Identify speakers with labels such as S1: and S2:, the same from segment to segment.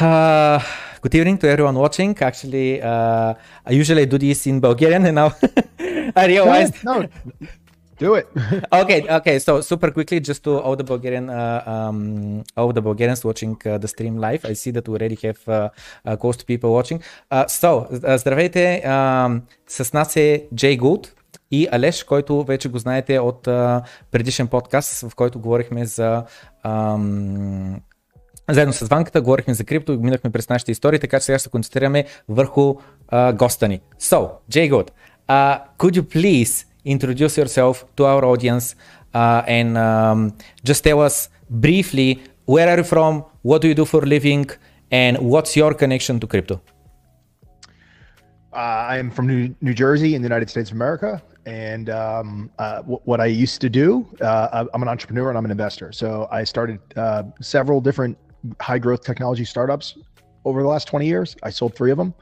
S1: Uh, good evening to everyone watching. Actually, uh, I usually do this in Bulgarian, and now I realized.
S2: No, no, do it.
S1: okay, okay. So super quickly, just to all the Bulgarian, uh, um, all the Bulgarians watching uh, the stream live. I see that we already have uh, uh, close to people watching. Uh, so, здравейте. Um, с нас е Jay Gould и Алеш, който вече го знаете от uh, предишен подкаст, в който говорихме за um, заедно с Ванката, говорихме за крипто минахме през нашите истории, така че сега ще се концентрираме върху а, госта ни. So, Jay Gould, uh, could you please introduce yourself to our audience uh, and um, just tell us briefly where are you from, what do you do for living, and what's your connection to crypto?
S2: Uh, I am from New, New Jersey in the United States of America. And um, uh, w- what I used to do, uh, I'm an entrepreneur and I'm an investor. So I started uh, several different high growth technology startups over the last 20 years. I sold three of them.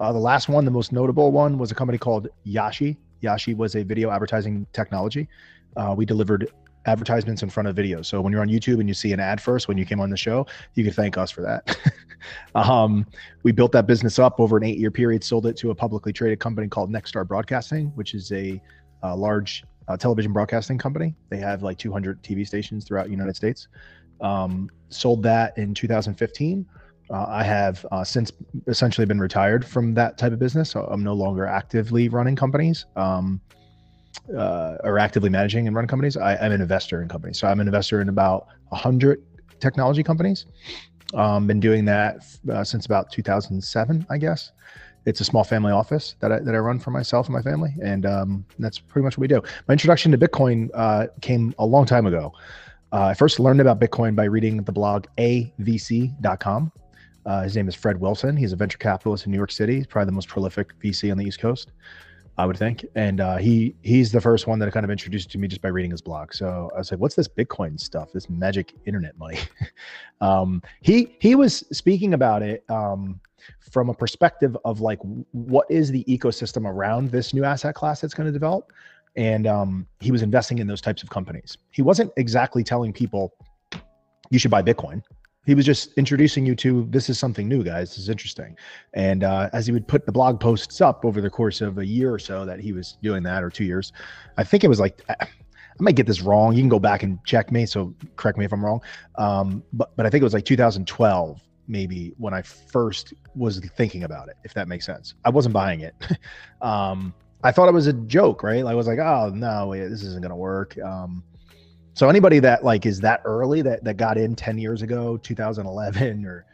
S2: Uh, the last one, the most notable one, was a company called Yashi. Yashi was a video advertising technology. Uh, we delivered advertisements in front of videos. So when you're on YouTube and you see an ad first when you came on the show, you can thank us for that. um, we built that business up over an eight year period, sold it to a publicly traded company called Nexstar Broadcasting, which is a, a large uh, television broadcasting company. They have like 200 TV stations throughout the United States. Um, sold that in 2015. Uh, I have uh, since essentially been retired from that type of business. So I'm no longer actively running companies um, uh, or actively managing and running companies. I, am an investor in companies. So I'm an investor in about 100 technology companies. Um, been doing that uh, since about 2007, I guess. It's a small family office that I, that I run for myself and my family. And um, that's pretty much what we do. My introduction to Bitcoin uh, came a long time ago. Uh, I first learned about Bitcoin by reading the blog avc.com. Uh, his name is Fred Wilson. He's a venture capitalist in New York City. He's probably the most prolific VC on the East Coast, I would think. And uh, he he's the first one that kind of introduced to me just by reading his blog. So I was like, "What's this Bitcoin stuff? This magic internet money?" um, he he was speaking about it um, from a perspective of like, what is the ecosystem around this new asset class that's going to develop? And um, he was investing in those types of companies. He wasn't exactly telling people you should buy Bitcoin. He was just introducing you to this is something new, guys. This is interesting. And uh, as he would put the blog posts up over the course of a year or so that he was doing that, or two years, I think it was like I might get this wrong. You can go back and check me, so correct me if I'm wrong. Um, but but I think it was like 2012 maybe when I first was thinking about it, if that makes sense. I wasn't buying it. um, I thought it was a joke, right? I was like, oh no, this isn't gonna work. Um, so anybody that like is that early that that got in 10 years ago, 2011, or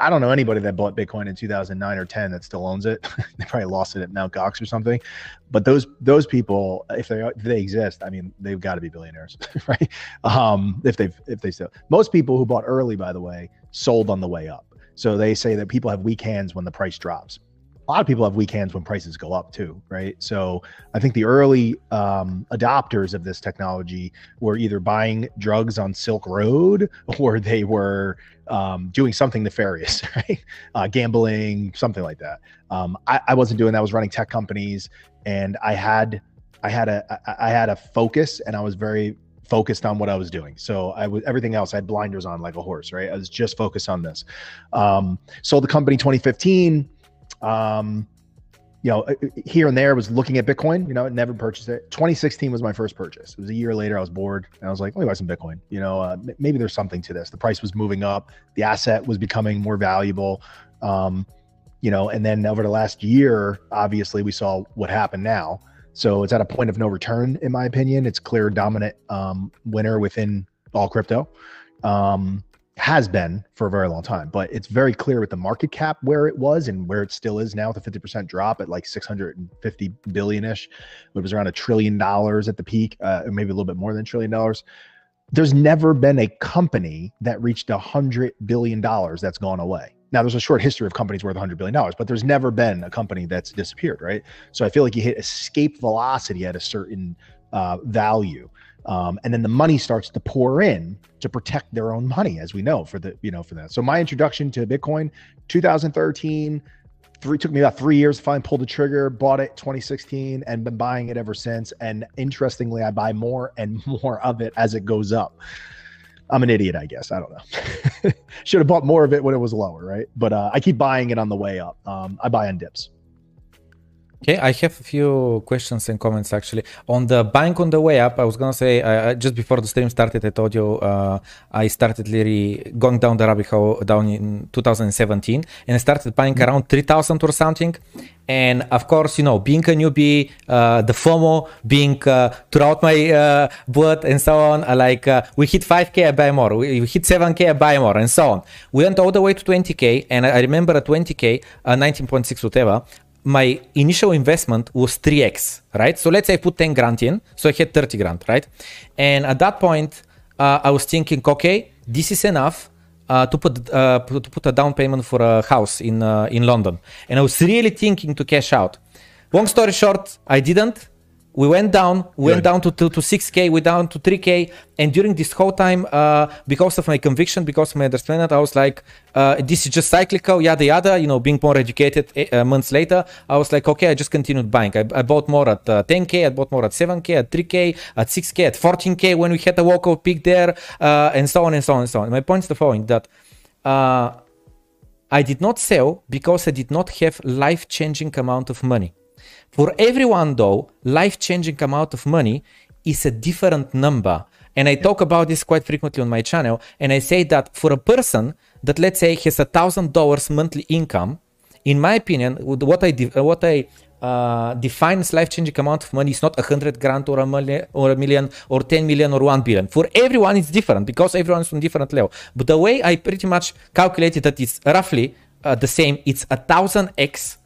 S2: I don't know anybody that bought Bitcoin in 2009 or 10 that still owns it. they probably lost it at Mount Gox or something. But those those people, if they if they exist, I mean, they've got to be billionaires, right? Um, if they've if they still most people who bought early, by the way, sold on the way up. So they say that people have weak hands when the price drops a lot of people have weak hands when prices go up too, right? So I think the early um, adopters of this technology were either buying drugs on Silk Road or they were um, doing something nefarious, right? Uh, gambling, something like that. Um, I, I wasn't doing that. I was running tech companies, and I had I had a I had a focus, and I was very focused on what I was doing. So I was everything else I had blinders on like a horse, right? I was just focused on this. Um, sold the company 2015 um, you know, uh, uh, here and there was looking at Bitcoin, you know, never purchased it. 2016 was my first purchase. It was a year later. I was bored and I was like, let me buy some Bitcoin. You know, uh, maybe there's something to this. The price was moving up. The asset was becoming more valuable. Um, you know, and then over the last year, obviously we saw what happened now. So it's at a point of no return, in my opinion. It's clear dominant um, winner within all crypto. Um, has been for a very long time, but it's very clear with the market cap where it was and where it still is now with a 50% drop at like 650 billion ish. It was around a trillion dollars at the peak, uh, maybe a little bit more than trillion dollars. There's never been a company that reached a hundred billion dollars that's gone away. Now there's a short history of companies worth 100 billion dollars, but there's never been a company that's disappeared, right? So I feel like you hit escape velocity at a certain uh, value um, and then the money starts to pour in to protect their own money, as we know for the you know for that. So my introduction to Bitcoin, 2013, three took me about three years to finally pull the trigger. Bought it 2016 and been buying it ever since. And interestingly, I buy more and more of it as it goes up. I'm an idiot, I guess. I don't know. Should have bought more of it when it was lower, right? But uh, I keep buying it on the way up. Um, I buy on dips.
S1: Okay, I have a few questions and comments actually. On the bank on the way up, I was gonna say uh, just before the stream started, I told you uh, I started really going down the rabbit hole down in 2017, and I started buying mm-hmm. around 3,000 or something. And of course, you know, being a newbie, uh, the FOMO being uh, throughout my uh, blood and so on, uh, like uh, we hit 5K, I buy more. We, we, hit 7K, I buy more, and so on. We went all the way to 20K, and I remember at 20K, 19.6 whatever, my initial investment was 3x, right? So let's say I put 10 grand in, so I had 30 grand, right? And at that point, uh, I was thinking, okay, this is enough uh, to put uh, to put a down payment for a house in uh, in London, and I was really thinking to cash out. Long story short, I didn't we went down we went down to, to, to 6k we down to 3k and during this whole time uh, because of my conviction because of my understanding i was like uh, this is just cyclical yada yada you know being more educated eh, uh, months later i was like okay i just continued buying. I, I bought more at 10k uh, bought more at 7k at 3k at 6k at 14k when we had a walkout peak there uh, and so on and so on and so on. My point is the following that uh, i did not sell because i did not have life-changing amount of money for everyone, though, life changing amount of money is a different number. And I talk about this quite frequently on my channel. And I say that for a person that, let's say, has a thousand dollars monthly income, in my opinion, what I what I uh, define as life-changing amount of money is not a hundred grand or a million or a million or 10 million or 1 billion. For everyone, it's different because everyone is on different level. But the way I pretty much calculated that it's roughly uh, the same. It's a thousand x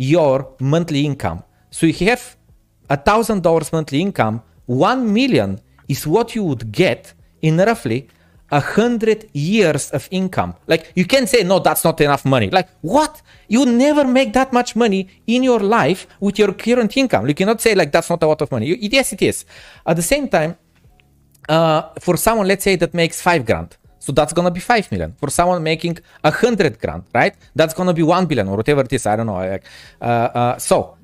S1: your monthly income. So if you have a thousand dollars monthly income, one million is what you would get in roughly a hundred years of income. Like you can say, no, that's not enough money. Like what? You never make that much money in your life with your current income. You cannot say like that's not a lot of money. You, yes, it is. At the same time, uh, for someone, let's say that makes five grand, so that's gonna be five million. For someone making a hundred grand, right? That's gonna be one billion or whatever it is. I don't know. Uh, uh, so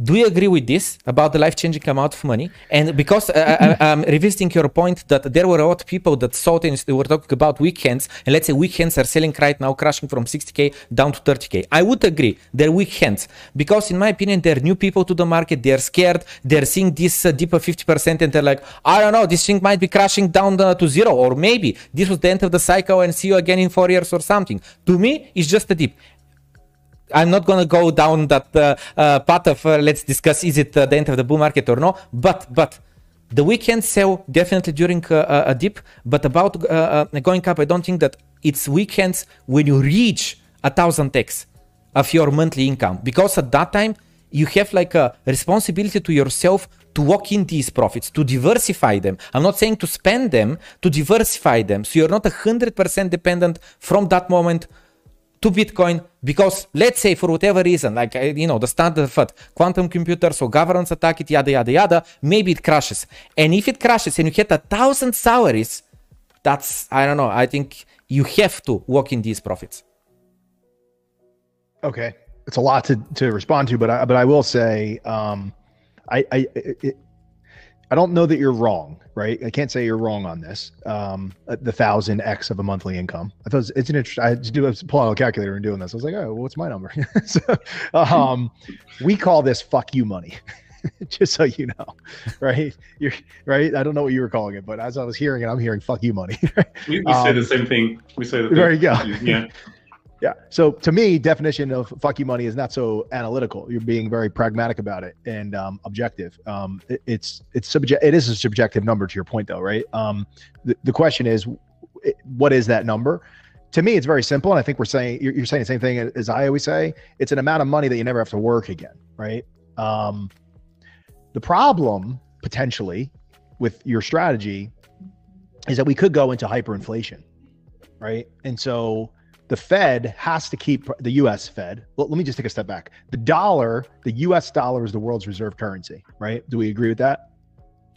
S1: do you agree with this about the life-changing amount of money? And because uh, I, am revisiting your point that there were a lot of people that thought in, they were talking about weak hands, and let's say weak hands are selling right now, crashing from 60k down to 30k. I would agree they're weak hands because, in my opinion, they're new people to the market. They're scared. They're seeing this uh, of 50%, and they're like, I don't know, this thing might be crashing down uh, to zero, or maybe this was the end of the cycle, and see you again in four years or something. To me, it's just a dip. I'm not going to go down that uh, uh, path of uh, let's discuss is it the end of the bull market or no. But but the weekend sell definitely during a dip. But about going up, I don't think that it's weak hands when you reach a thousand x of your monthly income because at that time you have like a responsibility to yourself to walk in these profits, to diversify them. I'm not saying to spend them, to diversify them. So you're not 100% dependent from that moment to Bitcoin because let's say for whatever reason, like you know the standard FUD, quantum computers or governments attack it, yada yada yada, maybe it crashes. And if it crashes and you get a thousand salaries, that's I don't know. I think you have to walk in these profits.
S2: Okay, it's a lot to to respond to, but I but I will say, um, I I it, I don't know that you're wrong, right? I can't say you're wrong on this. Um, uh, the thousand X of a monthly income. I thought it's an interesting. I just do a pulling out a calculator and doing this. I was like, oh, well, what's my number? so, um, we call this "fuck you" money. just so you know, right? You're right. I don't know what you were calling it, but as I was hearing it, I'm hearing "fuck you" money.
S3: we, we um, say the same thing. We say the
S2: there you go.
S3: Yeah.
S2: Yeah. So to me, definition of fuck you money is not so analytical. You're being very pragmatic about it and um, objective. Um, it, it's it's subject. It is a subjective number to your point, though, right? Um, the, the question is, what is that number? To me, it's very simple, and I think we're saying you're, you're saying the same thing as I always say. It's an amount of money that you never have to work again, right? Um, the problem potentially with your strategy is that we could go into hyperinflation, right? And so the Fed has to keep the US Fed. Well, let me just take a step back. The dollar, the US dollar is the world's reserve currency, right? Do we agree with that?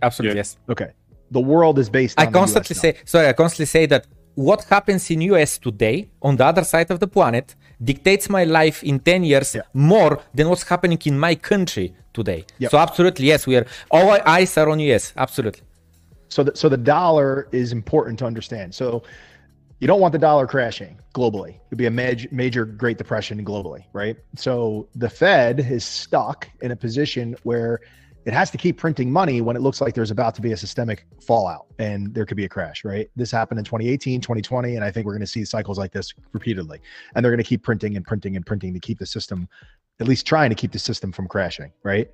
S1: Absolutely, yes.
S2: Okay. The world is based
S1: I constantly say sorry, I constantly say that what happens in US today on the other side of the planet dictates my life in 10 years yeah. more than what's happening in my country today. Yep. So absolutely yes, we are all our eyes are on US. Absolutely.
S2: So the, so the dollar is important to understand. So you don't want the dollar crashing globally. It'd be a major, major Great Depression globally, right? So the Fed is stuck in a position where it has to keep printing money when it looks like there's about to be a systemic fallout and there could be a crash, right? This happened in 2018, 2020, and I think we're going to see cycles like this repeatedly. And they're going to keep printing and printing and printing to keep the system, at least trying to keep the system from crashing, right?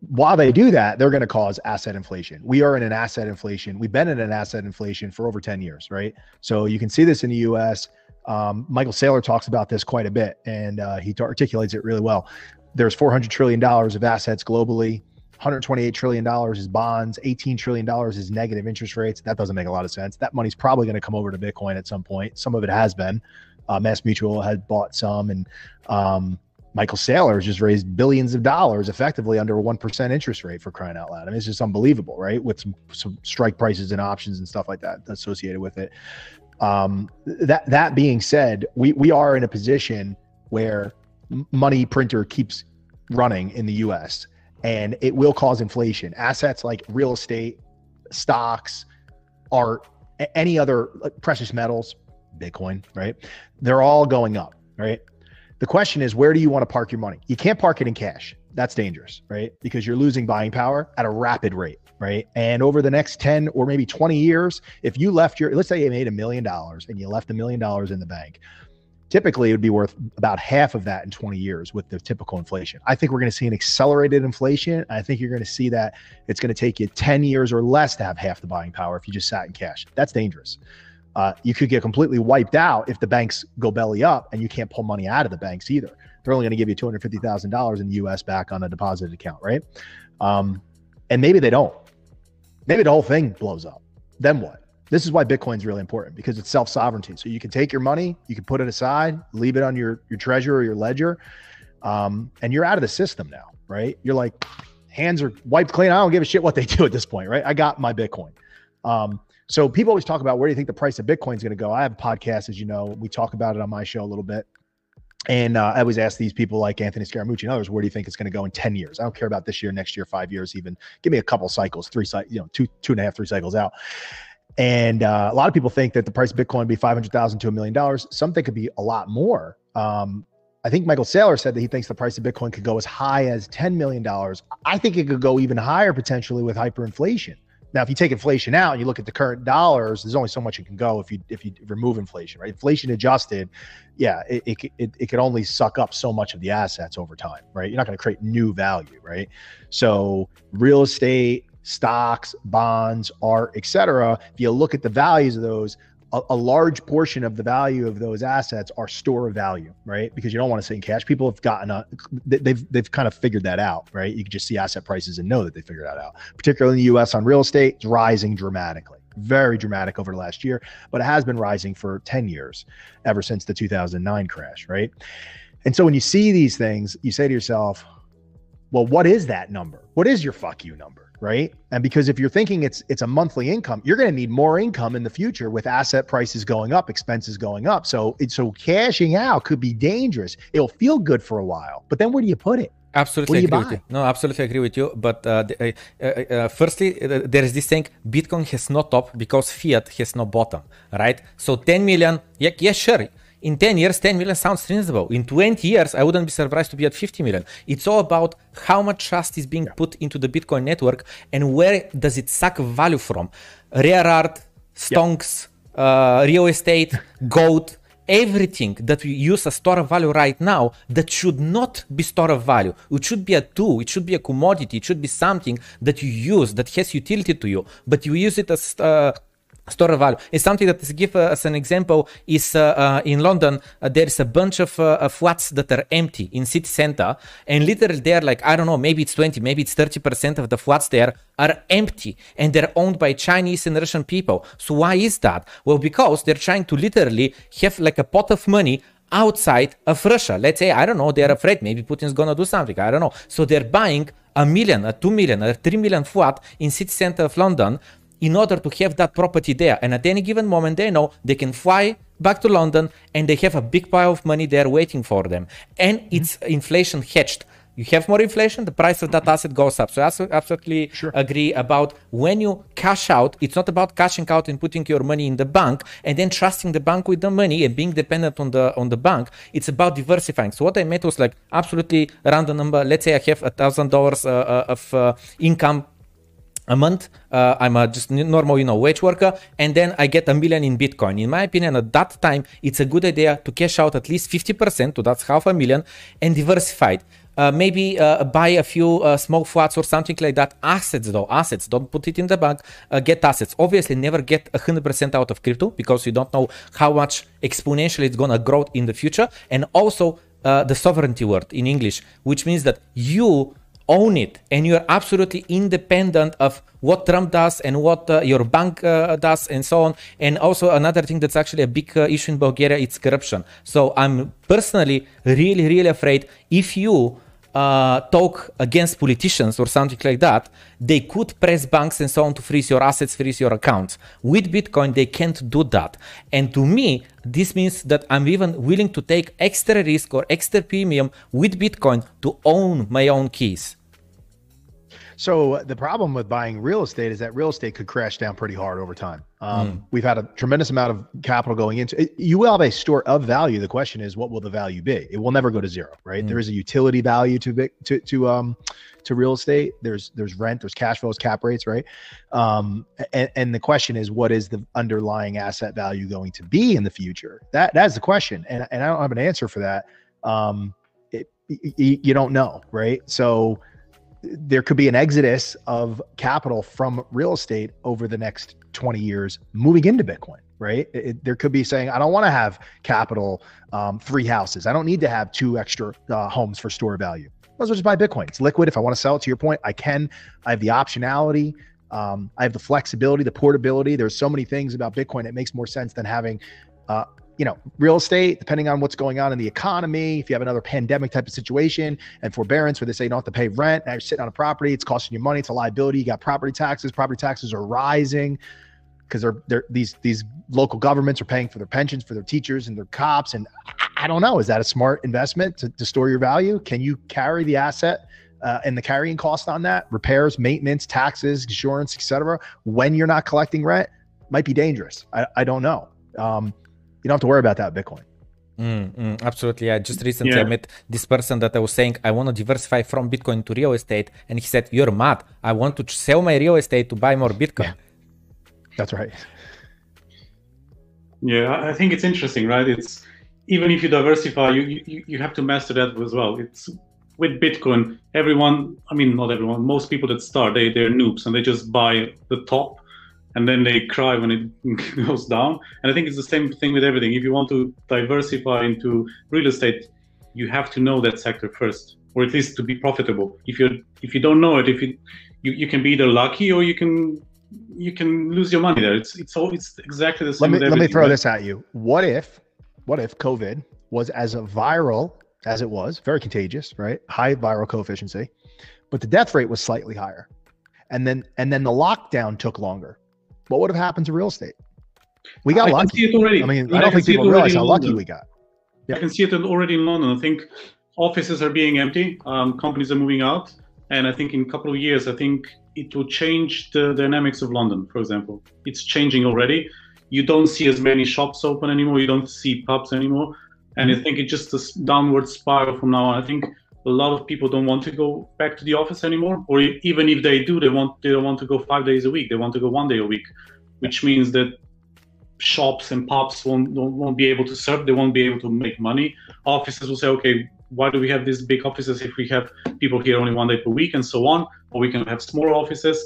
S2: While they do that, they're going to cause asset inflation. We are in an asset inflation. We've been in an asset inflation for over 10 years, right? So you can see this in the US. Um, Michael Saylor talks about this quite a bit and uh, he articulates it really well there's 400 trillion dollars of assets globally 128 trillion dollars is bonds 18 trillion dollars is negative interest rates that doesn't make a lot of sense that money's probably going to come over to bitcoin at some point some of it has been uh, MassMutual had bought some and um, michael saylor has just raised billions of dollars effectively under a 1% interest rate for crying out loud i mean it's just unbelievable right with some, some strike prices and options and stuff like that associated with it um, that that being said we we are in a position where money printer keeps running in the US and it will cause inflation. Assets like real estate, stocks, art, any other precious metals, Bitcoin, right? They're all going up, right? The question is, where do you want to park your money? You can't park it in cash. That's dangerous, right? Because you're losing buying power at a rapid rate, right? And over the next 10 or maybe 20 years, if you left your, let's say you made a million dollars and you left a million dollars in the bank, typically it would be worth about half of that in 20 years with the typical inflation. I think we're going to see an accelerated inflation. I think you're going to see that it's going to take you 10 years or less to have half the buying power if you just sat in cash. That's dangerous. Uh, you could get completely wiped out if the banks go belly up and you can't pull money out of the banks either. They're only going to give you $250,000 in the US back on a deposit account, right? Um, and maybe they don't. Maybe the whole thing blows up. Then what? This is why Bitcoin is really important because it's self sovereignty. So you can take your money, you can put it aside, leave it on your your Trezor or your ledger, um, and you're out of the system now, right? You're like hands are wiped clean. I don't give a shit what they do at this point, right? I got my Bitcoin. Um, so people always talk about where do you think the price of Bitcoin is going to go? I have a podcast, as you know, we talk about it on my show a little bit. And uh, I always ask these people like Anthony Scaramucci and others, where do you think it's going to go in 10 years? I don't care about this year, next year, five years, even. Give me a couple cycles, three, you know, two, two and a half, three cycles out. And uh, a lot of people think that the price of Bitcoin would be 500,000 to a million dollars. Some think could be a lot more. Um, I think Michael Saylor said that he thinks the price of Bitcoin could go as high as $10 million. I think it could go even higher potentially with hyperinflation. Now, if you take inflation out and you look at the current dollars, there's only so much it can go if you if you remove inflation, right? Inflation adjusted, yeah, it it, it, it could only suck up so much of the assets over time, right? You're not going to create new value, right? So real estate, stocks, bonds, art, etc. If you look at the values of those, a, a, large portion of the value of those assets are store of value, right? Because you don't want to sit in cash. People have gotten a, they've they've kind of figured that out, right? You can just see asset prices and know that they figured that out. Particularly in the U.S. on real estate, it's rising dramatically, very dramatic over the last year, but it has been rising for ten years, ever since the 2009 crash, right? And so when you see these things, you say to yourself, well, what is that number? What is your fuck you number? Right? And because if you're thinking it's it's a monthly income, you're going to need more income in the future with asset prices going up, expenses going up. So it's so cashing out could be dangerous. It'll feel good for a while, but then where do you put it?
S1: Absolutely agree buy? with you. No, absolutely agree with you. But uh, the, uh, uh, uh firstly, uh, there is this thing: Bitcoin has no top because fiat has no bottom, right? So 10 million, yeah, yeah, sure in 10 years 10 million sounds reasonable. In 20 years i wouldn't be surprised to be at 50 million. It's all about how much trust is being put into the bitcoin network and where does it suck value from? Rare art stonks uh, real estate gold everything that we use as store of value right now that should not be store of value. It should be a tool it should be a commodity it should be something that you use that has utility to you but you use it as uh, store value. It's something that is give uh, as an example is uh, uh, in London uh, there is a bunch of, uh, of, flats that are empty in city center and literally they're like I don't know maybe it's 20 maybe it's 30 percent of the flats there are empty and they're owned by Chinese and Russian people. So why is that? Well because they're trying to literally have like a pot of money outside of Russia. Let's say I don't know they're afraid maybe Putin's gonna do something I don't know. So they're buying a million, a two million, a three million flat in city center of London in order to have that property there. And at any given moment, they know they can fly back to London and they have a big pile of money there waiting for them. And mm-hmm. it's inflation hedged. you have more inflation, the price of that asset goes up. So I absolutely sure. agree about when you cash out, it's not about cashing out and putting your money in the bank and then trusting the bank with the money and being dependent on the on the bank. It's about diversifying. So what I meant was like absolutely random number. Let's say I have a thousand dollars uh, uh, of uh, income a month. Uh, I'm a just normal, you know, wage worker, and then I get a million in Bitcoin. In my opinion, at that time, it's a good idea to cash out at least 50%, so that's half a million, and diversified. Uh, maybe uh, buy a few uh, small flats or something like that. Assets though, assets. Don't put it in the bank. Uh, get assets. Obviously, never get 100% out of crypto because you don't know how much exponentially it's gonna grow in the future. And also uh, the sovereignty word in English, which means that you own it and you're absolutely independent of what Trump does and what uh, your bank uh, does and so on. And also another thing that's actually a big uh, issue in Bulgaria, it's corruption. So I'm personally really, really afraid if you uh, talk against politicians or something like that, they could press banks and so on to freeze your assets, freeze your accounts. With Bitcoin, they can't do that. And to me, this means that I'm even willing to take extra risk or extra premium with Bitcoin to own my own keys.
S2: So the problem with buying real estate is that real estate could crash down pretty hard over time. Um, mm. We've had a tremendous amount of capital going into it. You will have a store of value. The question is, what will the value be? It will never go to zero, right? Mm. There is a utility value to to to um to real estate. There's there's rent, there's cash flows, cap rates, right? Um, and, and the question is, what is the underlying asset value going to be in the future? That that's the question, and and I don't have an answer for that. Um, it, you, you don't know, right? So there could be an exodus of capital from real estate over the next 20 years moving into Bitcoin, right? It, there could be saying, I don't want to have capital, um, three houses. I don't need to have two extra uh, homes for store value. Let's just buy Bitcoin. It's liquid. If I want to sell it to your point, I can. I have the optionality. Um, I have the flexibility, the portability. There's so many things about Bitcoin. It makes more sense than having uh, you know, real estate, depending on what's going on in the economy, if you have another pandemic type of situation and forbearance where they say you don't have to pay rent, now you're sitting on a property, it's costing you money, it's a liability. You got property taxes, property taxes are rising because they're, they're these these local governments are paying for their pensions for their teachers and their cops. And I, don't know, is that a smart investment to, to store your value? Can you carry the asset uh, and the carrying cost on that, repairs, maintenance, taxes, insurance, etc. When you're not collecting rent, might be dangerous. I, I don't know. Um, you don't have to worry about that Bitcoin.
S1: Mm, mm, absolutely. I just recently yeah. met this person that I was saying I want to diversify from Bitcoin to real estate, and he said, "You're mad. I want to sell my real estate to buy more Bitcoin." Yeah.
S2: That's right.
S3: Yeah, I think it's interesting, right? It's even if you diversify, you you, you have to master that as well. It's with Bitcoin, everyone. I mean, not everyone. Most people that start, they they're noobs and they just buy the top and then they cry when it goes down. And I think it's the same thing with everything. If you want to diversify into real estate, you have to know that sector first, or at least to be profitable. If you if you don't know it, if you you, you can be either lucky or you can you can lose your money there. It's it's all it's exactly the
S2: same. Let me let me throw this at you. What if what if COVID was as viral as it was, very contagious, right? High viral coefficient, but the death rate was slightly higher. And then and then the lockdown took longer what would have happened to real estate? We got I lucky. see it already. I mean, I, I don't think people realize how lucky we got.
S3: Yeah. I can see it already in London. I think offices are being empty, um, companies are moving out, and I think in a couple of years, I think it will change the dynamics of London. For example, it's changing already. You don't see as many shops open anymore. You don't see pubs anymore, and mm-hmm. I think it's just a downward spiral from now on. I think a lot of people don't want to go back to the office anymore or even if they do they want they don't want to go five days a week. They want to go one day a week which means that shops and pubs won't won't be able to serve. They won't be able to make money. Offices will say okay why do we have these big offices if we have people here only one day per week and so on or we can have smaller offices?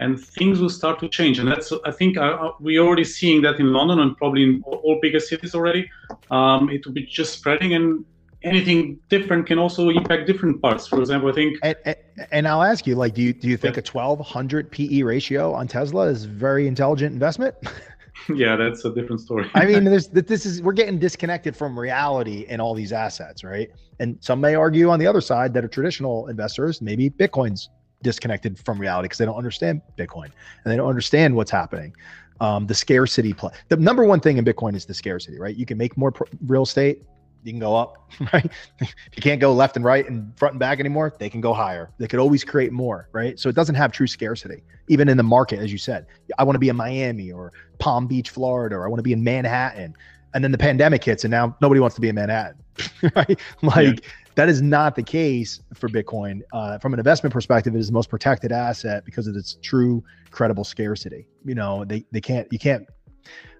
S3: And things will start to change. And that's i think uh, we're already seeing that in london and probably in all bigger cities already. Um, it will be just spreading and anything different can also impact different parts. For example, I think.
S2: And, and, and I'll ask you, like, do you do you think yeah. a twelve hundred PE ratio on Tesla is very intelligent investment?
S3: yeah, that's a different story.
S2: I mean, this this is we're getting disconnected from reality in all these assets, right? And some may argue on the other side that are traditional investors, maybe Bitcoin's disconnected from reality because they don't understand Bitcoin and they don't understand what's happening. Um, the scarcity play. The number one thing in Bitcoin is the scarcity, right? You can make more real estate you can go up, right? you can't go left and right and front and back anymore. They can go higher. They could always create more, right? So it doesn't have true scarcity, even in the market, as you said. I want to be in Miami or Palm Beach, Florida, or I want to be in Manhattan. And then the pandemic hits, and now nobody wants to be in Manhattan, right? Like yeah. that is not the case for Bitcoin. Uh, from an investment perspective, it is the most protected asset because of its true, credible scarcity. You know, they they can't you can't.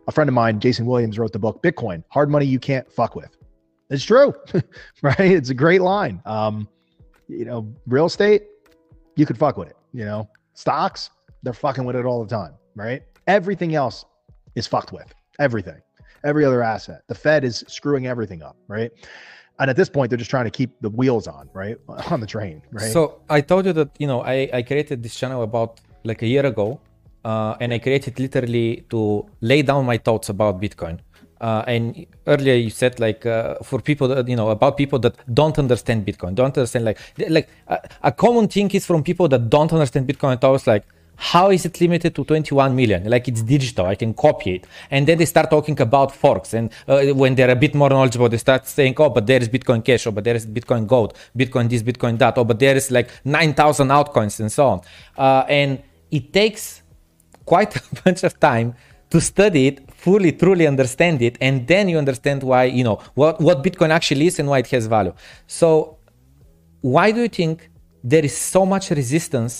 S2: A friend of mine, Jason Williams, wrote the book Bitcoin: Hard Money You Can't Fuck With it's true, right? It's a great line. Um, you know, real estate, you could fuck with it. You know, stocks, they're fucking with it all the time, right? Everything else is fucked with. Everything, every other asset. The Fed is screwing everything up, right? And at this point, they're just trying to keep the wheels on, right, on the train, right?
S1: So I told you that you know I I created this channel about like a year ago, uh, and I created literally to lay down my thoughts about Bitcoin. Uh, and earlier you said like uh, for people that, you know about people that don't understand bitcoin don't understand like like uh, a common thing is from people that don't understand bitcoin i was like how is it limited to 21 million? Like it's digital i can copy it. And then they start talking about forks and uh, when they're a bit more knowledgeable they start saying oh but there is bitcoin cash oh but there is bitcoin gold bitcoin this bitcoin that oh but there is like 9000 altcoins and so on. Uh, and it takes quite a bunch of time to study it fully truly understand it and then you understand why you know what what bitcoin actually is and why it has value. So why do you think there is so much resistance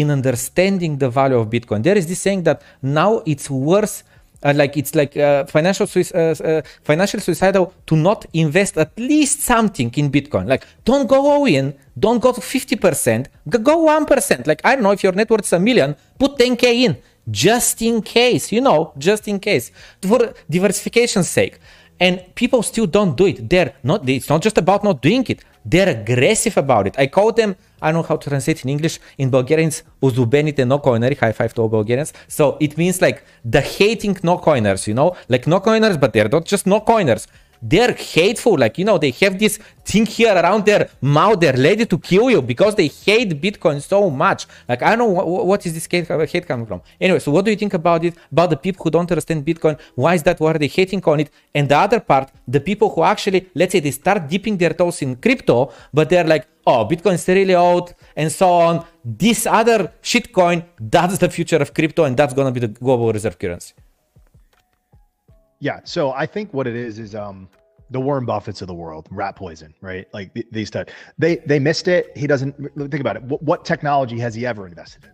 S1: in understanding the value of bitcoin? There is this saying that now it's worse uh, like it's like uh, financial uh, uh financial suicidal to not invest at least something in bitcoin. Like don't go all in don't go to 50% go 1% like i don't know if your net worth is a million put 10k in just in case, you know, just in case, for diversification's sake. And people still don't do it. They're not, it's not just about not doing it. They're aggressive about it. I call them, I don't know how to translate in English. In Bulgarians, uzubenite no coineri, high five to all Bulgarians. So it means like the hating no coiners, you know, like no coiners, but they're not just no coiners they're hateful. Like, you know, they have this thing here around their mouth. They're ready to kill you because they hate Bitcoin so much. Like, I don't know what, is this hate, hate coming from. Anyway, so what do you think about it? About the people who don't understand Bitcoin? Why is that? Why are they hating on it? And the other part, the people who actually, let's say they start dipping their toes in crypto, but they're like, oh, Bitcoin's really old and so on. This other shitcoin, that's the future of crypto and that's going to be the global reserve currency.
S2: Yeah. So I think what it is is um the Warren Buffetts of the world, rat poison, right? Like these type. They they missed it. He doesn't think about it. What, what technology has he ever invested in?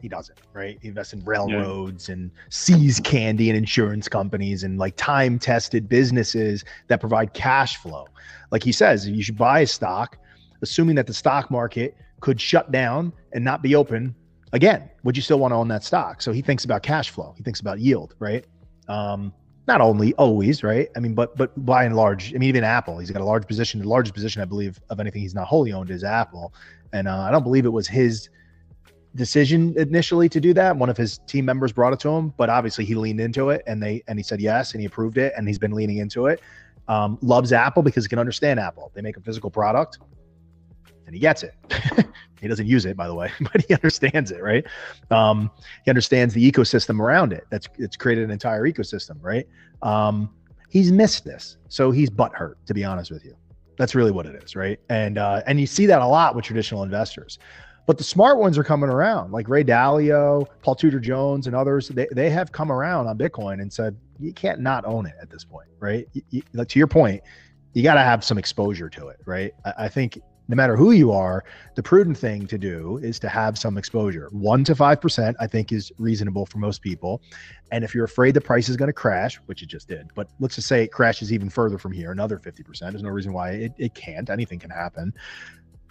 S2: He doesn't, right? He invests in railroads yeah. and See's Candy and insurance companies and like time tested businesses that provide cash flow. Like he says, you should buy a stock, assuming that the stock market could shut down and not be open again. Would you still want to own that stock? So he thinks about cash flow. He thinks about yield, right? Um, not only always, right? I mean, but but by and large, I mean, even Apple, he's got a large position. The largest position, I believe, of anything he's not wholly owned is Apple, and uh, I don't believe it was his decision initially to do that. One of his team members brought it to him, but obviously he leaned into it, and they and he said yes, and he approved it, and he's been leaning into it. Um, loves Apple because he can understand Apple. They make a physical product, and he gets it. He doesn't use it, by the way, but he understands it, right? Um, he understands the ecosystem around it. That's it's created an entire ecosystem, right? Um, he's missed this, so he's butthurt, to be honest with you. That's really what it is, right? And uh, and you see that a lot with traditional investors. But the smart ones are coming around, like Ray Dalio, Paul Tudor Jones, and others. They, they have come around on Bitcoin and said you can't not own it at this point, right? You, you, like to your point, you got to have some exposure to it, right? I, I think no matter who you are, the prudent thing to do is to have some exposure. One to 5%, I think, is reasonable for most people. And if you're afraid the price is going to crash, which it just did, but let's just say it crashes even further from here, another 50%, there's no reason why it, it can't. Anything can happen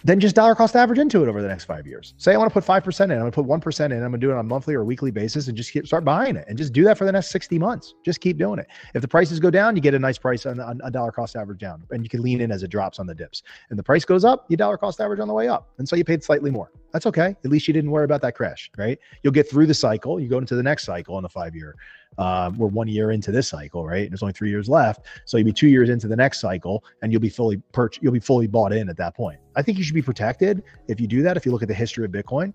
S2: then just dollar cost average into it over the next five years. Say I want to put 5% in, I'm going to put 1% in, I'm going to do it on a monthly or weekly basis and just keep, start buying it and just do that for the next 60 months. Just keep doing it. If the prices go down, you get a nice price on, on a dollar cost average down and you can lean in as it drops on the dips. And the price goes up, you dollar cost average on the way up. And so you paid slightly more. That's okay. At least you didn't worry about that crash, right? You'll get through the cycle. You go into the next cycle in the five year uh, we're one year into this cycle, right? And There's only three years left, so you'll be two years into the next cycle, and you'll be fully perch, you'll be fully bought in at that point. I think you should be protected if you do that. If you look at the history of Bitcoin,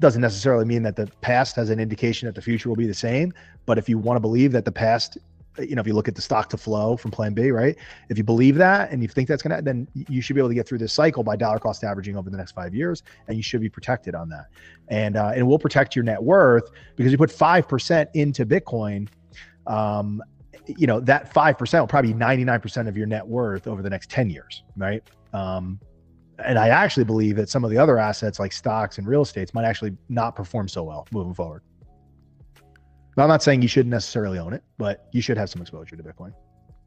S2: doesn't necessarily mean that the past has an indication that the future will be the same. But if you want to believe that the past you know, if you look at the stock to flow from Plan B, right? If you believe that and you think that's gonna, then you should be able to get through this cycle by dollar cost averaging over the next five years, and you should be protected on that. And uh, and it will protect your net worth because you put five percent into Bitcoin. Um, you know that five percent will probably be ninety nine percent of your net worth over the next ten years, right? Um, and I actually believe that some of the other assets like stocks and real estates might actually not perform so well moving forward. I'm not saying you shouldn't necessarily own it, but you should have some exposure to Bitcoin.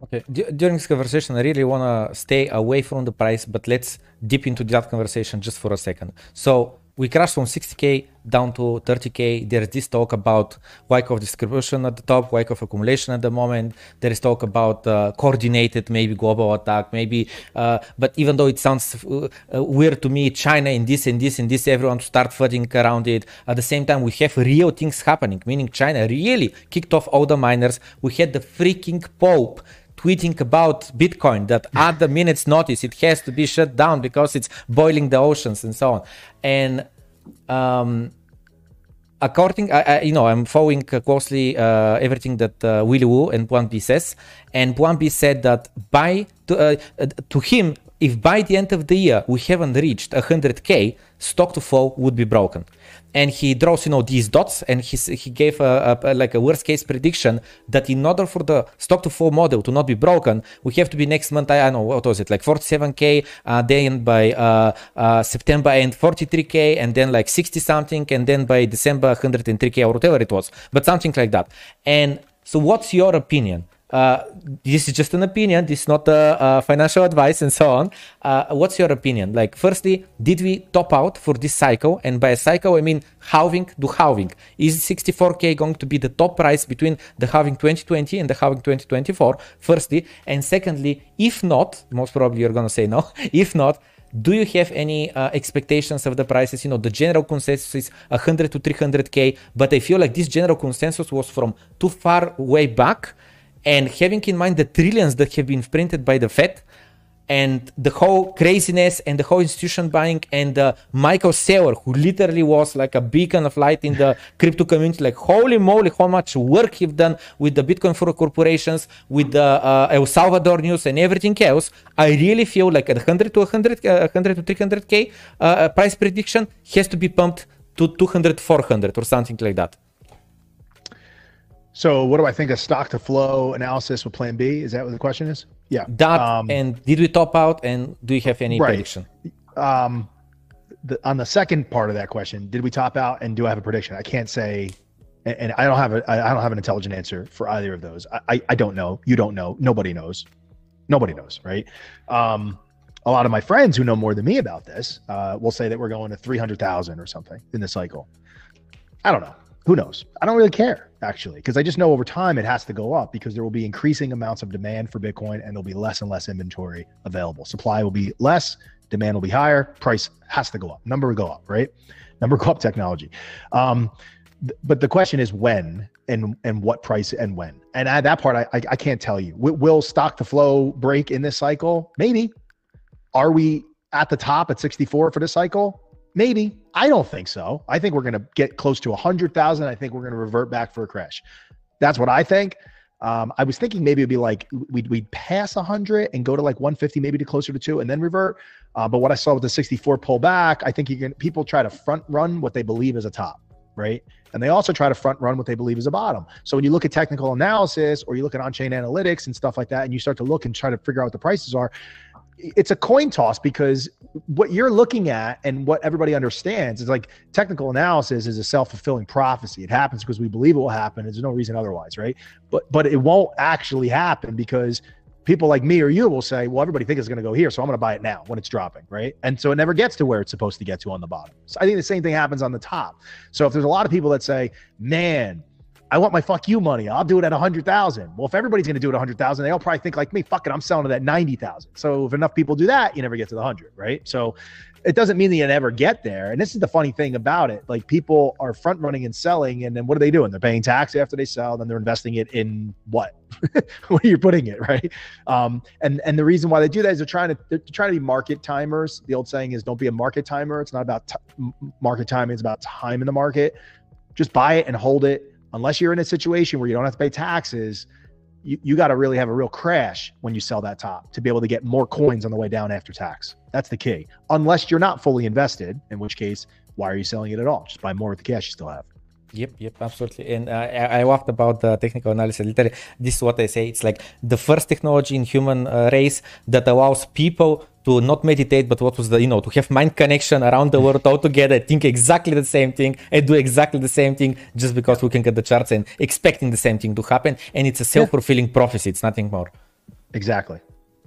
S1: Okay. D- during this conversation, I really want to stay away from the price, but let's dip into that conversation just for a second. So, we crashed from 60k down to 30k. There's this talk about Wyckoff distribution at the top, Wyckoff accumulation at the moment. There is talk about uh, coordinated, maybe global attack, maybe. Uh, but even though it sounds uh, uh, weird to me, China in this and this and this, everyone to start flooding around it. At the same time, we have real things happening, meaning China really kicked off all the miners. We had the freaking Pope tweeting about Bitcoin that at the minute's notice it has to be shut down because it's boiling the oceans and so on. And um, according, I, I, you know, I'm following closely uh, everything that uh, Willy Woo and Plan B says, and Plan B said that by to, uh, to him, if by the end of the year we haven't reached 100k, stock to flow would be broken and he draws you know these dots and he, he gave a, a, like a worst case prediction that in order for the stock to flow model to not be broken we have to be next month i, don't know what was it like 47k uh, then by uh, uh, september and 43k and then like 60 something and then by december 103k or whatever it was but something like that. And so what's your opinion uh, this is just an opinion. This is not a, financial advice and so on. Uh, what's your opinion? Like, firstly, did we top out for this cycle? And by a cycle, I mean halving to halving. Is 64k going to be the top price between the halving 2020 and the halving 2024? Firstly, and secondly, if not, most probably you're gonna say no. If not, do you have any uh, expectations of the prices? You know, the general consensus is 100 to 300k, but I feel like this general consensus was from too far way back and having in mind the trillions that have been printed by the Fed and the whole craziness and the whole institution buying and uh, Michael Saylor, who literally was like a beacon of light in the crypto community, like holy moly, how much work he've done with the Bitcoin for corporations, with the uh, El Salvador news and everything else. I really feel like at 100 to 100, uh, 100 to 300k uh, uh, price prediction has to be pumped to 200, 400 or something like that.
S2: So, what do I think a stock to flow analysis with Plan B? Is that what the question is?
S1: Yeah. That um, and did we top out? And do you have any right. prediction?
S2: Um, the, on the second part of that question, did we top out? And do I have a prediction? I can't say, and, and I don't have a I don't have an intelligent answer for either of those. I, I, I don't know. You don't know. Nobody knows. Nobody knows, right? Um, a lot of my friends who know more than me about this uh, will say that we're going to 300,000 or something in the cycle. I don't know who knows? I don't really care actually, because I just know over time it has to go up because there will be increasing amounts of demand for Bitcoin and there'll be less and less inventory available. Supply will be less, demand will be higher, price has to go up, number will go up, right? Number go up technology. Um, but the question is when and and what price and when. And at that part, I I, I can't tell you. Will stock to flow break in this cycle? Maybe. Are we at the top at 64 for this cycle? Maybe. I don't think so. I think we're going to get close to 100,000. I think we're going to revert back for a crash. That's what I think. Um, I was thinking maybe it'd be like we'd, we'd pass 100 and go to like 150, maybe to closer to two and then revert. Uh, but what I saw with the 64 pull back, I think you can people try to front run what they believe is a top, right? And they also try to front run what they believe is a bottom. So when you look at technical analysis or you look at on chain analytics and stuff like that, and you start to look and try to figure out what the prices are, it's a coin toss because what you're looking at and what everybody understands is like technical analysis is a self-fulfilling prophecy. It happens because we believe it will happen. There's no reason otherwise, right? But but it won't actually happen because people like me or you will say, well, everybody thinks it's going to go here, so I'm going to buy it now when it's dropping, right? And so it never gets to where it's supposed to get to on the bottom. So I think the same thing happens on the top. So if there's a lot of people that say, man, I want my fuck you money. I'll do it at a hundred thousand. Well, if everybody's going to do it a hundred thousand, they all probably think like me. Fuck it, I'm selling it at ninety thousand. So if enough people do that, you never get to the hundred, right? So it doesn't mean that you never get there. And this is the funny thing about it. Like people are front running and selling, and then what are they doing? They're paying tax after they sell, then they're investing it in what? Where you're putting it, right? Um, and and the reason why they do that is they're trying to they're trying to be market timers. The old saying is, "Don't be a market timer." It's not about t- market timing; it's about time in the market. Just buy it and hold it unless you're in a situation where you don't have to pay taxes, you, you got to really have a real crash when you sell that top to be able to get more coins on the way down after tax. That's the key. Unless you're not fully invested, in which case, why are you selling it at all? Just buy more with the cash you still have.
S1: Yep, yep, absolutely. And uh, I, I laughed about the technical analysis. Literally, this is what I say. It's like the first technology in human uh, race that allows people to not meditate, but what was the, you know, to have mind connection around the world all together, think exactly the same thing and do exactly the same thing just because we can get the charts and expecting the same thing to happen. And it's a self-fulfilling yeah. prophecy. It's nothing more.
S2: Exactly.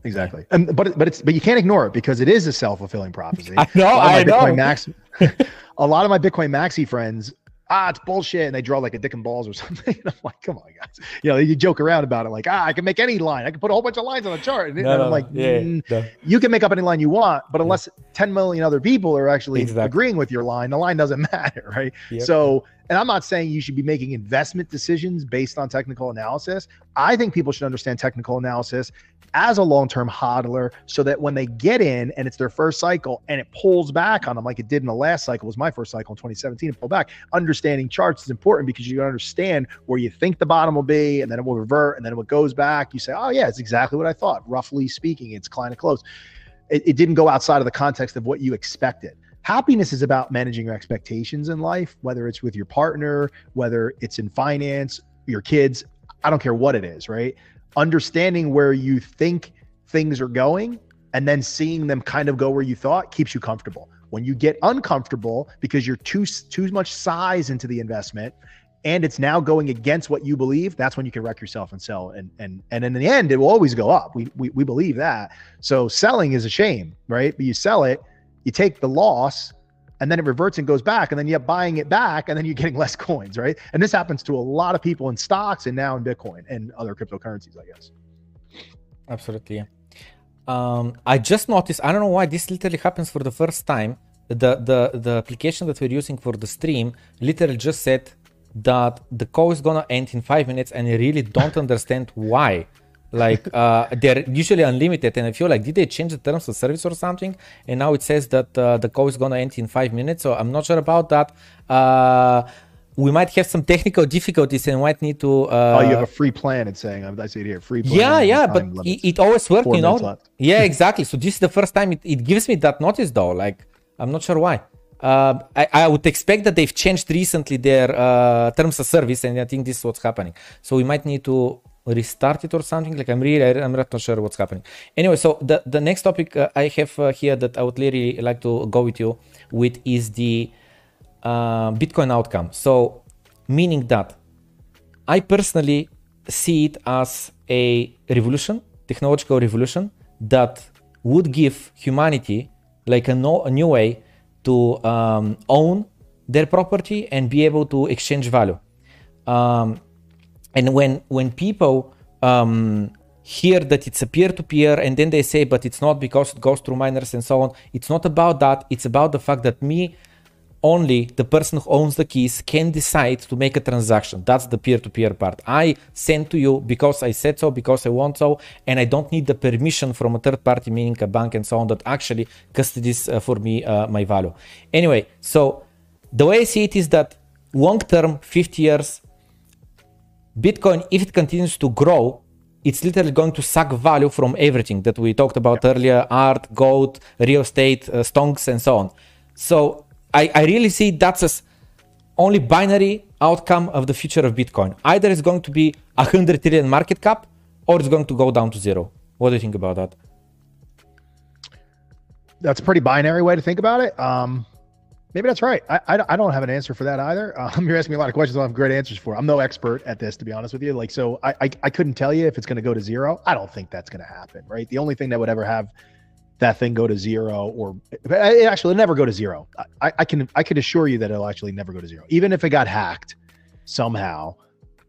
S2: Exactly. And, but, but it's, but you can't ignore it because it is a self-fulfilling prophecy.
S1: I know. I know.
S2: Max, a lot of my Bitcoin Maxi friends ah, it's bullshit. And they draw like a dick and balls or something. And I'm like, come on, guys. You know, you joke around about it, like, ah, I can make any line. I can put a whole bunch of lines on the chart. And, no, I'm like, yeah, mm, no. you can make up any line you want, but unless yeah. 10 million other people are actually exactly. agreeing with your line, the line doesn't matter, right? Yep. So and I'm not saying you should be making investment decisions based on technical analysis. I think people should understand technical analysis as a long-term hodler so that when they get in and it's their first cycle and it pulls back on them like it did in the last cycle was my first cycle in 2017 and pull back understanding charts is important because you understand where you think the bottom will be and then it will revert and then it goes back you say oh yeah it's exactly what i thought. Roughly speaking it's kind of close. It, it didn't go outside of the context of what you expected happiness is about managing your expectations in life, whether it's with your partner, whether it's in finance, your kids, I don't care what it is, right? Understanding where you think things are going and then seeing them kind of go where you thought keeps you comfortable. When you get uncomfortable because you're too too much size into the investment and it's now going against what you believe, that's when you can wreck yourself and sell. And and and in the end, it will always go up. We we, we believe that. So selling is a shame, right? But you sell it you take the loss and then it reverts and goes back and then you're buying it back and then you're getting less coins right? And this happens to a lot of people in stocks and now in bitcoin and other cryptocurrencies i guess.
S1: Absolutely. Um, i just noticed i don't know why this literally happens for the first time. The the the application that we're using for the stream literally just said that the call is gonna end in five minutes and i really don't understand why like uh, they're usually unlimited and i feel like did they change the terms of service or something? And now it says that uh, the call is gonna end in five minutes so i'm not sure about that. Uh, we might have some technical difficulties and might need to
S2: uh, oh you have a free plan it's saying. I see it here. Free plan.
S1: Yeah yeah but it, it, always works you know? left. yeah exactly. So this is the first time it, it gives me that notice though. Like i'm not sure why. Uh, I, I, would expect that they've changed recently their uh, terms of service, and I think this is what's happening. So we might need to restart it or something like i'm really i'm not sure what's happening. Anyway so the the next topic uh, i have uh, here that i would really like to go with you with is the uh, bitcoin outcome. So meaning that i personally see it as a revolution technological revolution that would give humanity like a, no, a new way to um, own their property and be able to exchange value. Um, and when when people um, hear that it's a peer-to-peer and then they say but it's not because it goes through miners and so on it's not about that. It's about the fact that me only the person who owns the keys can decide to make a transaction. That's the peer-to-peer part. I send to you because i said so because i want so and i don't need the permission from a third party meaning a bank and so on that actually custodies uh, for me uh, my value. Anyway so the way i see it is that long term 50 years Bitcoin, if it continues to grow, it's literally going to suck value from everything that we talked about yeah. earlier art, gold, real estate, uh, stonks, and so on. So I, I really see that's as only binary outcome of the future of Bitcoin. Either it's going to be a 100 trillion market cap or it's going to go down to zero. What do you think about that?
S2: That's a pretty binary way to think about it. Um, Maybe that's right. I, I, I, don't have an answer for that either. Um, you're asking me a lot of questions I have great answers for. I'm no expert at this, to be honest with you. Like, so I, I, I couldn't tell you if it's going to go to zero. I don't think that's going to happen, right? The only thing that would ever have that thing go to zero or it actually never go to zero. I, I can I can assure you that it'll actually never go to zero. Even if it got hacked somehow,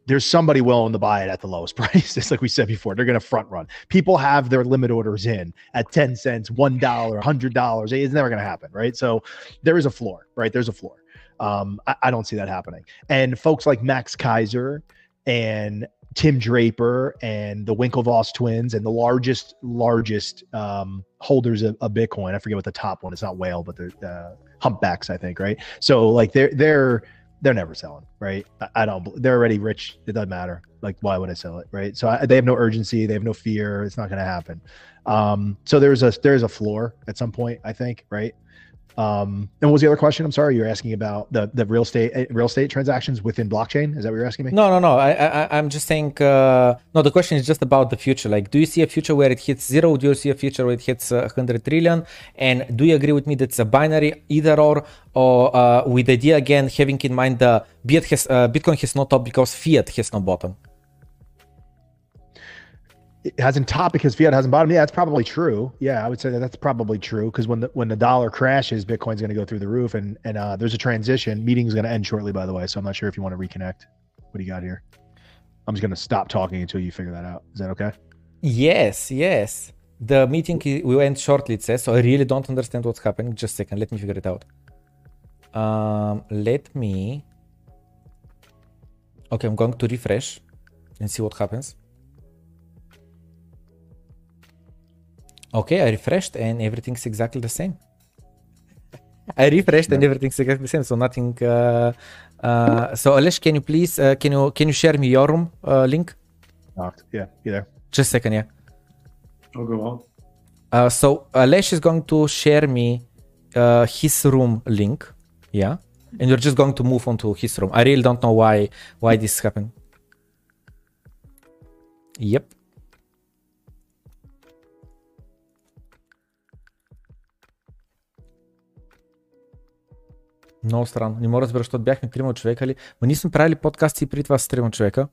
S2: there's somebody willing to buy it at the lowest price. It's like we said before, they're going to front run. People have their limit orders in at 10 cents, $1, $100. It's never going to happen, right? So there is a floor, right? There's a floor. Um, I, I don't see that happening. And folks like Max Keiser and Tim Draper and the Winklevoss twins and the largest, largest um, holders of, of, Bitcoin. I forget what the top one. It's not whale, but they're uh, humpbacks, I think, right? So like they're they're they're never selling, right? I, don't. They're already rich. It doesn't matter. Like, why would I sell it, right? So I, they have no urgency. They have no fear. It's not going to happen. Um, so there's a there's a floor at some point, I think, right? Um, and what was the other question? I'm sorry, you're asking about the the real estate eh, real estate transactions within blockchain. Is that what you're asking me?
S1: No, no, no. I, I I'm just saying. Uh, no, the question is just about the future. Like, do you see a future where it hits zero? Do you see a future where it hits uh, 100 trillion? And do you agree with me that it's a binary either or, or uh, with the idea again having in mind the Bitcoin has no top because fiat has no bottom?
S2: It hasn't topped because fiat hasn't bottomed. Yeah, that's probably true. Yeah, I would say that that's probably true because when the when the dollar crashes, Bitcoin's going to go through the roof, and and uh, there's a transition. Meeting's going to end shortly, by the way. So I'm not sure if you want to reconnect. What do you got here? I'm just going to stop talking until you figure that out. Is that okay?
S1: Yes, yes. The meeting will end shortly. It says so. I really don't understand what's happening. Just a second. Let me figure it out. Um, let me. Okay, I'm going to refresh and see what happens. Okay, I refreshed and everything's exactly the same. I refreshed and everything's exactly the same, so nothing. Uh, uh, so Alesh, can you please uh, can you can you share me your room uh, link?
S2: Knocked. Yeah, you there?
S1: Just a second, yeah.
S3: I'll go on.
S1: Uh, so Alesh is going to share me uh, his room link, yeah, and you're just going to move on to his room. I really don't know why why this happened. Yep. Много странно. Не мога да разбера, защото бяхме трима човека ли. Ма ние сме правили подкасти при това с трима човека.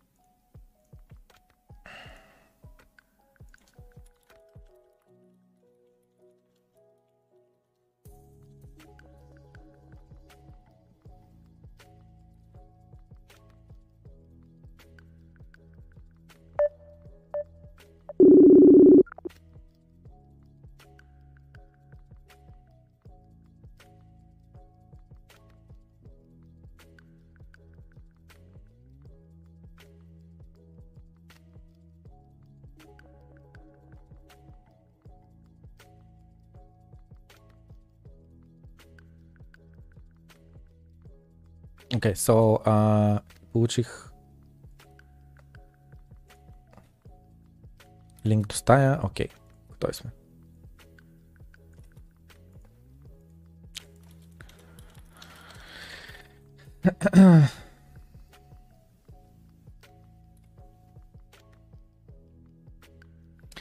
S1: Okay, so uh, получих линк до стая. Окей, okay. готови сме.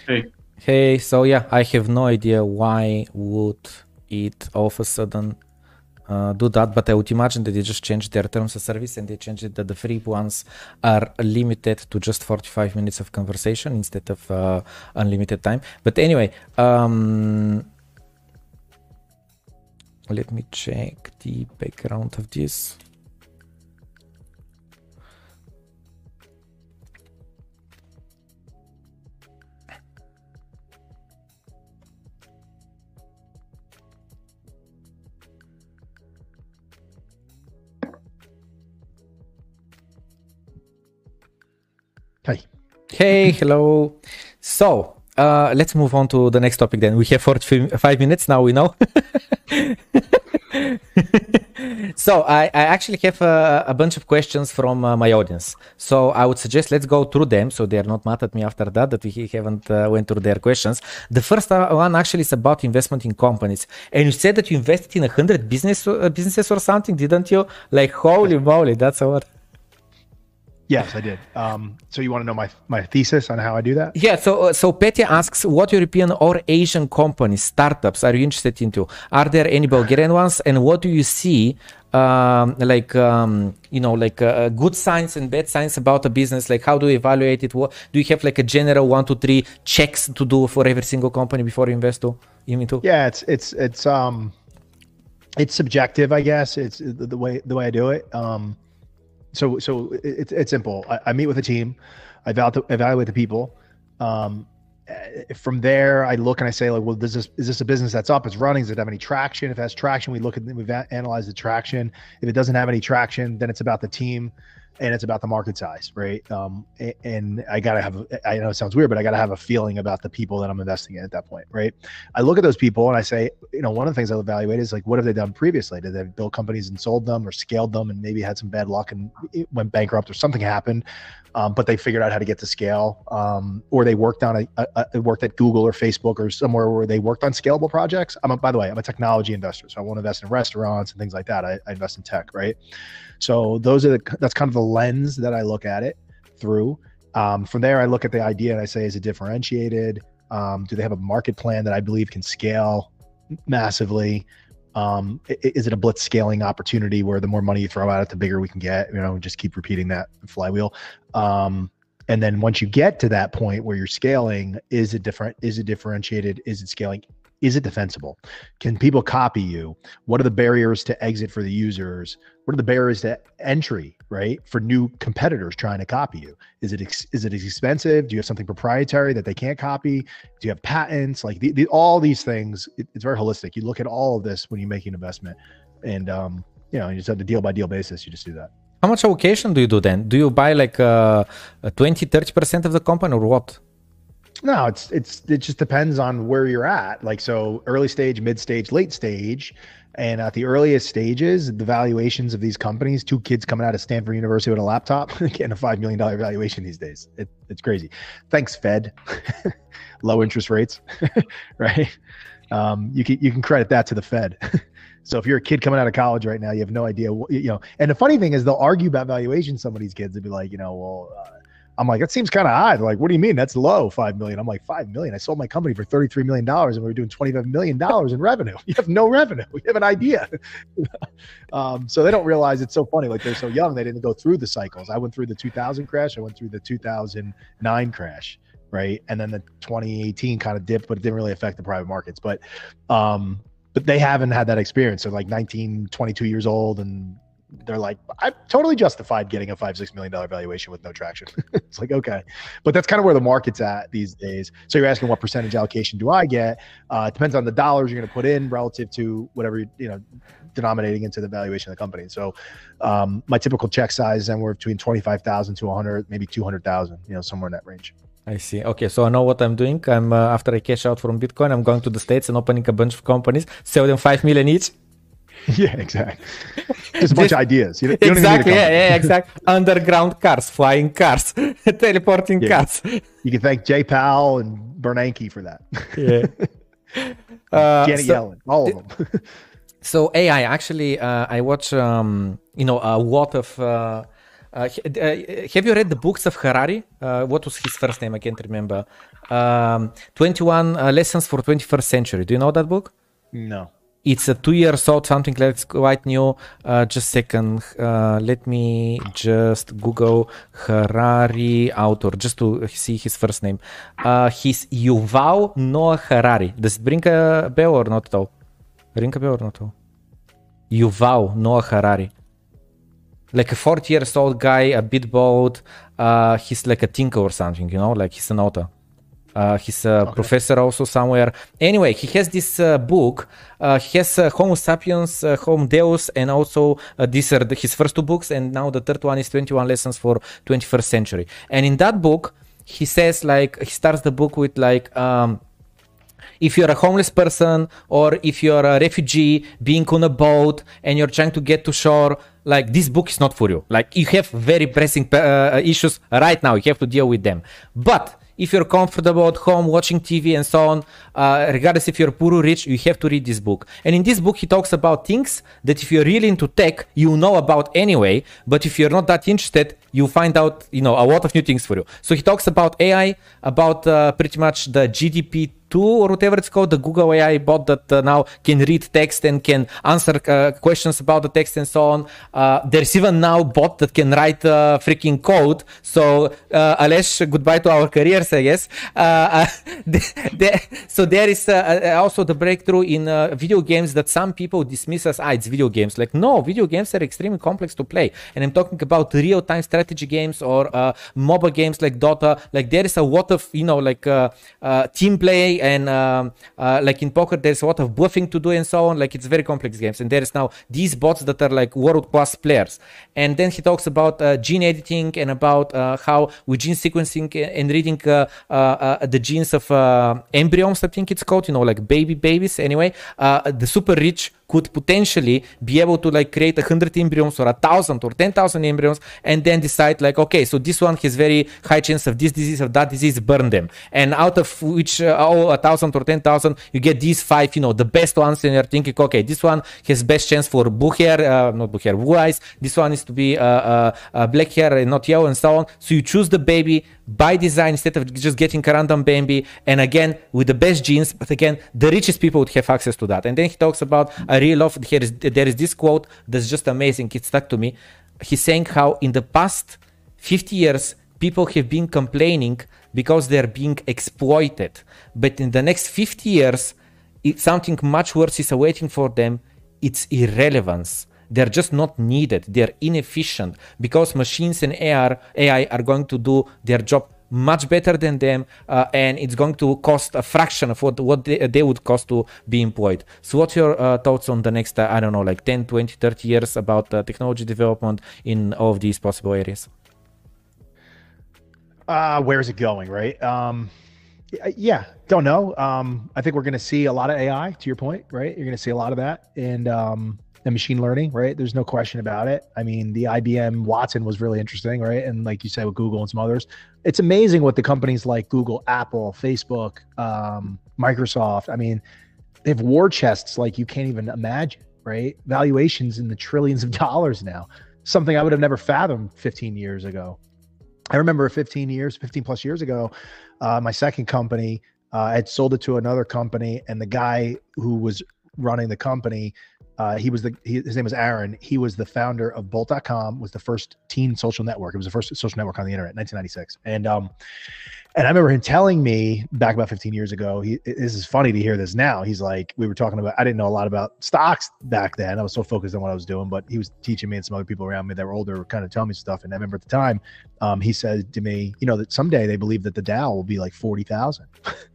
S3: Hey.
S1: Hey, so yeah, I have no idea why would it all of a sudden uh, do that, but I would imagine that they just changed their terms of service and they changed it that the free ones are limited to just 45 minutes of conversation instead of uh, unlimited time. But anyway, um, let me check the background of this.
S2: Hi.
S1: Hey, hello. So, uh, let's move on to the next topic then. We have 45 minutes now, we know. so, I, I, actually have a, a, bunch of questions from uh, my audience. So, I would suggest let's go through them so they're not mad at me after that, that we haven't uh, went through their questions. The first one actually is about investment in companies. And you said that you invested in 100 business, uh, businesses or something, didn't you? Like, holy moly, that's a lot.
S2: Yes, I did. Um, so you want to know my my thesis on how I do that?
S1: Yeah. So uh, so Petya asks, what European or Asian companies, startups, are you interested into? Are there any Bulgarian ones? And what do you see, um, like um, you know, like uh, good signs and bad signs about a business? Like how do you evaluate it? What do you have like a general one, two, three checks to do for every single company before you invest to, into?
S2: Yeah, it's it's it's um, it's subjective, I guess. It's the way the way I do it. Um so so it's it's simple. I, I, meet with a team, I evaluate the people. Um, eh, from there, I look and I say like, well, does this is is this a business that's up? It's running. Does it have any traction? If it has traction, we look at we analyze the traction. If it doesn't have any traction, then it's about the team. And it's about the market size, right? Um, and I gotta have, I know it sounds weird, but I gotta have a feeling about the people that I'm investing in at that point, right? I look at those people and I say, you know, one of the things I'll evaluate is like, what have they done previously? Did they build companies and sold them, or scaled them, and maybe had some bad luck and went bankrupt, or something happened, um, but they figured out how to get to scale, um, or they worked on a, a, a, worked at Google or Facebook or somewhere where they worked on scalable projects. I'm a, by the way, I'm a technology investor, so I won't invest in restaurants and things like that. I, I invest in tech, right? So those are the that's kind of the lens that I look at it through. Um, from there, I look at the idea and I say, is it differentiated? Um, do they have a market plan that I believe can scale massively? Um, is it a blitz scaling opportunity where the more money you throw at it, the bigger we can get? You know, just keep repeating that flywheel. Um, and then once you get to that point where you're scaling, is it different? Is it differentiated? Is it scaling? Is it defensible? Can people copy you? What are the barriers to exit for the users? What are the barriers to entry, right? For new competitors trying to copy you? Is it ex- is it expensive? Do you have something proprietary that they can't copy? Do you have patents? Like the, the, all these things, it, it's very holistic. You look at all of this when you make an investment, and um, you know, you just have the deal by deal basis. You just do that.
S1: How much allocation do you do then? Do you buy like uh, 20, 30% of the company or what?
S2: No, it's it's it just depends on where you're at. Like so early stage, mid stage, late stage. And at the earliest stages, the valuations of these companies, two kids coming out of Stanford University with a laptop, getting a $5 million valuation these days. It, it's crazy. Thanks, Fed. Low interest rates, right? Um, you can, you can credit that to the Fed. so if you're a kid coming out of college right now, you have no idea, what, you know, and the funny thing is they'll argue about valuation. Some of these kids would be like, you know, well, uh, I'm like, that seems kind of. They're like, what do you mean? That's low, five million. I'm like, five million. I sold my company for $33 million and we were doing $25 million in revenue. You have no revenue. You have an idea. um, so they don't realize it's so funny. Like they're so young, they didn't go through the cycles. I went through the 2000 crash. I went through the 2009 crash. Right. And then the 2018 kind of dipped, but it didn't really affect the private markets. But, um, but they haven't had that experience. They're like 19, 22 years old and they're like, I'm totally justified getting a five, six million dollar valuation with no traction. it's like, okay. But that's kind of where the market's at these days. So you're asking what percentage allocation do I get? Uh, it depends on the dollars you're going to put in relative to whatever, you you know, denominating into the valuation of the company. So um, my typical check size is anywhere between 25,000 to 100, maybe 200,000, you know, somewhere in that range.
S1: I see. Okay, so I know what I'm doing. I'm uh, after I cash out from Bitcoin, I'm going to the states and opening a bunch of companies, sell them five million each,
S2: yeah, exactly. Just a bunch of ideas. You, you
S1: exactly. yeah, yeah, exactly. Underground cars, flying cars, teleporting yeah. cars.
S2: You can thank Jay Powell and Bernanke for that.
S1: Yeah.
S2: Uh, Janet so, Yellen, all of them.
S1: so AI, actually, uh, I watch, um, you know, a lot of. Uh, uh, have you read the books of Harari? Uh, what was his first name? I can't remember. Um, 21 uh, Lessons for 21st Century. Do you know that book?
S2: No.
S1: It's a two years old, something it's quite new. Uh, just second, uh, let me just Google Harari author just to see his first name. Uh, he's Yuval Noah Harari. Does it ring a bell or not at all? Ring a bell or not at all? Yuval Noah Harari. Like a 40 years old guy, a bit bald. Uh, he's like a tinker or something, you know, like he's an author. Uh, he's a okay. professor also somewhere. Anyway, he has this uh, book. Uh, he has uh, Homo sapiens, uh, Homo Deus, and also uh, these are the, his first two books. And now the third one is 21 Lessons for 21st Century. And in that book, he says like he starts the book with like. Um, if you're a homeless person or if you're a refugee being on a boat and you're trying to get to shore, like this book is not for you. Like you have very pressing issues right now. You have to deal with them. But if you're comfortable at home watching TV and so on, uh, regardless if you're poor or rich, you have to read this book. And in this book, he talks about things that if you're really into tech, you know about anyway. But if you're not that interested, you find out, you know, a lot of new things for you. So he talks about AI, about uh, pretty much the GPT 2 or whatever it's called, the Google AI bot that uh, now can read text and can answer uh, questions about the text and so on. Uh, there's even now bot that can write uh, freaking code. So uh, Alesh, goodbye to our careers, I guess. Uh, so there is also the breakthrough in video games that some people dismiss as, ah, it's video games. Like, no, video games are extremely complex to play. And I'm talking about real-time strategy games or mobile games like Dota. Like there is a lot of, you know, like team play and um, uh, like in poker there's a lot of bluffing to do and so on. Like it's very complex games. And there is now these bots that are like world class players. And then he talks about uh, gene editing and about uh, how with gene sequencing and reading uh, uh, the genes of embryos i think it's called you know like baby babies. Anyway the super rich could potentially be able to like create a hundred embryos or a thousand or ten thousand embryos and then decide like okay so this one has very high chance of this disease or that disease burn them. And out of which uh, oh a thousand or ten thousand you get these five you know the best ones and you're thinking okay this one has best chance for blue hair uh, not blue hair blue eyes. This one is to be uh, uh, uh black hair and not yellow and so on. So you choose the baby by design instead of just getting a random baby and again with the best genes but again the richest people would have access to that and then he talks about a really love here is there is this quote that's just amazing. It stuck to me. He's saying how in the past 50 years people have been complaining because they're being exploited, but in the next 50 years it, something much worse is awaiting for them. It's irrelevance. They're just not needed. They're inefficient. Because machines and AI, are going to do their job much better than them uh, and it's going to cost a fraction of what, what they, they would cost to be employed. So what's your uh, thoughts on the next uh, i don't know like 10 20 30 years about technology development in all of these possible areas?
S2: Uh where's it going right? Um yeah don't know. Um i think we're going to see a lot of ai to your point right? You're going to see a lot of that. And um and machine learning, right? There's no question about it. I mean, the IBM Watson was really interesting, right? And like you said with Google and some others, it's amazing what the companies like Google, Apple, Facebook, um, Microsoft. I mean, they have war chests like you can't even imagine, right? Valuations in the trillions of dollars now. Something I would have never fathomed 15 years ago. I remember 15 years, 15 plus years ago, uh, my second company, uh, I had sold it to another company, and the guy who was running the company uh, he was the he, his name was Aaron. He was the founder of Bolt.com. Was the first teen social network. It was the first social network on the internet, 1996. And um, and I remember him telling me back about 15 years ago. He this is funny to hear this now. He's like, we were talking about. I didn't know a lot about stocks back then. I was so focused on what I was doing, but he was teaching me and some other people around me that were older, were kind of telling me stuff. And I remember at the time, um, he said to me, you know, that someday they believe that the Dow will be like 40,000.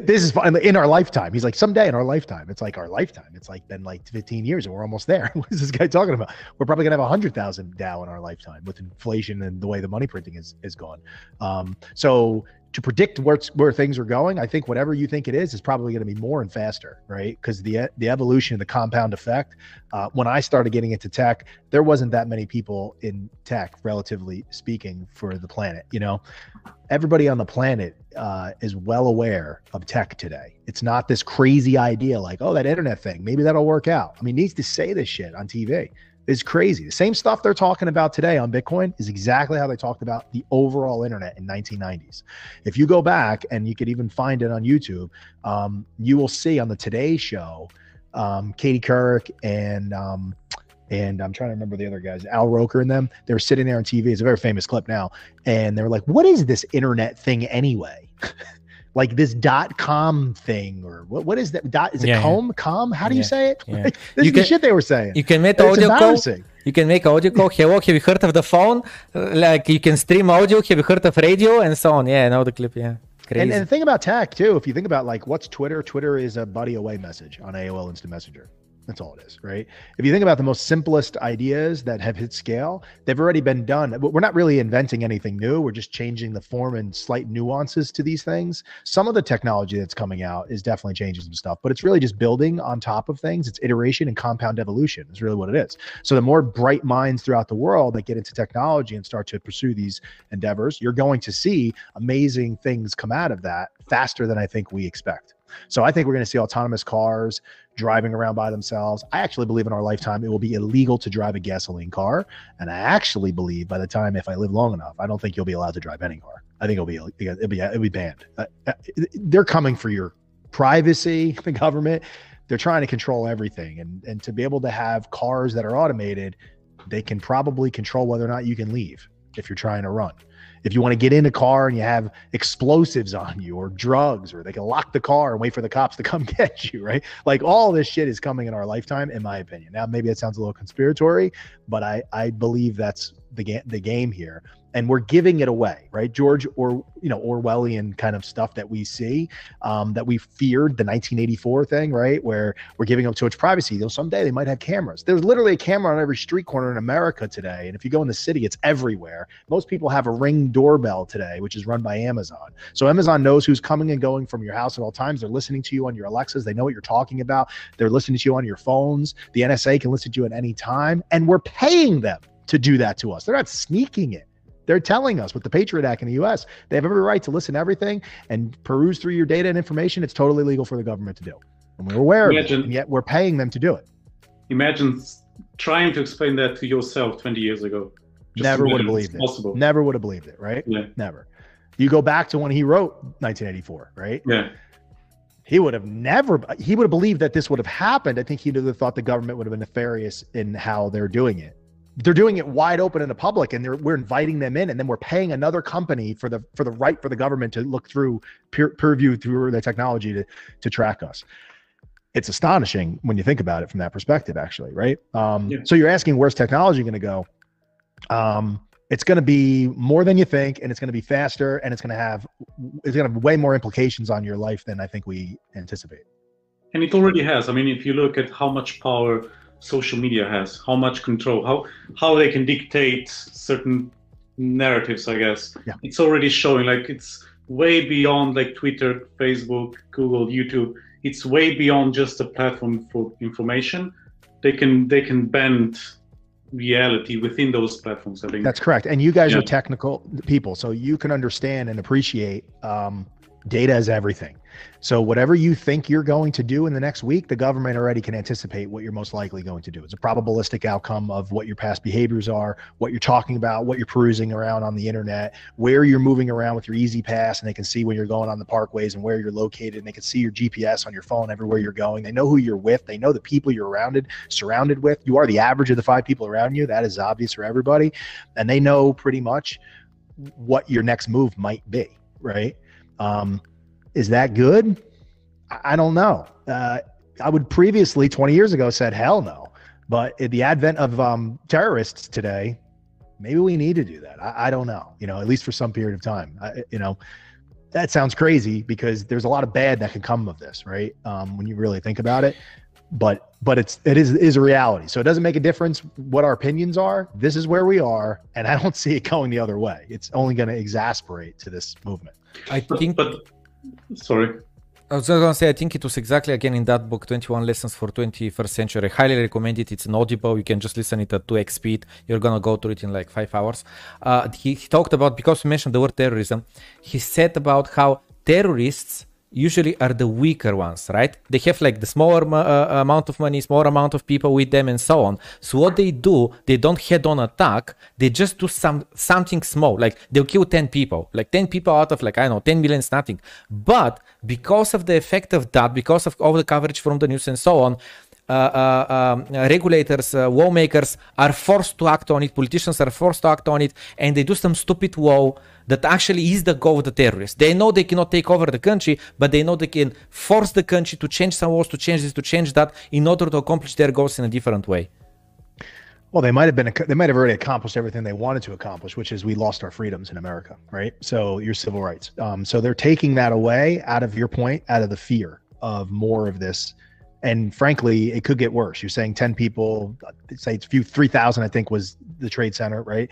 S2: this is in our lifetime. He's like, someday in our lifetime. It's like our lifetime. It's like been like 15 years and we're almost there. what is this guy talking about? We're probably gonna have a hundred thousand Dow in our lifetime with inflation and the way the money printing is is gone. Um, so to predict where where things are going, I think whatever you think it is is probably going to be more and faster, right? Because the the evolution, the compound effect. Uh, when I started getting into tech, there wasn't that many people in tech, relatively speaking, for the planet. You know, everybody on the planet uh, is well aware of tech today. It's not this crazy idea like, oh, that internet thing, maybe that'll work out. I mean, needs to say this shit on TV is crazy. The same stuff they're talking about today on Bitcoin is exactly how they talked about the overall internet in 1990s. If you go back and you could even find it on YouTube, um, you will see on the Today Show, um, Katie Couric and um, and I'm trying to remember the other guys, Al Roker and them. They were sitting there on TV. It's a very famous clip now, and they were like, "What is this internet thing anyway?" like this dot com thing or what what is that dot is it yeah, com yeah. com how do you say it? yeah. this you is can, the shit they were saying.
S1: you can make audio call. you can make audio call. Hello have you heard of the phone? Like you can stream audio. Have you heard of radio and so on? Yeah I know the clip. Yeah.
S2: And, and the thing about tech too if you think about like what's twitter? Twitter is a buddy away message on aol instant messenger that's all it is, right? If you think about the most simplest ideas that have hit scale, they've already been done. We're not really inventing anything new. We're just changing the form and slight nuances to these things. Some of the technology that's coming out is definitely changing some stuff, but it's really just building on top of things. It's iteration and compound evolution is really what it is. So the more bright minds throughout the world that get into technology and start to pursue these endeavors, you're going to see amazing things come out of that faster than I think we expect. So I think we're going to see autonomous cars driving around by themselves. I actually believe in our lifetime it will be illegal to drive a gasoline car, and I actually believe by the time if I live long enough, I don't think you'll be allowed to drive any car. I think it'll be it'll be it'll be banned. Uh, uh they're coming for your privacy. The government, they're trying to control everything, and and to be able to have cars that are automated, they can probably control whether or not you can leave if you're trying to run if you want to get in a car and you have explosives on you or drugs or they can lock the car and wait for the cops to come get you right? Like all this shit is coming in our lifetime in my opinion. Now maybe it sounds a little conspiratory but i i believe that's the game the game here and we're giving it away right? George or you know orwellian kind of stuff that we see um, that we feared the 1984 thing right? Where we're giving up too much privacy know someday they might have cameras. There's literally a camera on every street corner in america today and if you go in the city it's everywhere. Most people have a ring doorbell today which is run by amazon. So amazon knows who's coming and going from your house at all times. They're listening to you on your alexas. They know what you're talking about. They're listening to you on your phones. The nsa can listen to you at any time and we're paying them to do that to us they're not sneaking it they're telling us with the Patriot Act in the US, they have every right to listen to everything and peruse through your data and information. It's totally legal for the government to do. And we're aware imagine, of it, and yet we're paying them to do it.
S3: Imagine trying to explain that to yourself 20 years ago.
S2: Just Never would have believed it. Possible. Never would have believed it, right? Yeah. Never. You go back to when he wrote 1984, right?
S3: Yeah.
S2: He would have never, he would have believed that this would have happened. I think he would have thought the government would have been nefarious in how they're doing it they're doing it wide open in the public and we're inviting them in and then we're paying another company for the for the right for the government to look through peer, peer view through the technology to to track us. It's astonishing when you think about it from that perspective actually right? Um, yeah. so you're asking where's technology going to go? Um, it's going to be more than you think and it's going to be faster and it's going to have it's going to have way more implications on your life than i think we anticipate.
S3: And it already has. I mean if you look at how much power social media has, how much control, how how they can dictate certain narratives. I guess
S2: yeah.
S3: it's already showing. Like it's way beyond like Twitter, Facebook, Google, YouTube. It's way beyond just a platform for information. They can they can bend reality within those platforms. I think
S2: that's correct. And you guys yeah. are technical people, so you can understand and appreciate um, data is everything. So whatever you think you're going to do in the next week, the government already can anticipate what you're most likely going to do. It's a probabilistic outcome of what your past behaviors are, what you're talking about, what you're perusing around on the internet, where you're moving around with your E-ZPass, and they can see when you're going on the parkways and where you're located, and they can see your GPS on your phone everywhere you're going. They know who you're with. They know the people you're surrounded surrounded with. You are the average of the five people around you. That is obvious for everybody, and they know pretty much what your next move might be. Right. Um, is that good? I don't know. Uh, I would previously, 20 years ago, said hell no. But at the advent of um, terrorists today, maybe we need to do that. I, I, don't know. You know, at least for some period of time. I, you know, that sounds crazy because there's a lot of bad that can come of this, right? Um, when you really think about it. But but it's it is is a reality. So it doesn't make a difference what our opinions are. This is where we are, and I don't see it going the other way. It's only going to exasperate to this movement.
S1: I think,
S3: but Sorry.
S1: I was going to say, I think it was exactly again in that book, 21 Lessons for 21st Century. Highly recommend it. It's an audible. You can just listen it at 2x speed. You're going to go through it in like five hours. Uh, he, he talked about, because we mentioned the word terrorism, he said about how terrorists usually are the weaker ones, right? They have like the smaller uh, amount of money, smaller amount of people with them, and so on. So what they do, they don't head-on attack. They just do some something small, like they'll kill ten people, like ten people out of like I don't know, ten million is nothing. But because of the effect of that, because of all the coverage from the news and so on, regulators, uh, lawmakers are forced to act on it, politicians are forced to act on it, and they do some stupid law that actually is the goal of the terrorists. They know they cannot take over the country, but they know they can force the country to change some laws, to change this, to change that, in order to accomplish their goals in a different way.
S2: Well, they might have been they might have already accomplished everything they wanted to accomplish, which is we lost our freedoms in America, right? So your civil rights. Um, so they're taking that away out of your point, out of the fear of more of this and frankly it could get worse. You're saying 10 people say it's few 3000 i think was the trade center right?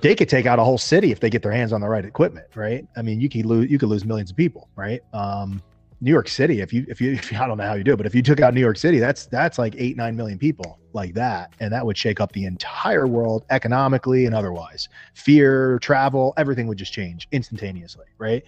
S2: They could take out a whole city if they get their hands on the right equipment right? I mean you could lose you could lose millions of people right? Um, new york city if you if you if you, i don't know how you do it but if you took out new york city that's that's like 8 9 million people like that. And that would shake up the entire world economically and otherwise. Fear travel everything would just change instantaneously right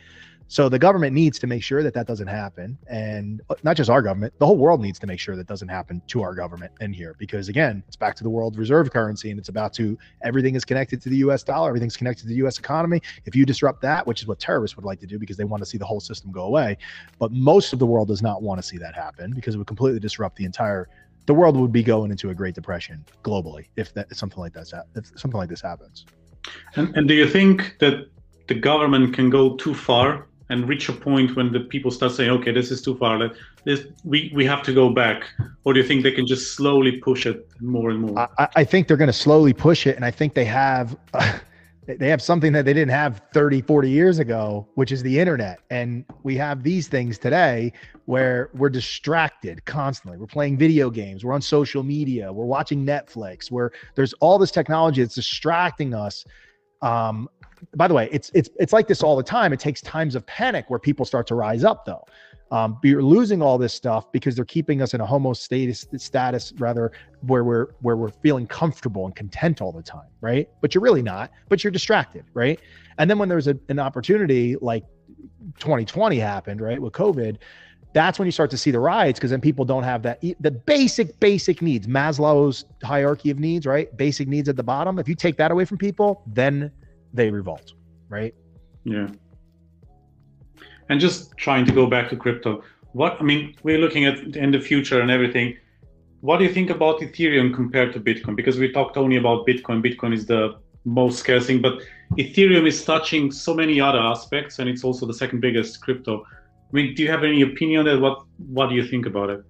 S2: so the government needs to make sure that that doesn't happen, and uh, not just our government, the whole world needs to make sure that doesn't happen to our government in here. Because again, it's back to the world reserve currency, and it's about to everything is connected to the U.S. dollar, everything's connected to the U.S. economy. If you disrupt that, which is what terrorists would like to do because they want to see the whole system go away, but most of the world does not want to see that happen because it would completely disrupt the entire. The world would be going into a Great Depression globally if that something like that if something like this happens.
S3: And, and do you think that the government can go too far and reach a point when the people start saying, "Okay, this is too far. Let this we we have to go back," or do you think they can just slowly push it more and more?
S2: I, I think they're going to slowly push it, and I think they have. Uh, they have something that they didn't have 30 40 years ago which is the internet and we have these things today where we're distracted constantly we're playing video games we're on social media we're watching netflix where there's all this technology that's distracting us um, by the way, it's it's it's like this all the time. It takes times of panic where people start to rise up, though. Um, but you're losing all this stuff because they're keeping us in a homo status status rather where we're where we're feeling comfortable and content all the time, right? But you're really not. But you're distracted, right? And then when there's a, an opportunity like 2020 happened, right, with COVID, that's when you start to see the riots because then people don't have that the basic basic needs maslow's hierarchy of needs right basic needs at the bottom if you take that away from people then they revolt, right?
S3: Yeah. And just trying to go back to crypto, what I mean, we're looking at in the future and everything. What do you think about Ethereum compared to Bitcoin? Because we talked only about Bitcoin. Bitcoin is the most scarce thing, but Ethereum is touching so many other aspects, and it's also the second biggest crypto. I mean, do you have any opinion on that? What What do you think about it?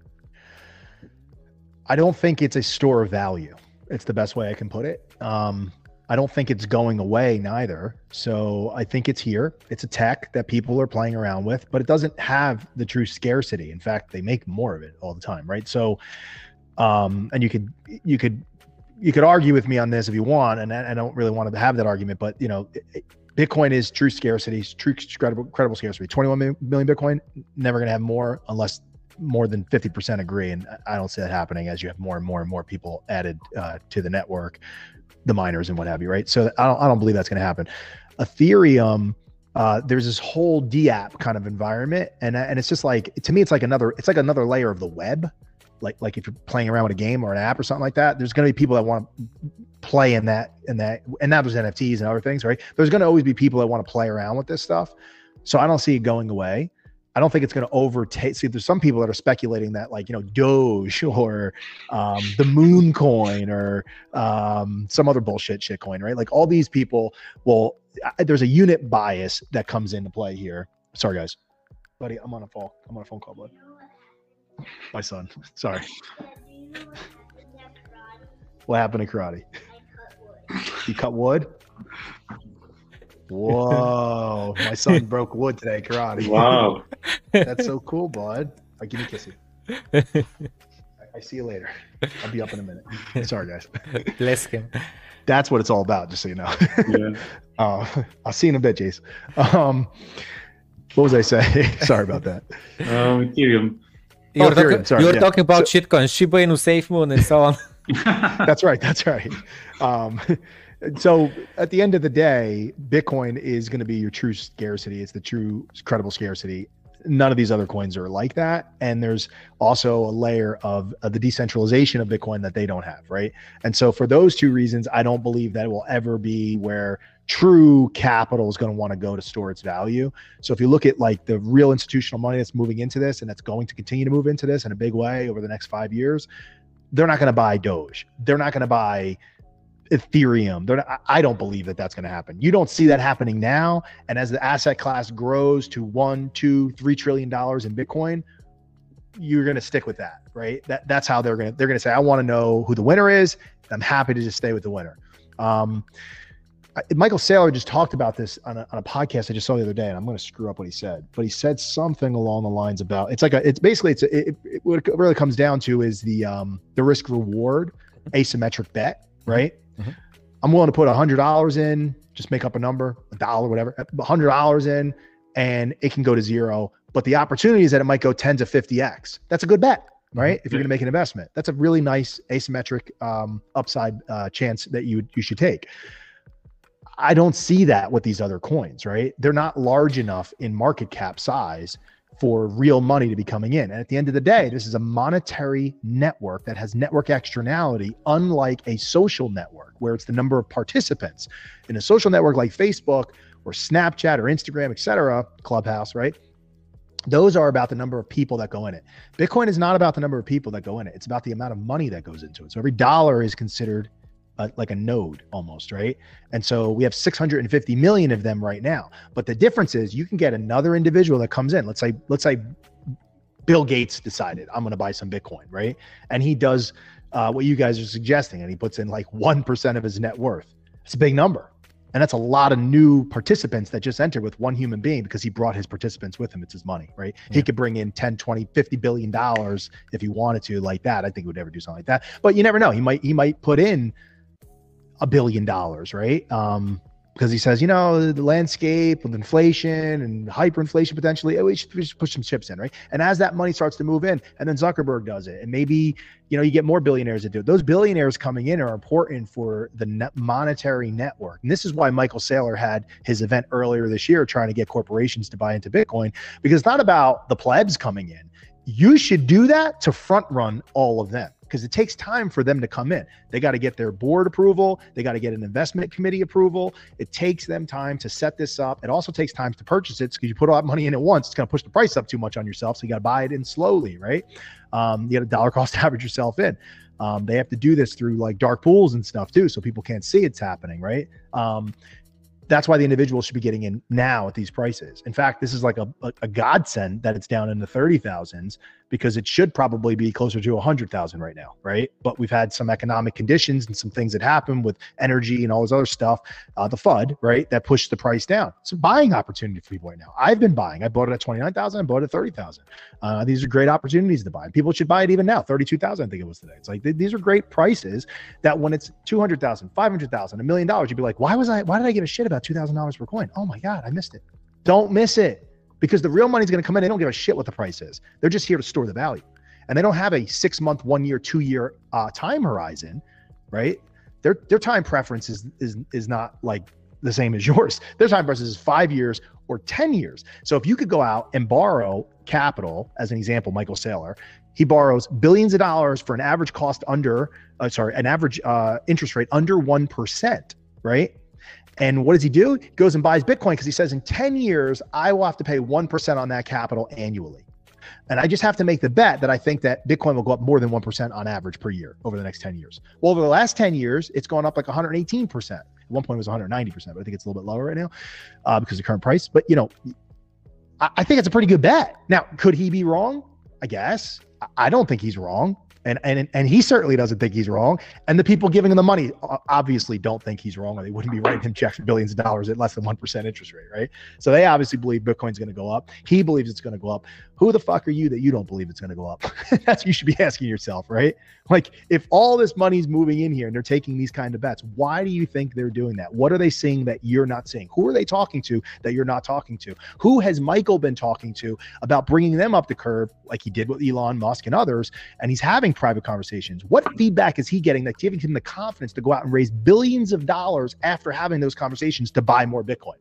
S2: I don't think it's a store of value. It's the best way I can put it. Um, I don't think it's going away neither. So I think it's here. It's a tech that people are playing around with, but it doesn't have the true scarcity. In fact, they make more of it all the time, right? So, um, and you could you could you could argue with me on this if you want, and I don't really want to have that argument, but you know, Bitcoin is true scarcity, true credible, credible scarcity. 21 million Bitcoin, never going to have more unless more than 50% agree. And I don't see that happening as you have more and more and more people added uh, to the network the miners and what have you, right? So I don't, I don't believe that's going to happen. Ethereum, uh, there's this whole DApp kind of environment, and and it's just like to me, it's like another, it's like another layer of the web. Like like if you're playing around with a game or an app or something like that, there's going to be people that want to play in that in that, and now there's NFTs and other things, right? There's going to always be people that want to play around with this stuff. So I don't see it going away. I don't think it's going to overtake. See, there's some people that are speculating that, like, you know, Doge or um, the Moon Coin or um, some other bullshit shit coin, right? Like, all these people will. There's a unit bias that comes into play here. Sorry, guys, buddy. I'm on a phone. I'm on a phone call, bud. My son. Sorry. What happened to karate? You cut wood. Whoa, my son broke wood today, karate.
S3: Wow.
S2: That's so cool, bud. I give you a kissy. I see you later. I'll be up in a minute. Sorry, guys.
S1: Bless him.
S2: That's what it's all about, just so you know.
S3: Yeah.
S2: Uh, I'll see you in a bit, Jace. Um, what was I saying? Sorry about that.
S3: Um, Ethereum.
S1: You were,
S2: Oh, Ethereum,
S1: talking,
S2: sorry,
S1: you were
S2: yeah.
S1: talking about
S2: So-
S1: shitcoins, Shiba Inu, SafeMoon, and so on.
S2: That's right. That's right. Um, so at the end of the day, Bitcoin is going to be your true scarcity. It's the true credible scarcity. None of these other coins are like that. And there's also a layer of, of the decentralization of Bitcoin that they don't have. Right. And so for those two reasons, I don't believe that it will ever be where true capital is going to want to go to store its value. So if you look at like the real institutional money that's moving into this and that's going to continue to move into this in a big way over the next five years, they're not going to buy Doge. They're not going to buy Ethereum. Not, I- I don't believe that that's going to happen. You don't see that happening now. And as the asset class grows to one, two, three trillion dollars in Bitcoin, you're going to stick with that, right? That that's how they're going to they're going to say, I want to know who the winner is. I'm happy to just stay with the winner. Um, Michael Saylor just talked about this on a, on a podcast I just saw the other day, and I'm going to screw up what he said, but he said something along the lines about it's like a it's basically it's a, it, it, what it really comes down to is the um the risk reward asymmetric bet, right?
S1: Mhm.
S2: I'm willing to put a hundred dollars in, just make up a number, a dollar, whatever, a hundred dollars in, and it can go to zero. But the opportunity is that it might go 10 to 50x. That's a good bet, right? If you're going to make an investment, that's a really nice asymmetric um, upside uh, chance that you you should take. I don't see that with these other coins, right? They're not large enough in market cap size for real money to be coming in. And at the end of the day, this is a monetary network that has network externality, unlike a social network where it's the number of participants. In a social network like Facebook or Snapchat or Instagram, et cetera, Clubhouse, right? Those are about the number of people that go in it. Bitcoin is not about the number of people that go in it. It's about the amount of money that goes into it. So every dollar is considered a, like a node almost, right? And so we have 650 million of them right now. But the difference is you can get another individual that comes in. Let's say let's say Bill Gates decided I'm going to buy some Bitcoin, right? And he does uh, what you guys are suggesting, and he puts in like one percent of his net worth. It's a big number. And that's a lot of new participants that just entered with one human being because he brought his participants with him. It's his money, right? Yeah. He could bring in 10, 20, 50 billion dollars if he wanted to like that. I think he would never do something like that. But you never know. He might he might put in a billion dollars, right? Um, because he says, you know, the landscape with inflation and hyperinflation potentially, oh, we should, we should push some chips in, right? And as that money starts to move in, and then Zuckerberg does it, and maybe you know you get more billionaires that do it. Those billionaires coming in are important for the net monetary network, and this is why Michael Saylor had his event earlier this year trying to get corporations to buy into Bitcoin because it's not about the plebs coming in. You should do that to front run all of them because it takes time for them to come in. They got to get their board approval, they got to get an investment committee approval. It takes them time to set this up. It also takes time to purchase it because you put all that money in at once, it's going to push the price up too much on yourself. So you got to buy it in slowly, right? Um, you got a dollar cost average yourself in. Um, they have to do this through like dark pools and stuff too, so people can't see it's happening, right? Um, that's why the individual should be getting in now at these prices. In fact, this is like a, a, a godsend that it's down in the 30,000s because it should probably be closer to 100,000 right now, right? But we've had some economic conditions and some things that happen with energy and all this other stuff, uh, the FUD, right, that pushed the price down. It's a buying opportunity for people right now. I've been buying. I bought it at 29,000, I bought it at 30,000. Uh, these are great opportunities to buy. People should buy it even now, 32,000, I think it was today. It's like th- these are great prices that when it's 200,000, 500,000, a million dollars, you'd be like, why was I, why did I give a shit about $2,000 per coin? Oh my God, I missed it. Don't miss it because the real money's going to come in. They don't give a shit what the price is. They're just here to store the value, and they don't have a six month, one year, two year uh, time horizon, right? Their their time preference is is is not like the same as yours. Their time preference is five years or ten years. So if you could go out and borrow capital, as an example, Michael Saylor, he borrows billions of dollars for an average cost under, uh, sorry, an average uh, interest rate under one percent, right? And what does he do? He goes and buys Bitcoin because he says in 10 years, I will have to pay 1% on that capital annually. And I just have to make the bet that I think that Bitcoin will go up more than 1% on average per year over the next 10 years. Well, over the last 10 years, it's gone up like 118%. At one point it was 190%, but I think it's a little bit lower right now uh, because of the current price. But, you know, I, I think it's a pretty good bet. Now, could he be wrong? I guess. I don't think he's wrong and and and he certainly doesn't think he's wrong. And the people giving him the money obviously don't think he's wrong, or they wouldn't be writing him checks for billions of dollars at less than one percent interest rate, right? So they obviously believe Bitcoin's going to go up. He believes it's going to go up. Who the fuck are you that you don't believe it's going to go up? That's you should be asking yourself, right? Like if all this money's moving in here and they're taking these kind of bets, why do you think they're doing that? What are they seeing that you're not seeing? Who are they talking to that you're not talking to? Who has Michael been talking to about bringing them up the curve, like he did with Elon Musk and others? And he's having private conversations? What feedback is he getting that's giving him the confidence to go out and raise billions of dollars after having those conversations to buy more Bitcoin?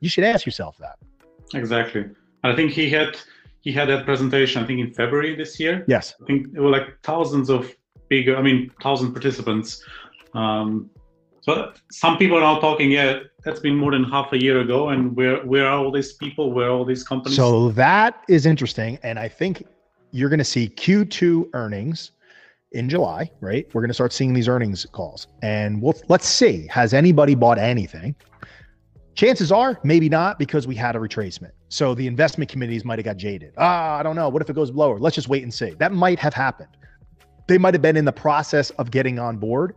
S2: You should ask yourself that.
S3: Exactly. I think he had he had that presentation. I think in February this year.
S2: Yes.
S3: I think it were like thousands of big. I mean, thousand participants. Um, so some people are now talking. Yeah, that's been more than half a year ago. And where where are all these people? Where are all these companies?
S2: So that is interesting, and I think you're going to see Q2 earnings in July, right? We're going to start seeing these earnings calls, and we'll let's see has anybody bought anything. Chances are maybe not because we had a retracement. So the investment committees might have got jaded. Ah, I don't know. What if it goes lower? Let's just wait and see. That might have happened. They might have been in the process of getting on board,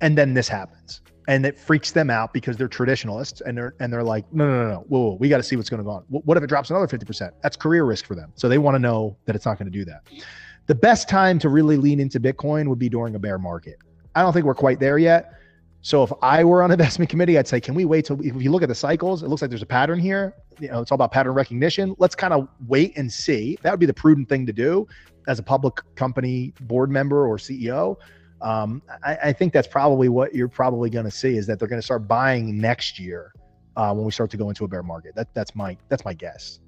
S2: and then this happens, and it freaks them out because they're traditionalists, and they're and they're like, no, no, no, no. Whoa, whoa we got to see what's going on. What if it drops another fifty percent? That's career risk for them. So they want to know that it's not going to do that the best time to really lean into Bitcoin would be during a bear market. I don't think we're quite there yet. So if I were on investment committee, I'd say, can we wait till if you look at the cycles, it looks like there's a pattern here. You know, it's all about pattern recognition. Let's kind of wait and see. That would be the prudent thing to do as a public company board member or CEO. Um, I, I, think that's probably what you're probably going to see is that they're going to start buying next year uh, when we start to go into a bear market. That that's my that's my guess.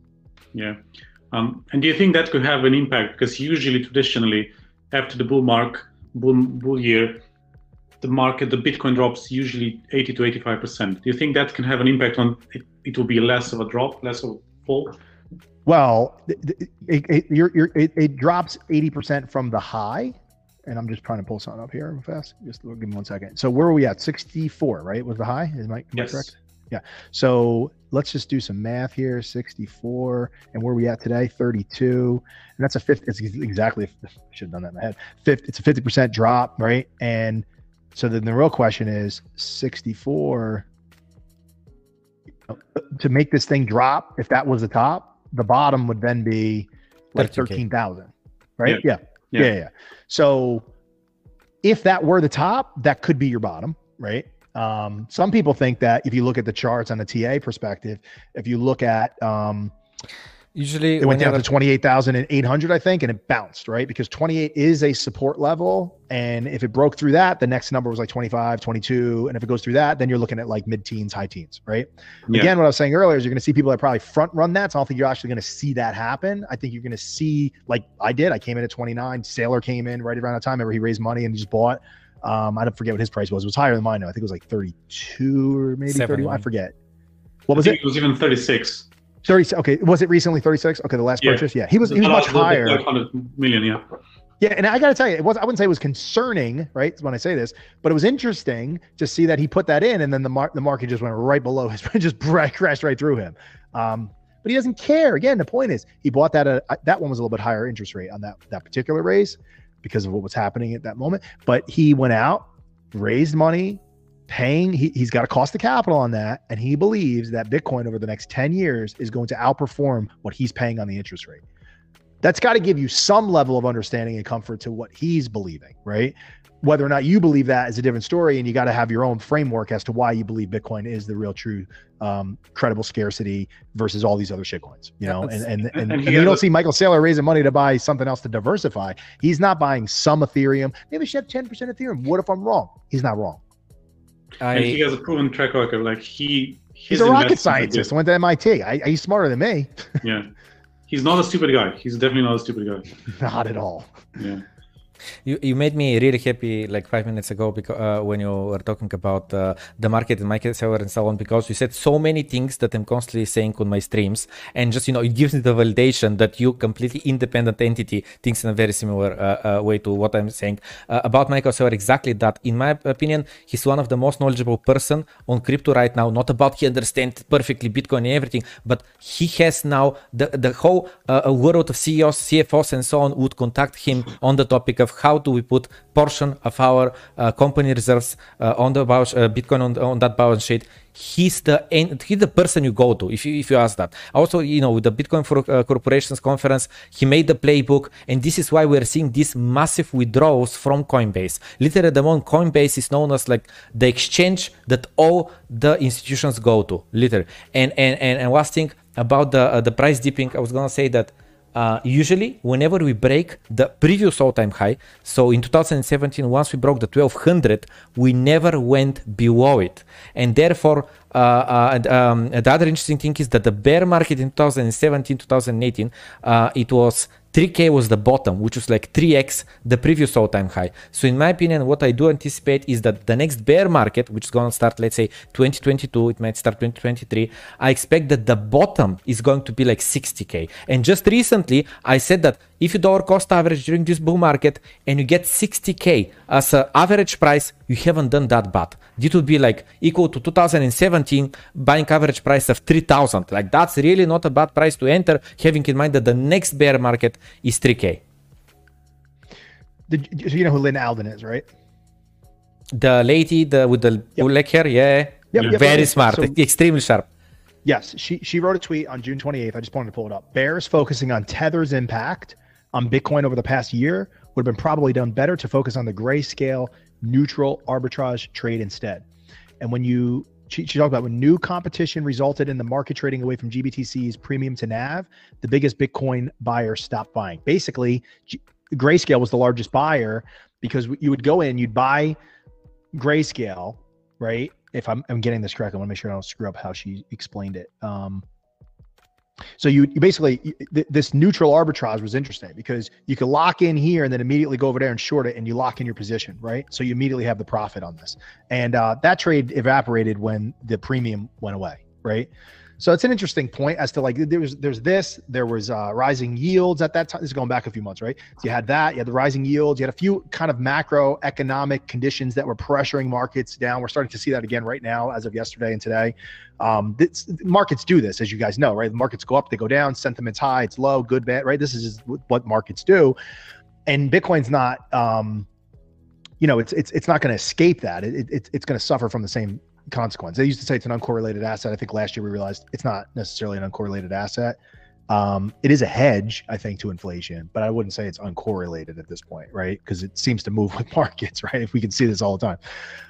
S3: Yeah. Um, and do you think that could have an impact? Because usually, traditionally, after the bull mark, bull, bull year, the market, the Bitcoin drops usually 80 to 85 percent. Do you think that can have an impact on it? It will be less of a drop, less of a fall.
S2: Well, it, it, it, it drops 80 percent from the high, and I'm just trying to pull something up here real fast. Just give me one second. So where are we at? 64, right? Was the high? Is my, am I
S3: Yes.
S2: correct? Yeah. So let's just do some math here. 64, and where are we at today? 32, and that's a fifth. It's exactly. I should have done that in my head. Fifth. It's a 50 percent drop, right? And so then the real question is 64 to make this thing drop. If that was the top, the bottom would then be like 13,000, right? Yeah.
S3: Yeah.
S2: yeah. Yeah. So if that were the top, that could be your bottom, right? Um, some people think that if you look at the charts on the TA perspective, if you look at um,
S1: Usually,
S2: it went down
S1: whenever-
S2: to 28,800, I think, and it bounced, right? Because 28 is a support level. And if it broke through that, the next number was like 25, 22. And if it goes through that, then you're looking at like mid teens, high teens, right?
S3: Yeah.
S2: Again, what I was saying earlier is you're going to see people that probably front run that. So I don't think you're actually going to see that happen. I think you're going to see, like I did, I came in at 29. Saylor came in right around that time. Remember, he raised money and he just bought. Um, I don't forget what his price was. It was higher than mine. Though. I think it was like 32 or maybe 31. I forget. What was it?
S3: it was even 36.
S2: 30. Okay. Was it recently 36? Okay. The last
S3: Yeah.
S2: purchase. Yeah. He was, he was much higher.
S3: 500 million, yeah.
S2: Yeah, and I got to tell you, it was I wouldn't say it was concerning, right? When I say this, but it was interesting to see that he put that in, and then the mar- the market just went right below his, just crashed right through him. Um, but he doesn't care. Again, the point is, he bought that at that one was a little bit higher interest rate on that that particular raise because of what was happening at that moment. But he went out, raised money, paying. He, he's got a cost of capital on that, and he believes that Bitcoin over the next ten years is going to outperform what he's paying on the interest rate that's got to give you some level of understanding and comfort to what he's believing, right? Whether or not you believe that is a different story, and you got to have your own framework as to why you believe Bitcoin is the real, true, um, credible scarcity versus all these other shitcoins. You know, and and and,
S3: and
S2: you don't see Michael Saylor raising money to buy something else to diversify. He's not buying some Ethereum. Maybe should have ten percent Ethereum. What if I'm wrong? He's not wrong.
S3: And he has a proven track record. Like he,
S2: He's a rocket scientist.
S3: good.
S2: Went to MIT. I, he's smarter than me.
S3: Yeah, he's not a stupid guy. He's definitely not a stupid guy.
S2: Not at all.
S3: Yeah.
S1: You, you made me really happy like five minutes ago because uh, when you were talking about uh, the market and market seller and so on because you said so many things that I'm constantly saying on my streams. And just you know it gives me the validation that you completely independent entity thinks in a very similar uh, uh, way to what I'm saying uh, about Michael Saylor exactly that. In my opinion he's one of the most knowledgeable person on crypto right now. Not about he understands perfectly Bitcoin and everything but he has now the the whole uh, world of CEOs CFOs and so on would contact him on the topic of how do we put portion of our uh, company reserves uh, on the uh, Bitcoin on, on that balance sheet. He's the he's the person you go to if you if you ask that. Also, you know, with the Bitcoin for uh, Corporations conference, he made the playbook, and this is why we're seeing these massive withdrawals from Coinbase. Literally, the moment, Coinbase is known as like the exchange that all the institutions go to. Literally, and and and, and last thing about the uh, the price dipping, I was gonna say that uh, usually whenever we break the previous all-time high so in 2017 once we broke the 1200 we never went below it. And therefore uh, uh, um, the other interesting thing is that the bear market in 2017 2018 uh, it was 3k was the bottom which was like 3x the previous all-time high. So in my opinion what i do anticipate is that the next bear market which is going to start let's say 2022 it might start 2023 i expect that the bottom is going to be like 60k and just recently i said that if you dollar cost average during this bull market and you get 60k as an average price you haven't done that bad it would be like equal to 2017 buying average price of 3000 like that's really not a bad price to enter having in mind that the next bear market is 3k
S2: Did, so you know who Lynn Alden is, right?
S1: the lady the with the black hair? Yeah.
S2: Yep, yep,
S1: very
S2: yep.
S1: smart.
S2: So-
S1: extremely sharp.
S2: Yes, she she wrote a tweet on June 28th. I just wanted to pull it up. Bears focusing on Tether's impact on Bitcoin over the past year would have been probably done better to focus on the grayscale neutral arbitrage trade instead. And when you she, she talked about when new competition resulted in the market trading away from GBTC's premium to NAV, the biggest Bitcoin buyer stopped buying. Basically, G- Grayscale was the largest buyer because you would go in, you'd buy Grayscale, right? If I'm, I'm getting this correct, I want to make sure I don't screw up how she explained it. Um, so you, you basically th- this neutral arbitrage was interesting because you could lock in here and then immediately go over there and short it, and you lock in your position, right? So you immediately have the profit on this, and uh, that trade evaporated when the premium went away, right? So it's an interesting point as to like there was there's this, there was uh, rising yields at that time. This is going back a few months, right? So you had that, you had the rising yields, you had a few kind of macroeconomic conditions that were pressuring markets down. We're starting to see that again right now, as of yesterday and today. Um, this, markets do this, as you guys know, right? The markets go up, they go down, sentiment's high, it's low, good, bad, right? This is what markets do, and Bitcoin's not. Um, you know, it's it's it's not going to escape that. It, it it's going to suffer from the same consequence. They used to say it's an uncorrelated asset. I think last year we realized it's not necessarily an uncorrelated asset. Um, it is a hedge, I think, to inflation, but I wouldn't say it's uncorrelated at this point, right? Because it seems to move with markets, right? If we can see this all the time.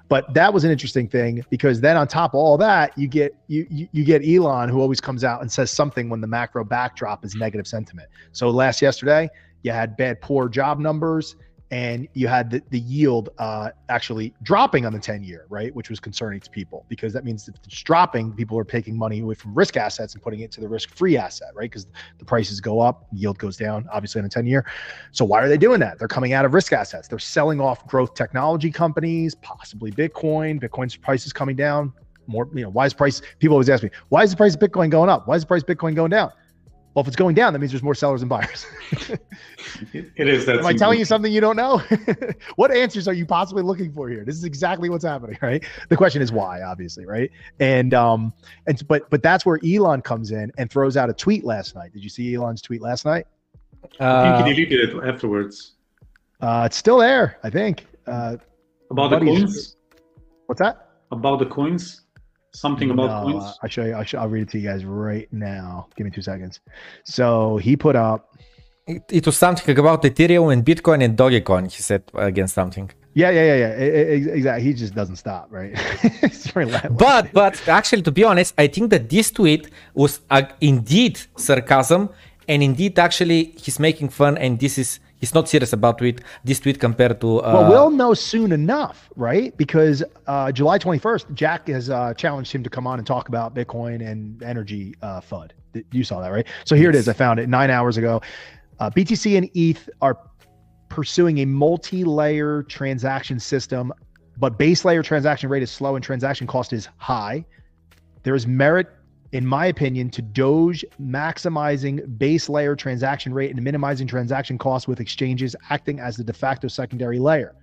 S2: But that was an interesting thing because then on top of all that, you get you, you you get Elon who always comes out and says something when the macro backdrop is negative sentiment. So last yesterday, you had bad poor job numbers and you had the, the yield uh, actually dropping on the 10 year, right? Which was concerning to people because that means if it's dropping, people are taking money away from risk assets and putting it to the risk free asset, right? Because the prices go up, yield goes down, obviously, in a 10 year. So, why are they doing that? They're coming out of risk assets. They're selling off growth technology companies, possibly Bitcoin. Bitcoin's price is coming down. More, you know, why is price? People always ask me, why is the price of Bitcoin going up? Why is the price of Bitcoin going down? Well, if it's going down, that means there's more sellers and buyers.
S3: it is that.
S2: Am I telling you something you don't know? what answers are you possibly looking for here? This is exactly what's happening, right? The question is why, obviously, right? And um, and but but that's where Elon comes in and throws out a tweet last night. Did you see Elon's tweet last night?
S3: Uh, I think he deleted it afterwards.
S2: Uh, it's still there, I think. Uh,
S3: about the coins.
S2: What's that?
S3: About the coins something about no,
S2: points? I'll show you. I'll, show, I'll read it to you guys right now. Give me two seconds. So he put up.
S1: It, it was something about Ethereum and Bitcoin and Dogecoin. He said against something.
S2: Yeah, yeah, yeah, yeah. Exactly. He just doesn't stop, right?
S1: but but actually, to be honest, I think that this tweet was uh, indeed sarcasm, and indeed actually he's making fun, and this is he's not serious about tweet this tweet compared to
S2: uh, well we'll know soon enough right? Because uh, july 21st jack has uh, challenged him to come on and talk about bitcoin and energy uh, fud you saw that right? So here yes. it is. I found it nine hours ago. Uh, btc and eth are pursuing a multi-layer transaction system but base layer transaction rate is slow and transaction cost is high. There is merit in my opinion, to Doge maximizing base layer transaction rate and minimizing transaction costs with exchanges acting as the de facto secondary layer.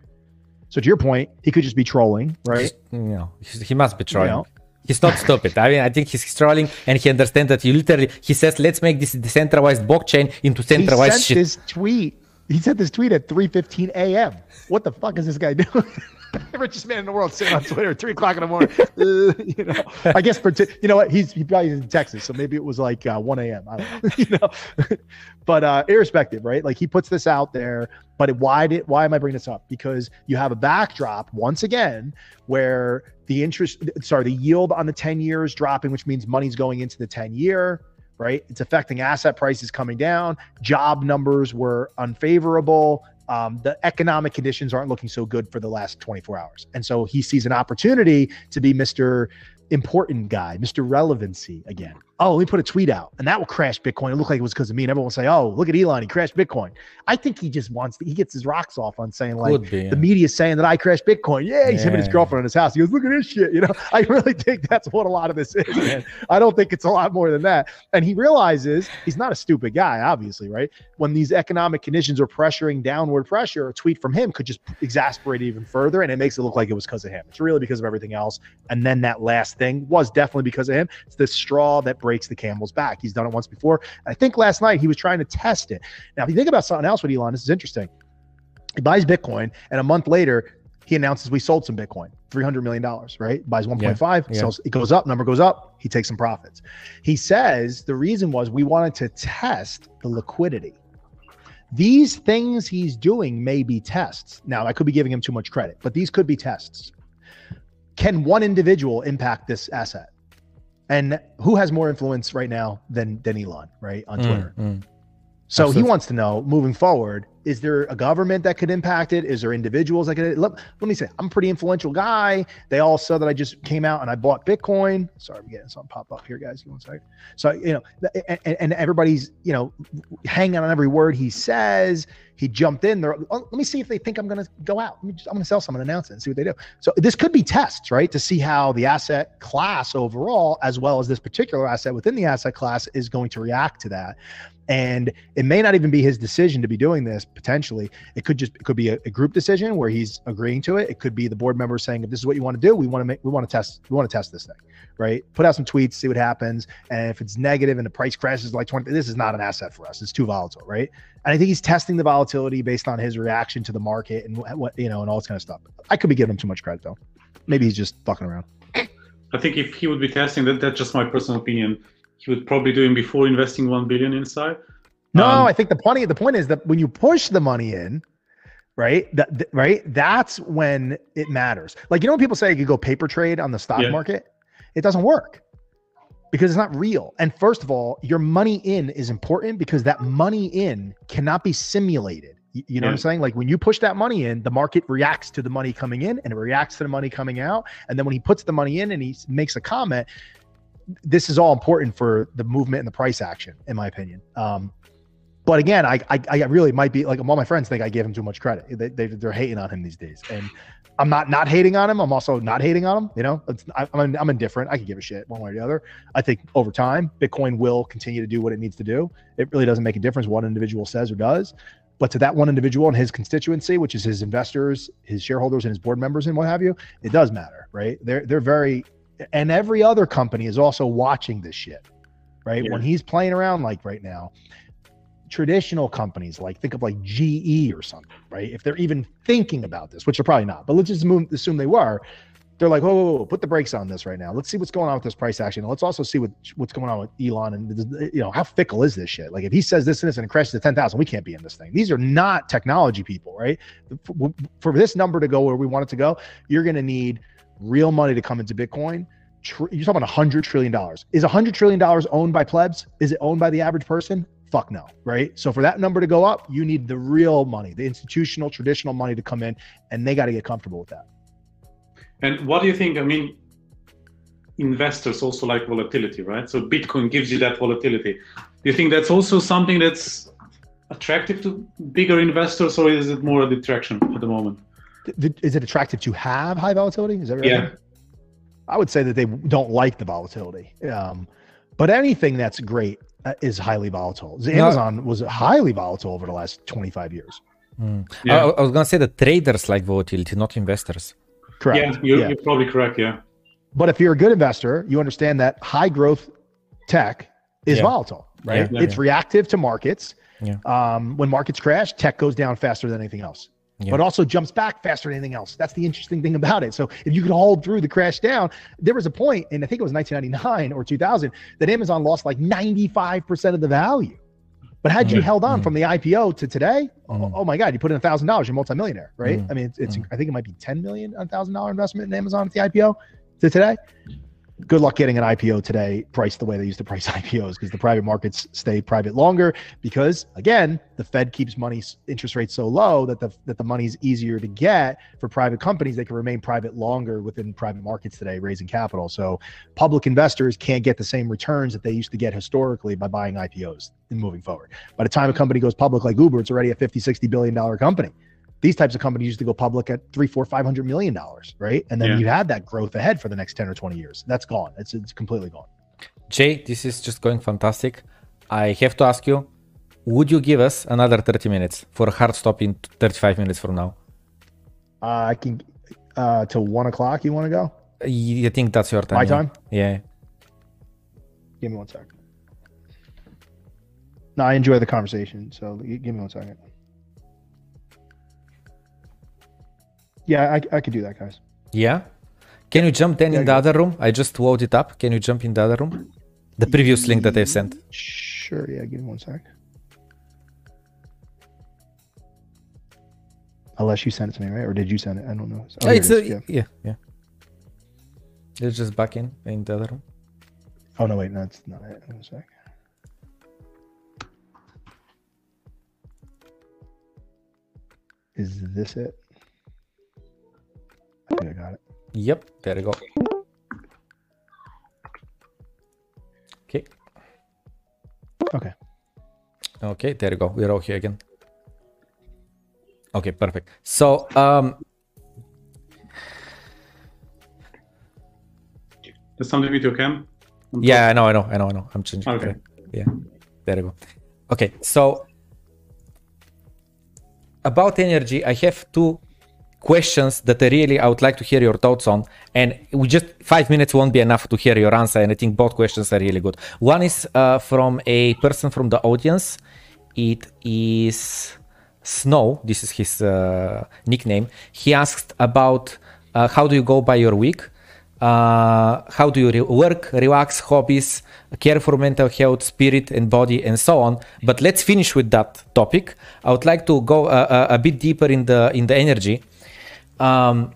S2: So to your point, he could just be trolling, right?
S1: You know, he must be trolling. You know? He's not stupid. I mean, I think he's trolling and he understands that you literally, he says, let's make this decentralized blockchain into centralized he
S2: sent
S1: shit.
S2: this tweet. He sent this tweet at 3.15 a.m. What the fuck is this guy doing? richest man in the world sitting on Twitter at three o'clock in the morning. Uh, you know, I guess for t- you know what he's he probably in Texas, so maybe it was like uh, one a.m. You know, but uh, irrespective, right? Like he puts this out there. But it, why did why am I bringing this up? Because you have a backdrop once again where the interest, sorry, the yield on the ten years dropping, which means money's going into the ten year right? It's affecting asset prices coming down. Job numbers were unfavorable um, the economic conditions aren't looking so good for the last 24 hours. And so he sees an opportunity to be Mr important guy, Mr. Relevancy again. Oh, let me put a tweet out and that will crash Bitcoin. It looked like it was because of me. And everyone will say, oh, look at Elon. He crashed Bitcoin. I think he just wants to, he gets his rocks off on saying, like, be, yeah. the media saying that I crashed Bitcoin. Yeah, he's yeah. him and his girlfriend in his house. He goes, look at this shit. You know, I really think that's what a lot of this is, man. I don't think it's a lot more than that. And he realizes he's not a stupid guy, obviously, right? When these economic conditions are pressuring downward pressure, a tweet from him could just exasperate it even further. And it makes it look like it was because of him. It's really because of everything else. And then that last thing was definitely because of him. It's the straw that breaks the camel's back. He's done it once before. I think last night he was trying to test it. Now, if you think about something else with Elon, this is interesting. He buys Bitcoin, and a month later, he announces we sold some Bitcoin, $300 million, right? Buys 1.5, yeah, yeah. it goes up, number goes up, he takes some profits. He says the reason was we wanted to test the liquidity. These things he's doing may be tests. Now, I could be giving him too much credit, but these could be tests can one individual impact this asset? And who has more influence right now than than Elon, right, on mm, Twitter? Mm. So Absolutely. he wants to know moving forward, Is there a government that could impact it? Is there individuals that could? Let, let me say, I'm a pretty influential guy. They all saw that I just came out and I bought Bitcoin. Sorry, I'm getting something pop up here, guys. Give one second. So you know, and, and everybody's you know hanging on every word he says. He jumped in there. Oh, let me see if they think I'm going to go out. Just, I'm going to sell some and announce it and see what they do. So this could be tests, right, to see how the asset class overall, as well as this particular asset within the asset class, is going to react to that. And it may not even be his decision to be doing this potentially. It could just it could be a, a, group decision where he's agreeing to it. It could be the board members saying, if this is what you want to do, we want to make we want to test we want to test this thing, right? Put out some tweets, see what happens. And if it's negative and the price crashes like 20, this is not an asset for us. It's too volatile, right? And I think he's testing the volatility based on his reaction to the market and what you know and all this kind of stuff. I could be giving him too much credit though. Maybe he's just fucking around.
S3: I think if he would be testing that, that's just my personal opinion. He would probably do him before investing one billion inside.
S2: No, um, I think the point the point is that when you push the money in, right? That right, that's when it matters. Like you know when people say you could go paper trade on the stock yeah. market, it doesn't work because it's not real. And first of all, your money in is important because that money in cannot be simulated. You, you know yeah. what I'm saying? Like when you push that money in, the market reacts to the money coming in and it reacts to the money coming out. And then when he puts the money in and he makes a comment, this is all important for the movement and the price action, in my opinion. Um, but again, I, I, I really might be like all my friends think I gave him too much credit. They, they they're hating on him these days, and I'm not not hating on him. I'm also not hating on him. You know, I, I'm I'm indifferent. I can give a shit one way or the other. I think over time, Bitcoin will continue to do what it needs to do. It really doesn't make a difference what an individual says or does. But to that one individual and his constituency, which is his investors, his shareholders, and his board members, and what have you, it does matter, right? They're they're very, and every other company is also watching this shit, right? Yeah. When he's playing around like right now, traditional companies like think of like GE or something, right? If they're even thinking about this, which they're probably not, but let's just assume they were. They're like, whoa, whoa, whoa, put the brakes on this right now. Let's see what's going on with this price action. Let's also see what what's going on with Elon and you know how fickle is this shit? Like if he says this and this and it crashes to ten thousand, we can't be in this thing. These are not technology people, right? For, for this number to go where we want it to go, you're going to need real money to come into Bitcoin you're talking about a hundred trillion dollars. Is a hundred trillion dollars owned by plebs? Is it owned by the average person? Fuck no, right? So for that number to go up, you need the real money, the institutional, traditional money to come in, and they got to get comfortable with that.
S3: And what do you think? I mean, investors also like volatility, right? So Bitcoin gives you that volatility. Do you think that's also something that's attractive to bigger investors, or is it more a detraction at the moment?
S2: Is it attractive to have high volatility? Is that right?
S3: Yeah.
S2: I would say that they don't like the volatility. Um, but anything that's great uh, is highly volatile. Amazon was highly volatile over the last 25 years.
S1: Mm. Yeah. I, I, was going to say that traders like volatility, not investors.
S3: Correct. Yeah you're, yeah, you're probably correct. Yeah.
S2: But if you're a good investor, you understand that high growth tech is yeah. volatile, right? it's reactive to markets. Yeah. Um, when markets crash, tech goes down faster than anything else yeah. but also jumps back faster than anything else. That's the interesting thing about it. So if you could hold through the crash down, there was a point, and I think it was 1999 or 2000, that Amazon lost like 95% of the value. But had you mm-hmm. held on mm-hmm. from the IPO to today, mm-hmm. oh, oh, my God, you put in a thousand dollars, you're multimillionaire, right? Mm-hmm. I mean, it's, it's I think it might be 10 million, a thousand dollar investment in Amazon at the IPO to today good luck getting an IPO today priced the way they used to price IPOs because the private markets stay private longer because again the Fed keeps money interest rates so low that the that the money's easier to get for private companies. They can remain private longer within private markets today raising capital. So public investors can't get the same returns that they used to get historically by buying IPOs and moving forward. By the time a company goes public like Uber it's already a 50 60 billion dollar company these types of companies used to go public at three, four, five hundred million dollars, right? And then yeah. you had that growth ahead for the next ten or twenty years. That's gone. It's it's completely gone.
S1: Jay, this is just going fantastic. I have to ask you, would you give us another thirty minutes for a hard stop in thirty-five minutes from now?
S2: Uh, I can uh, till one o'clock. You want to go?
S1: I think that's your time.
S2: My time?
S1: Yeah.
S2: Give me one second. No, I enjoy the conversation. So give me one second. Yeah, I, I could do that, guys.
S1: Yeah? Can you jump then yeah, in the other room? I just wrote it up. Can you jump in the other room? The previous link that I sent.
S2: Sure, yeah, give me one sec. Unless you sent it to me, right? Or did you send it? I don't know.
S1: Oh, it's it a, yeah. yeah, yeah. It's just back in in the other room.
S2: Oh no, wait, no, that's not it. One sec. Is this it? I I got it.
S1: Yep, there you go. Okay.
S2: Okay.
S1: Okay, there you go. We're all here again. Okay, perfect. So, um,
S3: There's something with your cam. on top?
S1: yeah, I know, I know, I know, I know. I'm changing.
S3: Okay.
S1: it. Yeah, there you go. Okay, so about energy, I have two questions that I really I would like to hear your thoughts on, and we just five minutes won't be enough to hear your answer. And I think both questions are really good. One is uh, from a person from the audience. It is Snow. This is his uh, nickname. He asked about uh, how do you go by your week. Uh, how do you re- work, relax, hobbies, care for mental health, spirit and body, and so on. But let's finish with that topic. I would like to go uh, uh, a bit deeper in the in the energy. Um,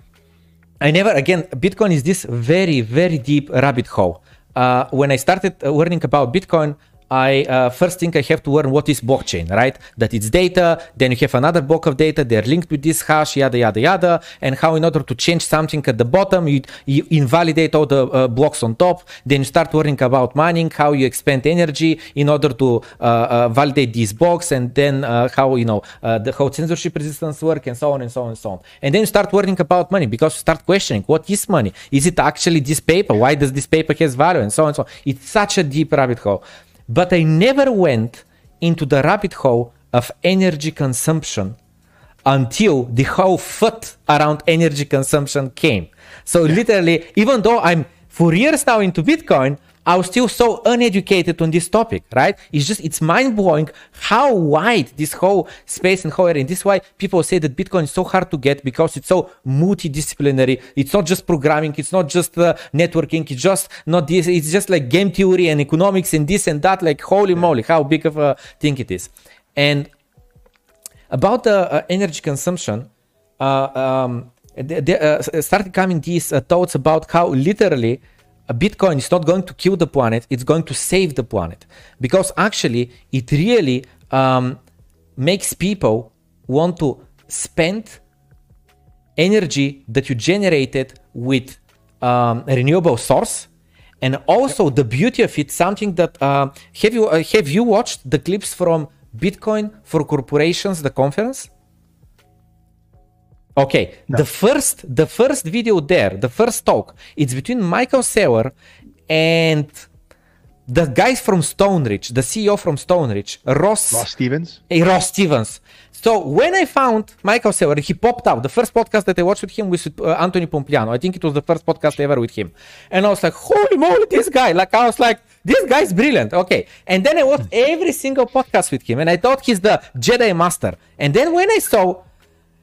S1: I never again. Bitcoin is this very very deep rabbit hole. Uh, when I started uh, learning about Bitcoin, I uh, first thing I have to learn what is blockchain, right? That it's data. Then you have another block of data. They're linked with this hash, yada yada yada. And how, in order to change something at the bottom, you, you invalidate all the uh, blocks on top. Then you start worrying about mining, how you expend energy in order to uh, uh, validate these blocks, and then uh, how you know uh, the how censorship resistance work, and so on and so on and so on. And then you start worrying about money because you start questioning what is money? Is it actually this paper? Why does this paper has value? And so on and so on. It's such a deep rabbit hole but I never went into the rabbit hole of energy consumption until the whole FUD around energy consumption came. So literally, even though I'm for years now into Bitcoin, I was still so uneducated on this topic, right? It's just it's mind blowing how wide this whole space and whole area. And this is why people say that Bitcoin is so hard to get because it's so multidisciplinary. It's not just programming, it's not just uh, networking, it's just not this. It's just like game theory and economics and this and that. Like holy moly, how big of a thing it is. And about the uh, energy consumption, uh, um, uh, started coming these uh, thoughts about how literally a Bitcoin is not going to kill the planet; it's going to save the planet. Because actually it really um, makes people want to spend energy that you generated with um, a renewable source. And also the beauty of it something that uh, have you uh, have you watched the clips from bitcoin for corporations the conference okay the first the first video there the first talk it's between michael saylor and the guys from Stone Ridge, the CEO from Stone Ridge, Ross,
S2: Ross Stevens.
S1: Hey, Ross Stevens. So when I found Michael Saylor, he popped out. The first podcast that I watched with him was with uh, Anthony Pompliano. I think it was the first podcast ever with him. And I was like, holy moly, this guy. Like, I was like, this guy's brilliant. Okay. And then I watched every single podcast with him and I thought he's the Jedi Master. And then when I saw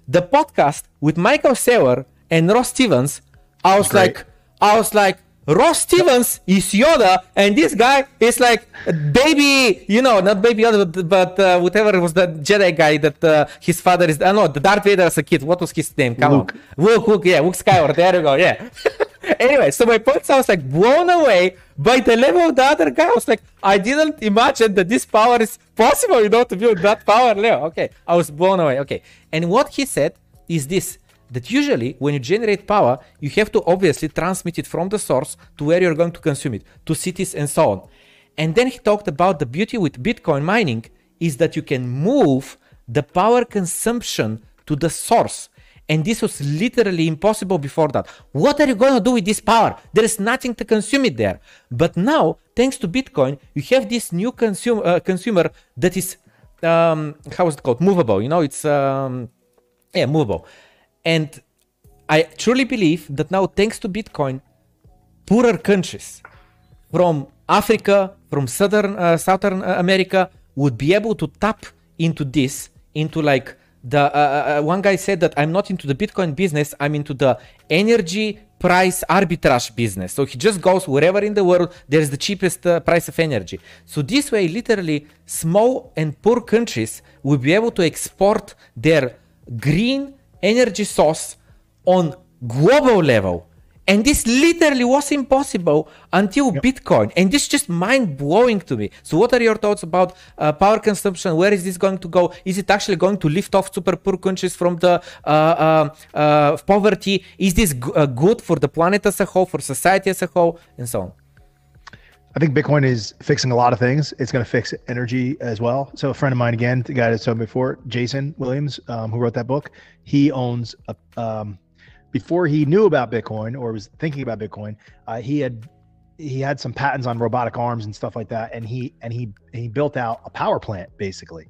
S1: the podcast with Michael Saylor and Ross Stevens, I was
S2: Great.
S1: like, I was like, Ross Stevens is Yoda, and this guy is like baby, you know, not baby Yoda, but, but uh, whatever was the Jedi guy that uh, his father is. I uh, know the Darth Vader as a kid. What was his name? Come
S2: Luke.
S1: on, Luke, Luke, yeah, Luke Skywalker. There you go, yeah. anyway, so my point, I was like blown away by the level of the other guy. I was like, I didn't imagine that this power is possible, you know, to build that power level. Okay, I was blown away. Okay, and what he said is this that usually when you generate power, you have to obviously transmit it from the source to where you're going to consume it, to cities and so on. And then he talked about the beauty with Bitcoin mining is that you can move the power consumption to the source. And this was literally impossible before that. What are you going to do with this power? There is nothing to consume it there. But now, thanks to Bitcoin, you have this new consumer uh, consumer that is um, how is it called? Movable. You know, it's um, yeah, movable. And I truly believe that now, thanks to Bitcoin, poorer countries from Africa, from Southern uh, Southern uh, America would be able to tap into this, into like the uh, uh, one guy said that I'm not into the Bitcoin business, I'm into the energy price arbitrage business. So he just goes wherever in the world there's the cheapest uh, price of energy. So this way, literally, small and poor countries will be able to export their green energy source on global level And this literally was impossible until yep. Bitcoin. And this is just mind blowing to me. So, what are your thoughts about uh, power consumption? Where is this going to go? Is it actually going to lift off super poor countries from the uh, uh, uh poverty? Is this g- uh, good for the planet as a whole, for society as a whole, and so on?
S2: I think Bitcoin is fixing a lot of things. It's going to fix energy as well. So a friend of mine, again, the guy that told me before, Jason Williams, um, who wrote that book, he owns a, um, before he knew about Bitcoin or was thinking about Bitcoin, uh, he had he had some patents on robotic arms and stuff like that, and he and he he built out a power plant basically.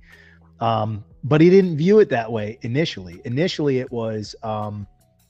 S2: Um, but he didn't view it that way initially. Initially, it was um,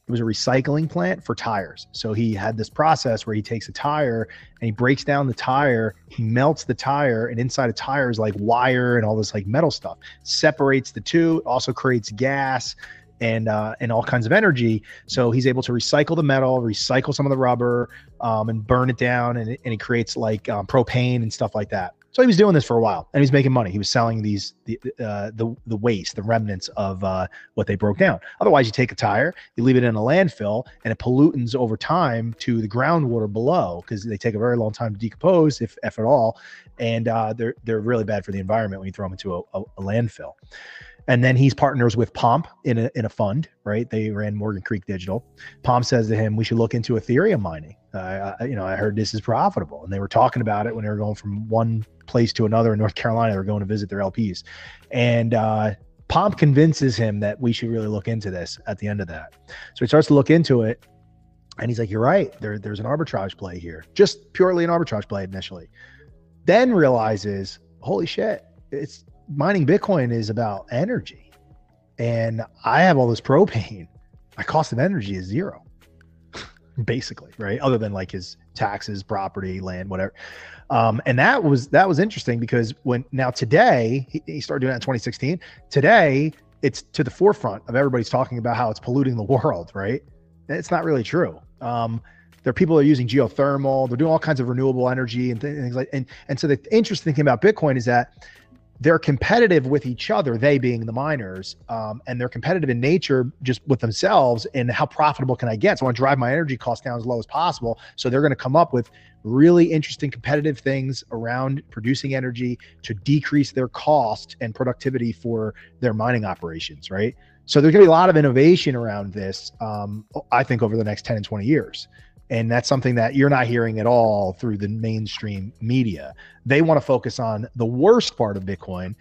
S2: it was a recycling plant for tires. So he had this process where he takes a tire and he breaks down the tire, he melts the tire, and inside a tire is like wire and all this like metal stuff. Separates the two, also creates gas and uh, and all kinds of energy. So he's able to recycle the metal, recycle some of the rubber, um, and burn it down, and, and he creates like um, propane and stuff like that. So he was doing this for a while, and he's making money. He was selling these the uh, the the waste, the remnants of uh, what they broke down. Otherwise, you take a tire, you leave it in a landfill, and it pollutes over time to the groundwater below because they take a very long time to decompose, if if at all, and uh, they're they're really bad for the environment when you throw them into a, a, a landfill and then he's partners with Pomp in a in a fund, right? They ran Morgan Creek Digital. Pomp says to him, "We should look into Ethereum mining." Uh, I, you know, I heard this is profitable, and they were talking about it when they were going from one place to another in North Carolina. They were going to visit their LPs, and uh, Pomp convinces him that we should really look into this. At the end of that, so he starts to look into it, and he's like, "You're right. There, there's an arbitrage play here, just purely an arbitrage play initially." Then realizes, "Holy shit! It's mining Bitcoin is about energy. And I have all this propane. My cost of energy is zero, basically, right? Other than like his taxes, property, land, whatever. Um, and that was that was interesting because when now today he, he started doing that in 2016. Today it's to the forefront of everybody's talking about how it's polluting the world, right? It's not really true. Um, there are people that are using geothermal, they're doing all kinds of renewable energy and th- things like and and so the interesting thing about Bitcoin is that they're competitive with each other, they being the miners, um, and they're competitive in nature just with themselves and how profitable can I get? So I want to drive my energy costs down as low as possible. So they're going to come up with really interesting competitive things around producing energy to decrease their cost and productivity for their mining operations, right? So there's going to be a lot of innovation around this, um, I think, over the next 10 and 20 years. And that's something that you're not hearing at all through the mainstream media. They want to focus on the worst part of Bitcoin,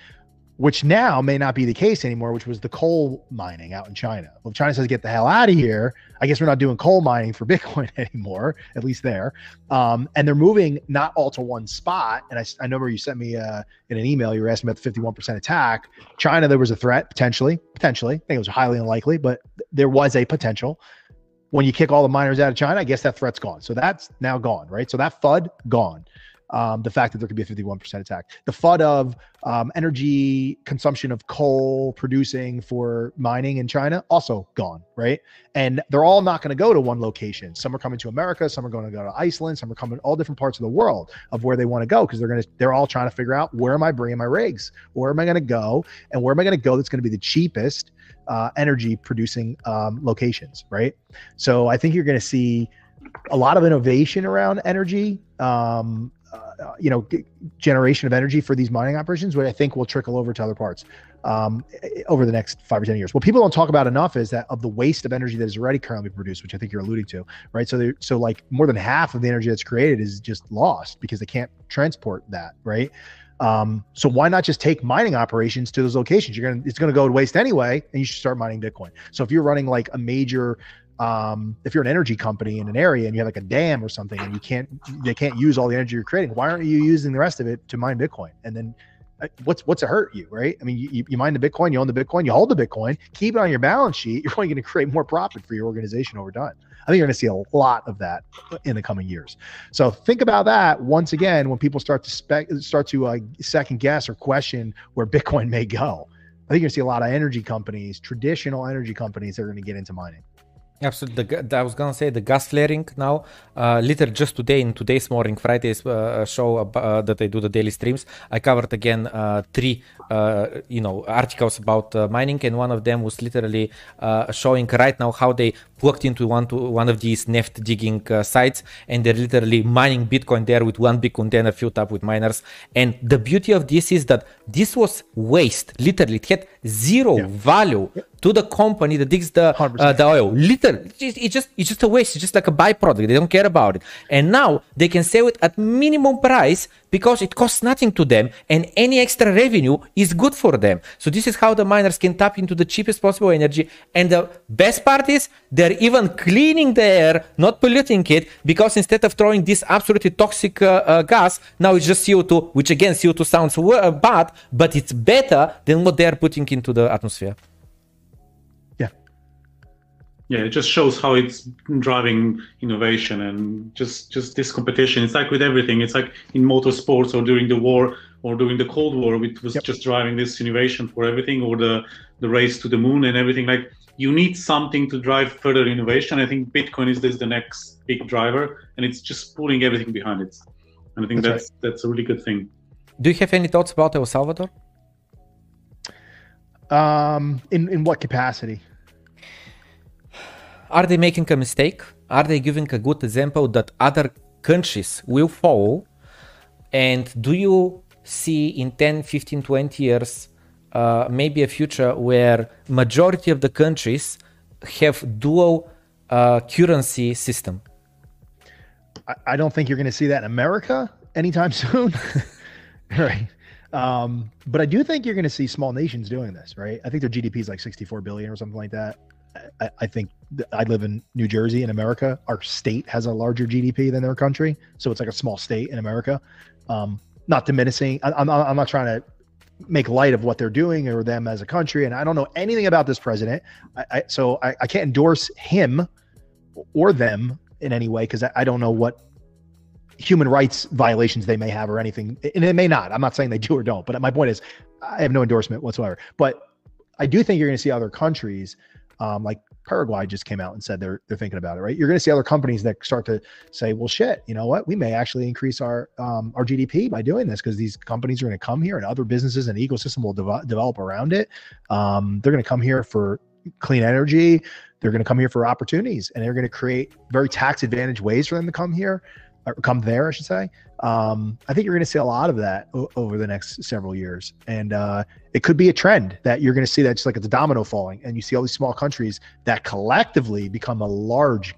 S2: which now may not be the case anymore, which was the coal mining out in China. Well, China says, get the hell out of here. I guess we're not doing coal mining for Bitcoin anymore, at least there. Um, and they're moving not all to one spot. And I, I know where you sent me uh, in an email, you were asking about the 51% attack. China, there was a threat, potentially, potentially. I think it was highly unlikely, but there was a potential when you kick all the miners out of China, I guess that threat's gone. So that's now gone, right? So that FUD gone. Um, the fact that there could be a 51% attack, the FUD of um, energy consumption of coal producing for mining in China, also gone, right? And they're all not going to go to one location. Some are coming to America, some are going to go to Iceland, some are coming all different parts of the world of where they want to go because they're going to, they're all trying to figure out where am I bringing my rigs? Where am I going to go? And where am I going to go that's going to be the cheapest uh, energy producing um, locations, right? So I think you're going to see a lot of innovation around energy. Um, uh, you know, generation of energy for these mining operations, which I think will trickle over to other parts um, over the next five or ten years. What people don't talk about enough is that of the waste of energy that is already currently produced, which I think you're alluding to, right? So, so like more than half of the energy that's created is just lost because they can't transport that, right? Um, so why not just take mining operations to those locations? You're gonna it's gonna go to waste anyway, and you should start mining Bitcoin. So if you're running like a major um, if you're an energy company in an area and you have like a dam or something and you can't they can't use all the energy you're creating, why aren't you using the rest of it to mine Bitcoin? And then uh, what's what's it hurt you, right? I mean, you, you mine the Bitcoin, you own the Bitcoin, you hold the Bitcoin, keep it on your balance sheet. You're only going to create more profit for your organization over time. I think you're going to see a lot of that in the coming years. So think about that once again when people start to spec start to uh, second guess or question where Bitcoin may go. I think you're going to see a lot of energy companies, traditional energy companies, that are going to get into mining.
S1: Absolutely. The, I was gonna say the gas flaring now. Uh, literally just today in today's morning, Friday's uh, show uh, that I do the daily streams, I covered again uh, three, uh, you know, articles about uh, mining, and one of them was literally showing right now how they walked into one to one of these neft digging sites, and they're literally mining Bitcoin there with one big container filled up with miners. And the beauty of this is that this was waste. Literally, it had zero yeah. value. To the company that digs the the oil. Literally, it's just it's just a waste. It's just like a byproduct. They don't care about it. And now they can sell it at minimum price because it costs nothing to them and any extra revenue is good for them. So this is how the miners can tap into the cheapest possible energy. And the best part is they're even cleaning the air, not polluting it, because instead of throwing this absolutely toxic uh, uh, gas, now it's just CO2, which again, CO2 sounds uh, bad, but it's better than what they're putting into the atmosphere
S3: yeah it just shows how it's driving innovation and just just this competition. It's like with everything. It's like in motorsports or during the war or during the cold war it was yep. just driving this innovation for everything or the the race to the moon and everything. Like you need something to drive further innovation. I think bitcoin is this the next big driver and it's just pulling everything behind it. And i think that's that's, right. that's a really good thing.
S1: Do you have any thoughts about el salvador?
S2: Um in in what capacity
S1: are they making a mistake? Are they giving a good example that other countries will follow? And do you see in 10, 15, 20 years uh, maybe a future where majority of the countries have dual uh, currency system?
S2: I don't think you're going to see that in America anytime soon. right. Um, but I do think you're going to see small nations doing this, right? I think their GDP is like 64 billion or something like that. I, I think I live in New Jersey in America. Our state has a larger GDP than their country, so it's like a small state in America. Um, not diminishing. I, I'm I'm not trying to make light of what they're doing or them as a country. And I don't know anything about this president, I, I so I, I, can't endorse him or them in any way because I, I, don't know what human rights violations they may have or anything. And it may not. I'm not saying they do or don't. But my point is, I have no endorsement whatsoever. But I do think you're going to see other countries um, like Paraguay just came out and said they're they're thinking about it, right? You're going to see other companies that start to say, well, shit, you know what? We may actually increase our um, our GDP by doing this because these companies are going to come here and other businesses and ecosystem will de- develop around it. Um, they're going to come here for clean energy. They're going to come here for opportunities, and they're going to create very tax advantage ways for them to come here come there, I should say. Um, I think you're going to see a lot of that o- over the next several years, and uh, it could be a trend that you're going to see that just like it's a domino falling, and you see all these small countries that collectively become a large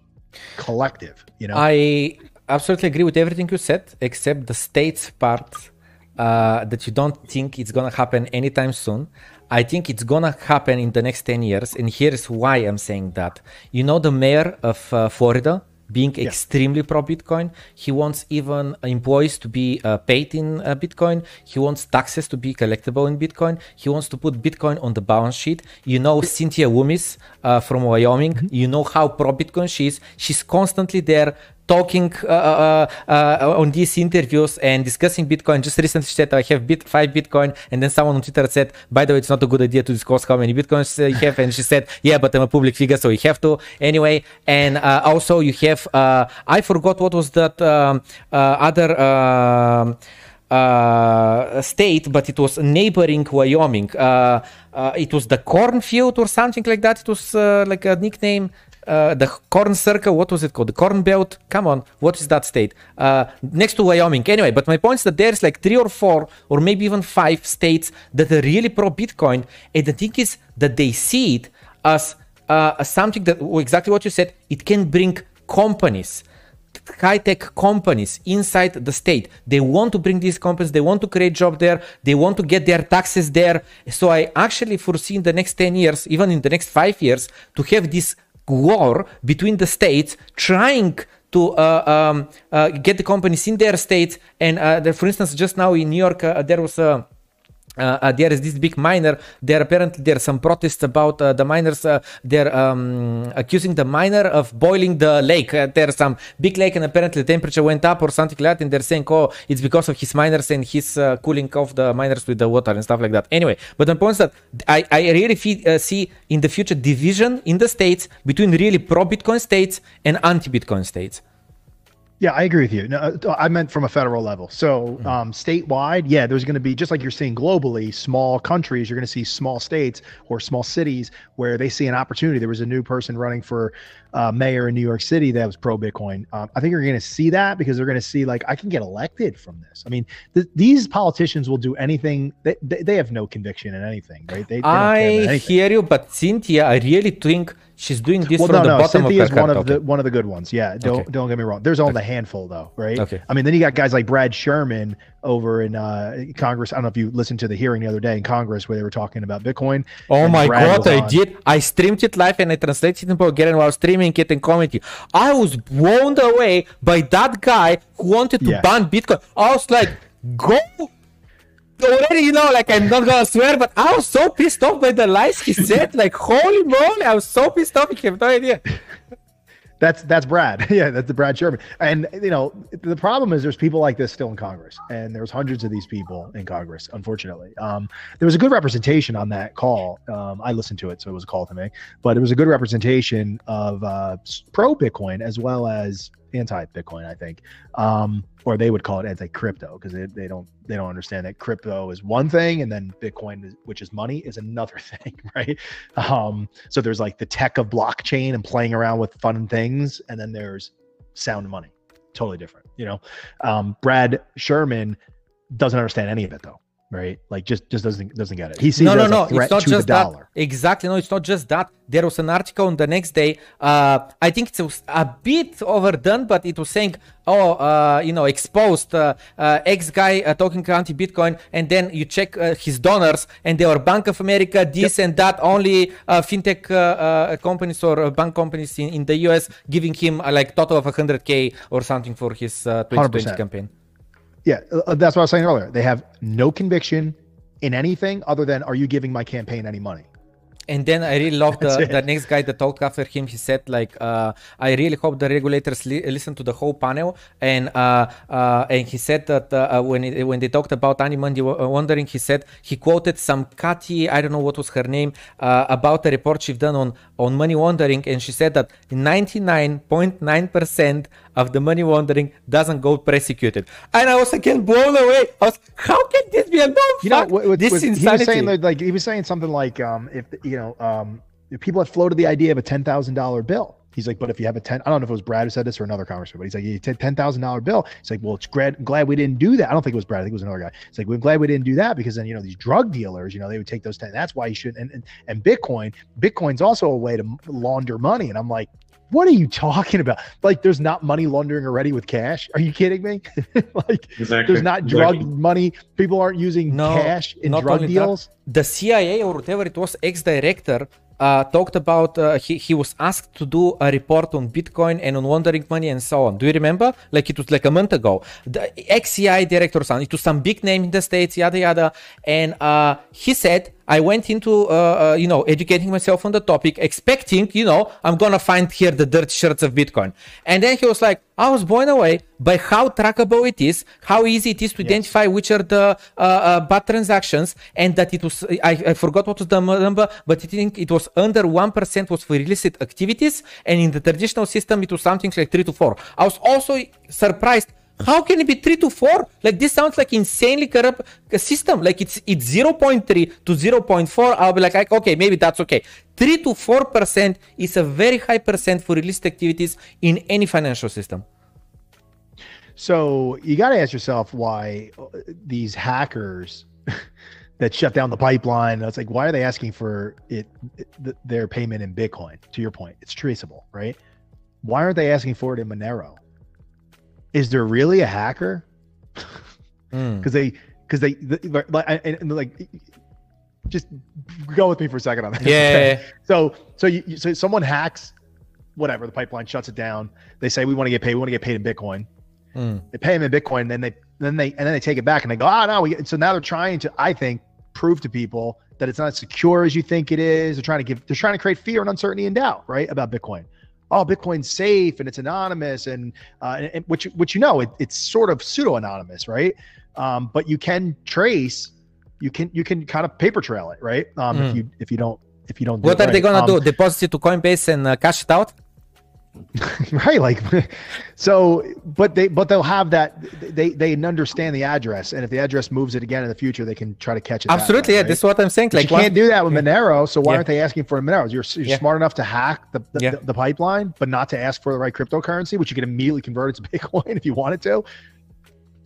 S2: collective. You know,
S1: I absolutely agree with everything you said, except the states part uh, that you don't think it's going to happen anytime soon. I think it's gonna happen in the next 10 years, and here's why I'm saying that. You know, the mayor of uh, Florida, being yeah. extremely pro Bitcoin. He wants even employees to be uh, paid in uh, Bitcoin. He wants taxes to be collectible in Bitcoin. He wants to put Bitcoin on the balance sheet. You know Cynthia Lummis uh, from Wyoming. Mm-hmm. You know how pro Bitcoin she is. She's constantly there talking uh, uh, uh, on these interviews and discussing Bitcoin. Just recently said I have bit five Bitcoin, and then someone on Twitter said, "By the way, it's not a good idea to discuss how many Bitcoins you have." And she said, "Yeah, but I'm a public figure, so you have to anyway." And also, you have I forgot what was that um, other. Um, uh, state, but it was neighboring Wyoming. Uh, uh, it was the cornfield or something like that. It was like a nickname. Uh, the corn circle, what was it called? The corn belt? Come on, what is that state? Uh, next to Wyoming. Anyway, but my point is that there's like three or four or maybe even five states that are really pro Bitcoin. And the thing is that they see it as, uh, something that, exactly what you said, it can bring companies high tech companies inside the state. They want to bring these companies, they want to create job there, they want to get their taxes there. So I actually foresee in the next 10 years, even in the next five years, to have this war between the states trying to uh, um, uh, get the companies in their states. And uh, for instance, just now in New York, there was a uh, uh, there is this big miner. There apparently there are some protests about uh, the miners. Uh, they're um, accusing the miner of boiling the lake. Uh, there's some big lake, and apparently the temperature went up or something like that. And they're saying, "Oh, it's because of his miners and he's uh, cooling off the miners with the water and stuff like that." Anyway, but the point is that I, I really see in the future division in the states between really pro Bitcoin states and anti Bitcoin states.
S2: Yeah, I agree with you. No, uh, I meant from a federal level. So, mm-hmm. um, statewide, yeah, there's going to be just like you're seeing globally, small countries. You're going to see small states or small cities where they see an opportunity. There was a new person running for uh, mayor in New York City that was pro Bitcoin. Um, I think you're going to see that because they're going to see like I can get elected from this. I mean, th- these politicians will do anything. They, they, they have no conviction in anything, right? They, they
S1: I hear you, but Cynthia, I really think she's doing this well, from no, the no. bottom
S2: Cynthia
S1: of
S2: her is one of okay. the one of the good ones. Yeah, don't okay. don't get me wrong. There's only okay. a handful though, right?
S1: Okay.
S2: I mean, then you got guys like Brad Sherman over in uh, Congress. I don't know if you listened to the hearing the other day in Congress where they were talking about Bitcoin.
S1: Oh my Brad god, I did. I streamed it live and I translated it in Bulgarian while streaming it in comedy. I was blown away by that guy who wanted to yeah. ban Bitcoin. I was like, go already, you know, like I'm not gonna swear, but I was so pissed off by the lies he said. Like, holy moly, I was so pissed off. You have no idea.
S2: That's that's Brad. yeah, that's the Brad Sherman. And you know, the problem is there's people like this still in Congress, and there's hundreds of these people in Congress. Unfortunately, um, there was a good representation on that call. Um, I listened to it, so it was a call to me. But it was a good representation of uh, pro Bitcoin as well as anti-Bitcoin, I think, um, or they would call it anti-crypto because they, they don't they don't understand that crypto is one thing and then Bitcoin, which is money, is another thing, right? Um, so there's like the tech of blockchain and playing around with fun things, and then there's sound money, totally different. You know, um, Brad Sherman doesn't understand any of it though right? Like just just doesn't doesn't get it. He sees no, no, no. it's not just
S1: that. Exactly. No, it's not just that. There was an article on the next day. Uh, I think it was a bit overdone, but it was saying, "Oh, uh, you know, exposed uh, uh X guy uh, talking anti-Bitcoin," and then you check uh, his donors, and they are Bank of America, this yep. and that. Only fintech companies or bank companies in, in the US giving him like total of 100k or something for his 2020 100%. campaign.
S2: Yeah, uh, that's what I was saying earlier. They have no conviction in anything other than are you giving my campaign any money?
S1: And then I really love the, the next guy that talked after him. He said like, uh, I really hope the regulators li- listen to the whole panel. And uh, uh, and he said that uh, uh, when it, when they talked about anti-money laundering, he said he quoted some Katy, I don't know what was her name, uh, about a report she'd done on on money laundering, and she said that 99.9 percent of the money laundering doesn't go prosecuted. And I was again blown away. I was, how can this be a no You know, what, this insanity. He
S2: was saying like he was saying something like, um, if you know, um, if people had floated the idea of a ten thousand dollar bill. He's like, but if you have a ten, I don't know if it was Brad who said this or another congressman, but he's like, you take ten thousand dollar bill. He's like, well, it's glad glad we didn't do that. I don't think it was Brad. I think it was another guy. It's like we're glad we didn't do that because then you know these drug dealers, you know, they would take those ten. That's why you should. And and, and Bitcoin, Bitcoin's also a way to launder money. And I'm like, what are you talking about? Like, there's not money laundering already with cash. Are you kidding me? like, exactly. there's not drug exactly. money. People aren't using no, cash in drug deals.
S1: That, the CIA or whatever it was, ex-director uh, talked about uh, he, he was asked to do a report on Bitcoin and on laundering money and so on. Do you remember? Like it was like a month ago. The ex-CIA director, it was some big name in the states, yada yada, and uh, he said I went into, uh, uh, you know, educating myself on the topic, expecting, you know, I'm gonna find here the dirty shirts of Bitcoin. And then he was like, I was blown away by how trackable it is, how easy it is to yes. identify which are the uh, uh, bad transactions, and that it was, I, I forgot what was the number, but I think it was under 1% was for illicit activities, and in the traditional system, it was something like 3 to 4. I was also surprised how can it be 3 to 4? Like this sounds like insanely corrupt system. Like it's it's 0.3 to 0.4. I'll be like, okay, maybe that's okay. 3 to 4% is a very high percent for illicit activities in any financial system.
S2: So you got to ask yourself why uh, these hackers that shut down the pipeline. It's like, why are they asking for it, it, their payment in Bitcoin? To your point, it's traceable, right? Why aren't they asking for it in Monero? Is there really a hacker? Because mm. they, because they, like, and, like, just go with me for a second on that.
S1: Yeah.
S2: so, so you, so someone hacks, whatever, the pipeline shuts it down. They say we want to get paid. We want to get paid in Bitcoin. Mm. They pay them in Bitcoin, then they, then they, and then they take it back and they go, oh no, we. So now they're trying to, I think, prove to people that it's not as secure as you think it is. They're trying to give, they're trying to create fear and uncertainty and doubt, right, about Bitcoin. Oh, Bitcoin's safe and it's anonymous, and, uh, and, and which which you know it, it's sort of pseudo anonymous, right? Um, but you can trace, you can you can kind of paper trail it, right? Um,
S1: Mm.
S2: If you if you don't if you don't. Do
S1: What
S2: it
S1: are they gonna
S2: Um,
S1: do? Deposit it to Coinbase and uh, cash it out?
S2: right like so but they but they'll have that they they understand the address and if the address moves it again in the future they can try to catch it
S1: Absolutely,
S2: way,
S1: yeah.
S2: right?
S1: This is what I'm saying.
S2: But
S1: Like
S2: you
S1: one-
S2: can't do that with Monero so why
S1: Yeah.
S2: aren't they asking for Monero you're, you're
S1: Yeah.
S2: smart enough to hack the the,
S1: Yeah.
S2: the the pipeline but not to ask for the right cryptocurrency which you can immediately convert it to bitcoin if you wanted to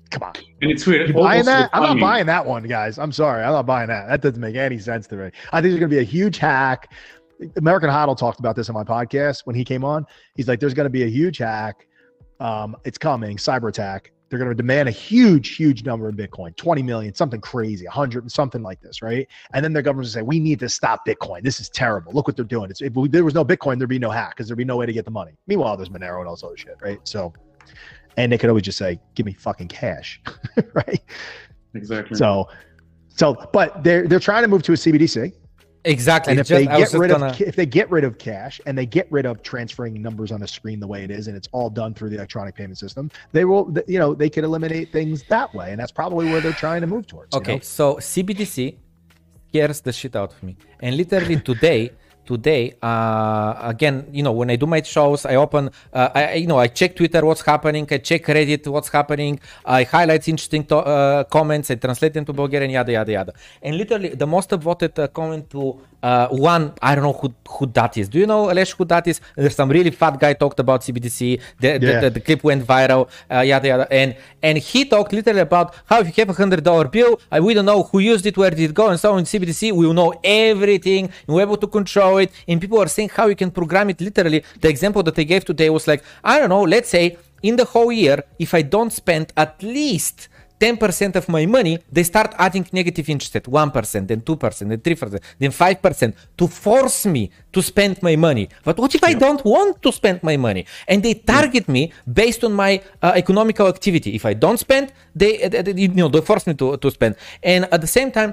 S2: come on
S3: And it's weird.
S2: you buying that i'm not buying that one guys i'm sorry i'm not buying that that doesn't make any sense to me i think there's going to be a huge hack American Hodl talked about this on my podcast when he came on. He's like, there's going to be a huge hack. Um, it's coming, cyber attack. They're going to demand a huge, huge number of Bitcoin, 20 million, something crazy, 100, something like this, right? And then their government's going to say, we need to stop Bitcoin. This is terrible. Look what they're doing. It's, if we, there was no Bitcoin, there'd be no hack because there'd be no way to get the money. Meanwhile, there's Monero and all this other shit, right? So, and they could always just say, give me fucking cash, right?
S3: Exactly.
S2: So, so, but they're they're trying to move to a CBDC.
S1: Exactly.
S2: And if
S1: just-
S2: they get rid
S1: gonna-
S2: of if they get rid of cash and they get rid of transferring numbers on a screen the way it is, and it's all done through the electronic payment system, they will you know they could eliminate things that way, and that's probably where they're trying to move towards. you
S1: Okay,
S2: know?
S1: so CBDC scares the shit out of me. And literally today, today, uh, again, you know, when I do my shows, I open, uh, I, you know, I check Twitter, what's happening, I check Reddit, what's happening, I highlight interesting to, uh, comments, I translate them to Bulgarian, yada, yada, yada. And literally, the most voted uh, comment to uh, one, I don't know who, who that is. Do you know, Alesh, who that is? There's some really fat guy talked about CBDC. The, the,
S2: Yeah.
S1: the, the clip went viral, uh, yada yada, and and he talked literally about how if you have a hundred dollar bill, uh, we don't know who used it, where did it go, and so on. In CBDC, we will know everything, we're able to control it. And people are saying how you can program it. Literally, the example that I gave today was like, I don't know, let's say in the whole year, if I don't spend at least 10% of my money, they start adding negative interest at 1%, then 2%, then 3%, then 5% to force me to spend my money. But what if I don't want to spend my money? And they target me based on my uh, economical activity. If I don't spend, they, uh, they- you know, they force me to, to spend. And at the same time,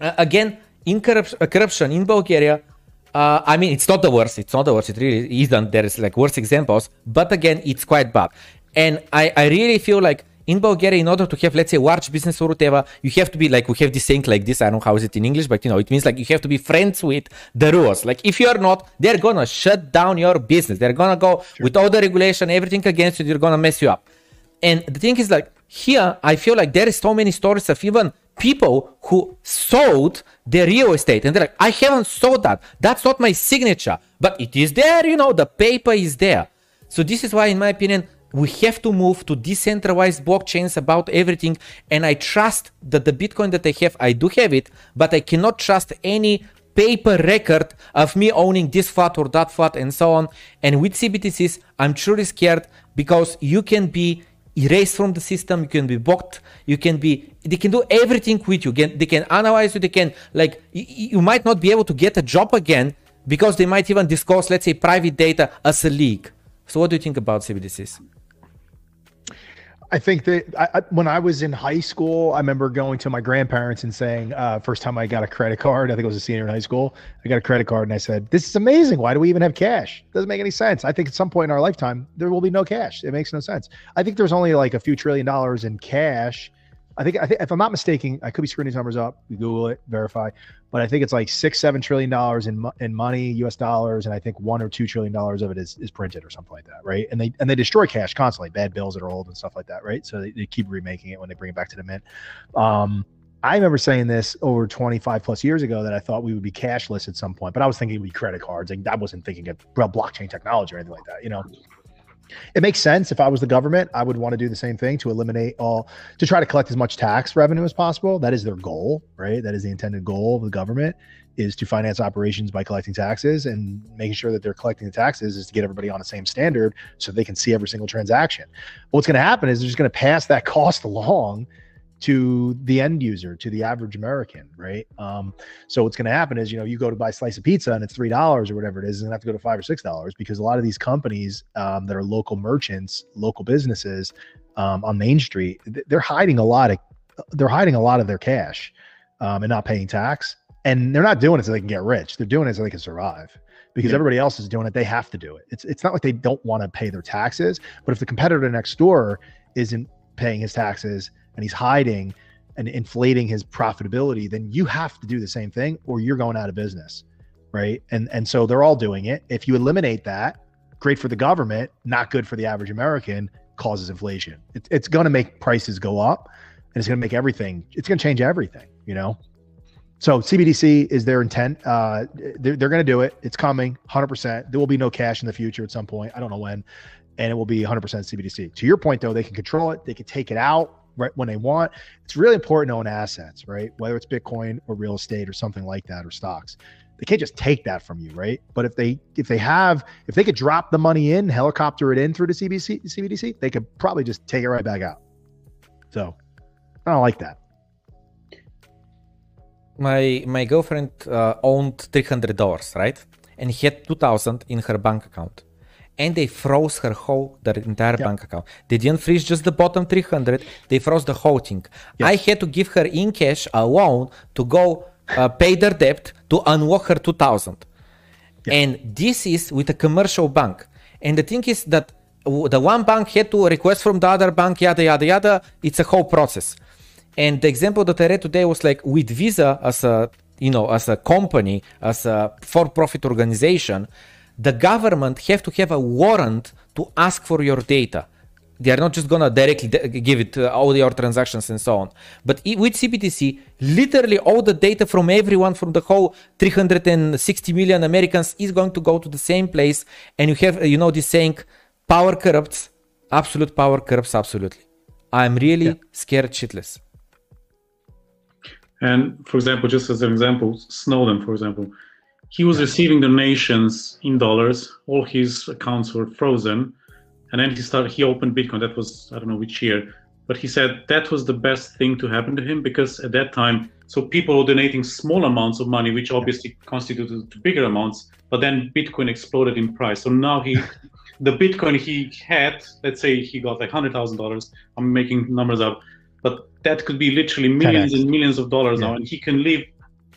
S1: uh, again, in corrup- uh, corruption in Bulgaria, uh, I mean, it's not the worst. It's not the worst. It really isn't. There is like worse examples, but again, it's quite bad. And I, I really feel like in Bulgaria, in order to have, let's say, large business or whatever, you have to be like, we have this saying like this. I don't know how is it in English, but you know, it means like you have to be friends with the rules. Like if you're not, they're gonna shut down your business. They're gonna go with all the regulation, everything against you. They're gonna mess you up. And the thing is, like here, I feel like there is so many stories of even people who sold their real estate, and they're like, I haven't sold that. That's not my signature, but it is there. You know, the paper is there. So this is why, in my opinion, we have to move to decentralized blockchains about everything. And I trust that the Bitcoin that I have, I do have it, but I cannot trust any paper record of me owning this flat or that flat and so on. And with CBDCs, I'm truly scared because you can be erased from the system, you can be blocked, you can be, they can do everything with you. They can analyze you, they can, like, you might not be able to get a job again because they might even disclose, let's say, private data as a leak. So, what do you think about CBDCs?
S2: I think that I, I, when I was in high school, I remember going to my grandparents and saying, uh, first time I got a credit card, I think I was a senior in high school, I got a credit card and I said, this is amazing. Why do we even have cash? Doesn't make any sense. I think at some point in our lifetime, there will be no cash. It makes no sense. I think there's only like a few trillion dollars in cash. I think, I think if I'm not mistaken, I could be screwing these numbers up. You Google it, verify, but I think it's like six, seven trillion dollars in in money, U.S. dollars, and I think one or two trillion dollars of it is, is printed or something like that, right? And they and they destroy cash constantly, bad bills that are old and stuff like that, right? So they, they keep remaking it when they bring it back to the mint. Um, I remember saying this over 25 plus years ago that I thought we would be cashless at some point, but I was thinking it would be credit cards. Like I wasn't thinking of blockchain technology or anything like that, you know. It makes sense if I was the government, I would want to do the same thing to eliminate all to try to collect as much tax revenue as possible. That is their goal, right? That is the intended goal of the government is to finance operations by collecting taxes and making sure that they're collecting the taxes is to get everybody on the same standard so they can see every single transaction. What's going to happen is they're just going to pass that cost along to the end user, to the average American, right? Um, so what's going to happen is, you know, you go to buy a slice of pizza and it's three dollars or whatever it is, and you have to go to five or six dollars because a lot of these companies um, that are local merchants, local businesses um, on Main Street, they're hiding a lot of they're hiding a lot of their cash. um, and not paying tax. And they're not doing it so they can get rich. They're doing it so they can survive because
S3: Yeah.
S2: everybody else is doing it. They have to do it. It's it's not like they don't want to pay their taxes, but if the competitor next door isn't paying his taxes and he's hiding and inflating his profitability, then you have to do the same thing or you're going out of business. Right. And and so they're all doing it. If you eliminate that, great for the government, not good for the average American, causes inflation. It, it's going to make prices go up and it's going to make everything, it's going to change everything, you know? So CBDC is their intent. Uh, they're they're going to do it. It's coming 100%. There will be no cash in the future at some point. I don't know when. And it will be 100% CBDC. To your point, though, they can control it. They can take it out right when they want. It's really important to own assets, right? Whether it's Bitcoin or real estate or something like that or stocks. They can't just take that from you, right? But if they if they have if they could drop the money in, helicopter it in through the CBC, CBDC, they could probably just take it right back out. So I don't like that.
S1: my my girlfriend uh, owned three hundred dollars, right, and he had two thousand in her bank account, and they froze her whole their entire
S2: Yeah.
S1: bank account. They didn't freeze just the bottom three hundred; they froze the whole thing. I had to give her in cash a loan to go uh, pay their debt to unlock her two thousand. And this is with a commercial bank. And the thing is that the one bank had to request from the other bank, yada, yada, yada. It's a whole process. And the example that I read today was like with Visa as a, you know, as a company, as a for-profit organization, the government have to have a warrant to ask for your data. They are not just gonna directly give it uh, all your transactions and so on. But with CBDC, literally all the data from everyone from the whole 360 million Americans is going to go to the same place, and you have uh, you know this saying, "Power corrupts, absolute power corrupts absolutely." I'm really scared shitless.
S3: And for example, just as an example, Snowden, for example, he was receiving donations in dollars. All his accounts were frozen, and then he started. He opened Bitcoin. That was I don't know which year, but he said that was the best thing to happen to him because at that time, so people were donating small amounts of money, which obviously constituted bigger amounts. But then Bitcoin exploded in price. So now he, the Bitcoin he had, let's say he got like hundred thousand dollars. I'm making numbers up, but that could be literally millions
S2: 10x.
S3: and millions of dollars now, and he can live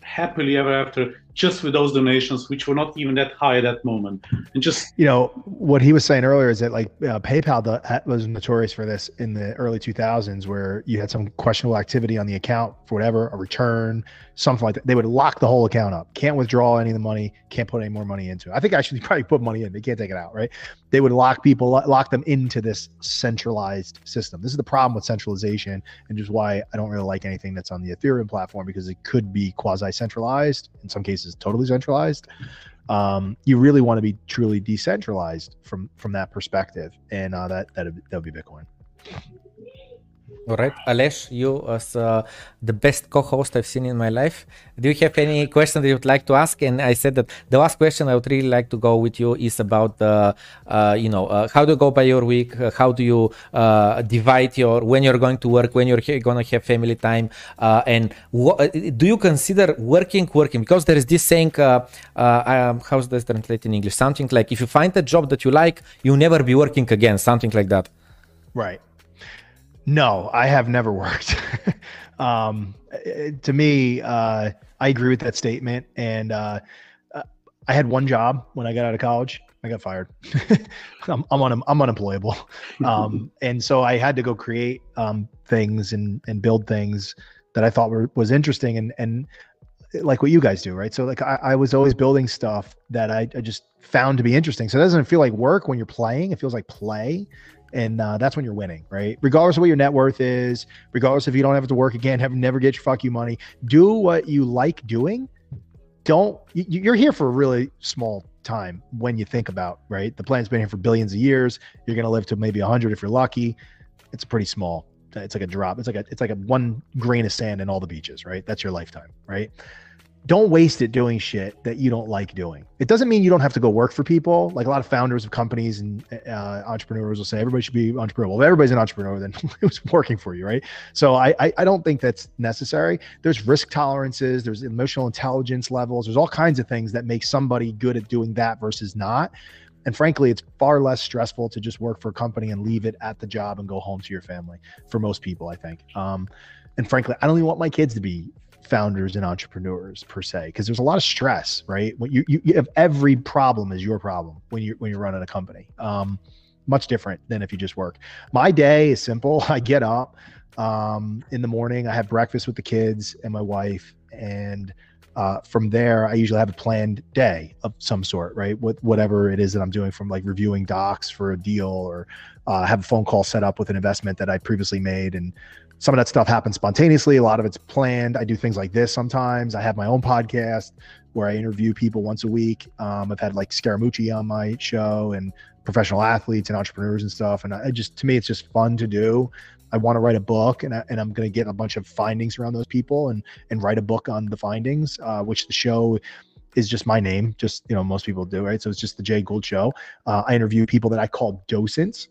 S3: happily ever after just with those donations, which were not even that high at that moment, and just
S2: you know what he was saying earlier is that like uh, PayPal ha- was notorious for this in the early 2000s, where you had some questionable activity on the account for whatever a return, something like that. They would lock the whole account up, can't withdraw any of the money, can't put any more money into it. I think actually probably put money in, they can't take it out, right? They would lock people, lock them into this centralized system. This is the problem with centralization, and just why I don't really like anything that's on the Ethereum platform because it could be quasi-centralized, in some cases totally centralized um, you really want to be truly decentralized from from that perspective, and uh, that that that would be Bitcoin.
S1: Right, Alesh, you as uh, the best co-host I've seen in my life. Do you have any question that you'd like to ask? And I said that the last question I would really like to go with you is about the, uh, you know, uh, how do you go by your week? Uh, how do you uh, divide your when you're going to work, when you're he- going to have family time, uh, and uh, do you consider working working? Because there is this saying, uh, uh, um, how's this translated in English? Something like if you find a job that you like, you'll never be working again. Something like that.
S2: Right. No, I have never worked. um, to me, uh, I agree with that statement. And uh, uh, I had one job when I got out of college. I got fired. I'm I'm, un- I'm unemployable, um, and so I had to go create um, things and and build things that I thought were was interesting and and like what you guys do, right? So like I, I was always building stuff that I, I just found to be interesting. So it doesn't feel like work when you're playing; it feels like play and uh, that's when you're winning, right? Regardless of what your net worth is, regardless if you don't have to work again, have never get your fuck you money, do what you like doing. Don't you, you're here for a really small time when you think about right. The planet's been here for billions of years. You're gonna live to maybe hundred if you're lucky. It's pretty small. It's like a drop. It's like a it's like a one grain of sand in all the beaches, right? That's your lifetime, right? Don't waste it doing shit that you don't like doing. It doesn't mean you don't have to go work for people. Like a lot of founders of companies and uh, entrepreneurs will say everybody should be entrepreneurial. Well, if everybody's an entrepreneur, then who's working for you, right? So I, I I don't think that's necessary. There's risk tolerances, there's emotional intelligence levels, there's all kinds of things that make somebody good at doing that versus not. And frankly, it's far less stressful to just work for a company and leave it at the job and go home to your family for most people, I think. Um, and frankly, I don't even want my kids to be founders and entrepreneurs per se because there's a lot of stress right? When you, you, you have every problem is your problem when you when you're running a company um, much different than if you just work. My day is simple. I get up um, in the morning i have breakfast with the kids and my wife and uh, from there i usually have a planned day of some sort right? With whatever it is that i'm doing from like reviewing docs for a deal or uh, have a phone call set up with an investment that i previously made and some of that stuff happens spontaneously. A lot of it's planned. I do things like this sometimes. I have my own podcast where I interview people once a week. Um, I've had like Scaramucci on my show and professional athletes and entrepreneurs and stuff. And I just, to me, it's just fun to do. I want to write a book and, I, and I'm going to get a bunch of findings around those people and, and write a book on the findings, uh, which the show is just my name. Just, you know, most people do, right? So it's just the Jay Gould show. Uh, I interview people that I call docents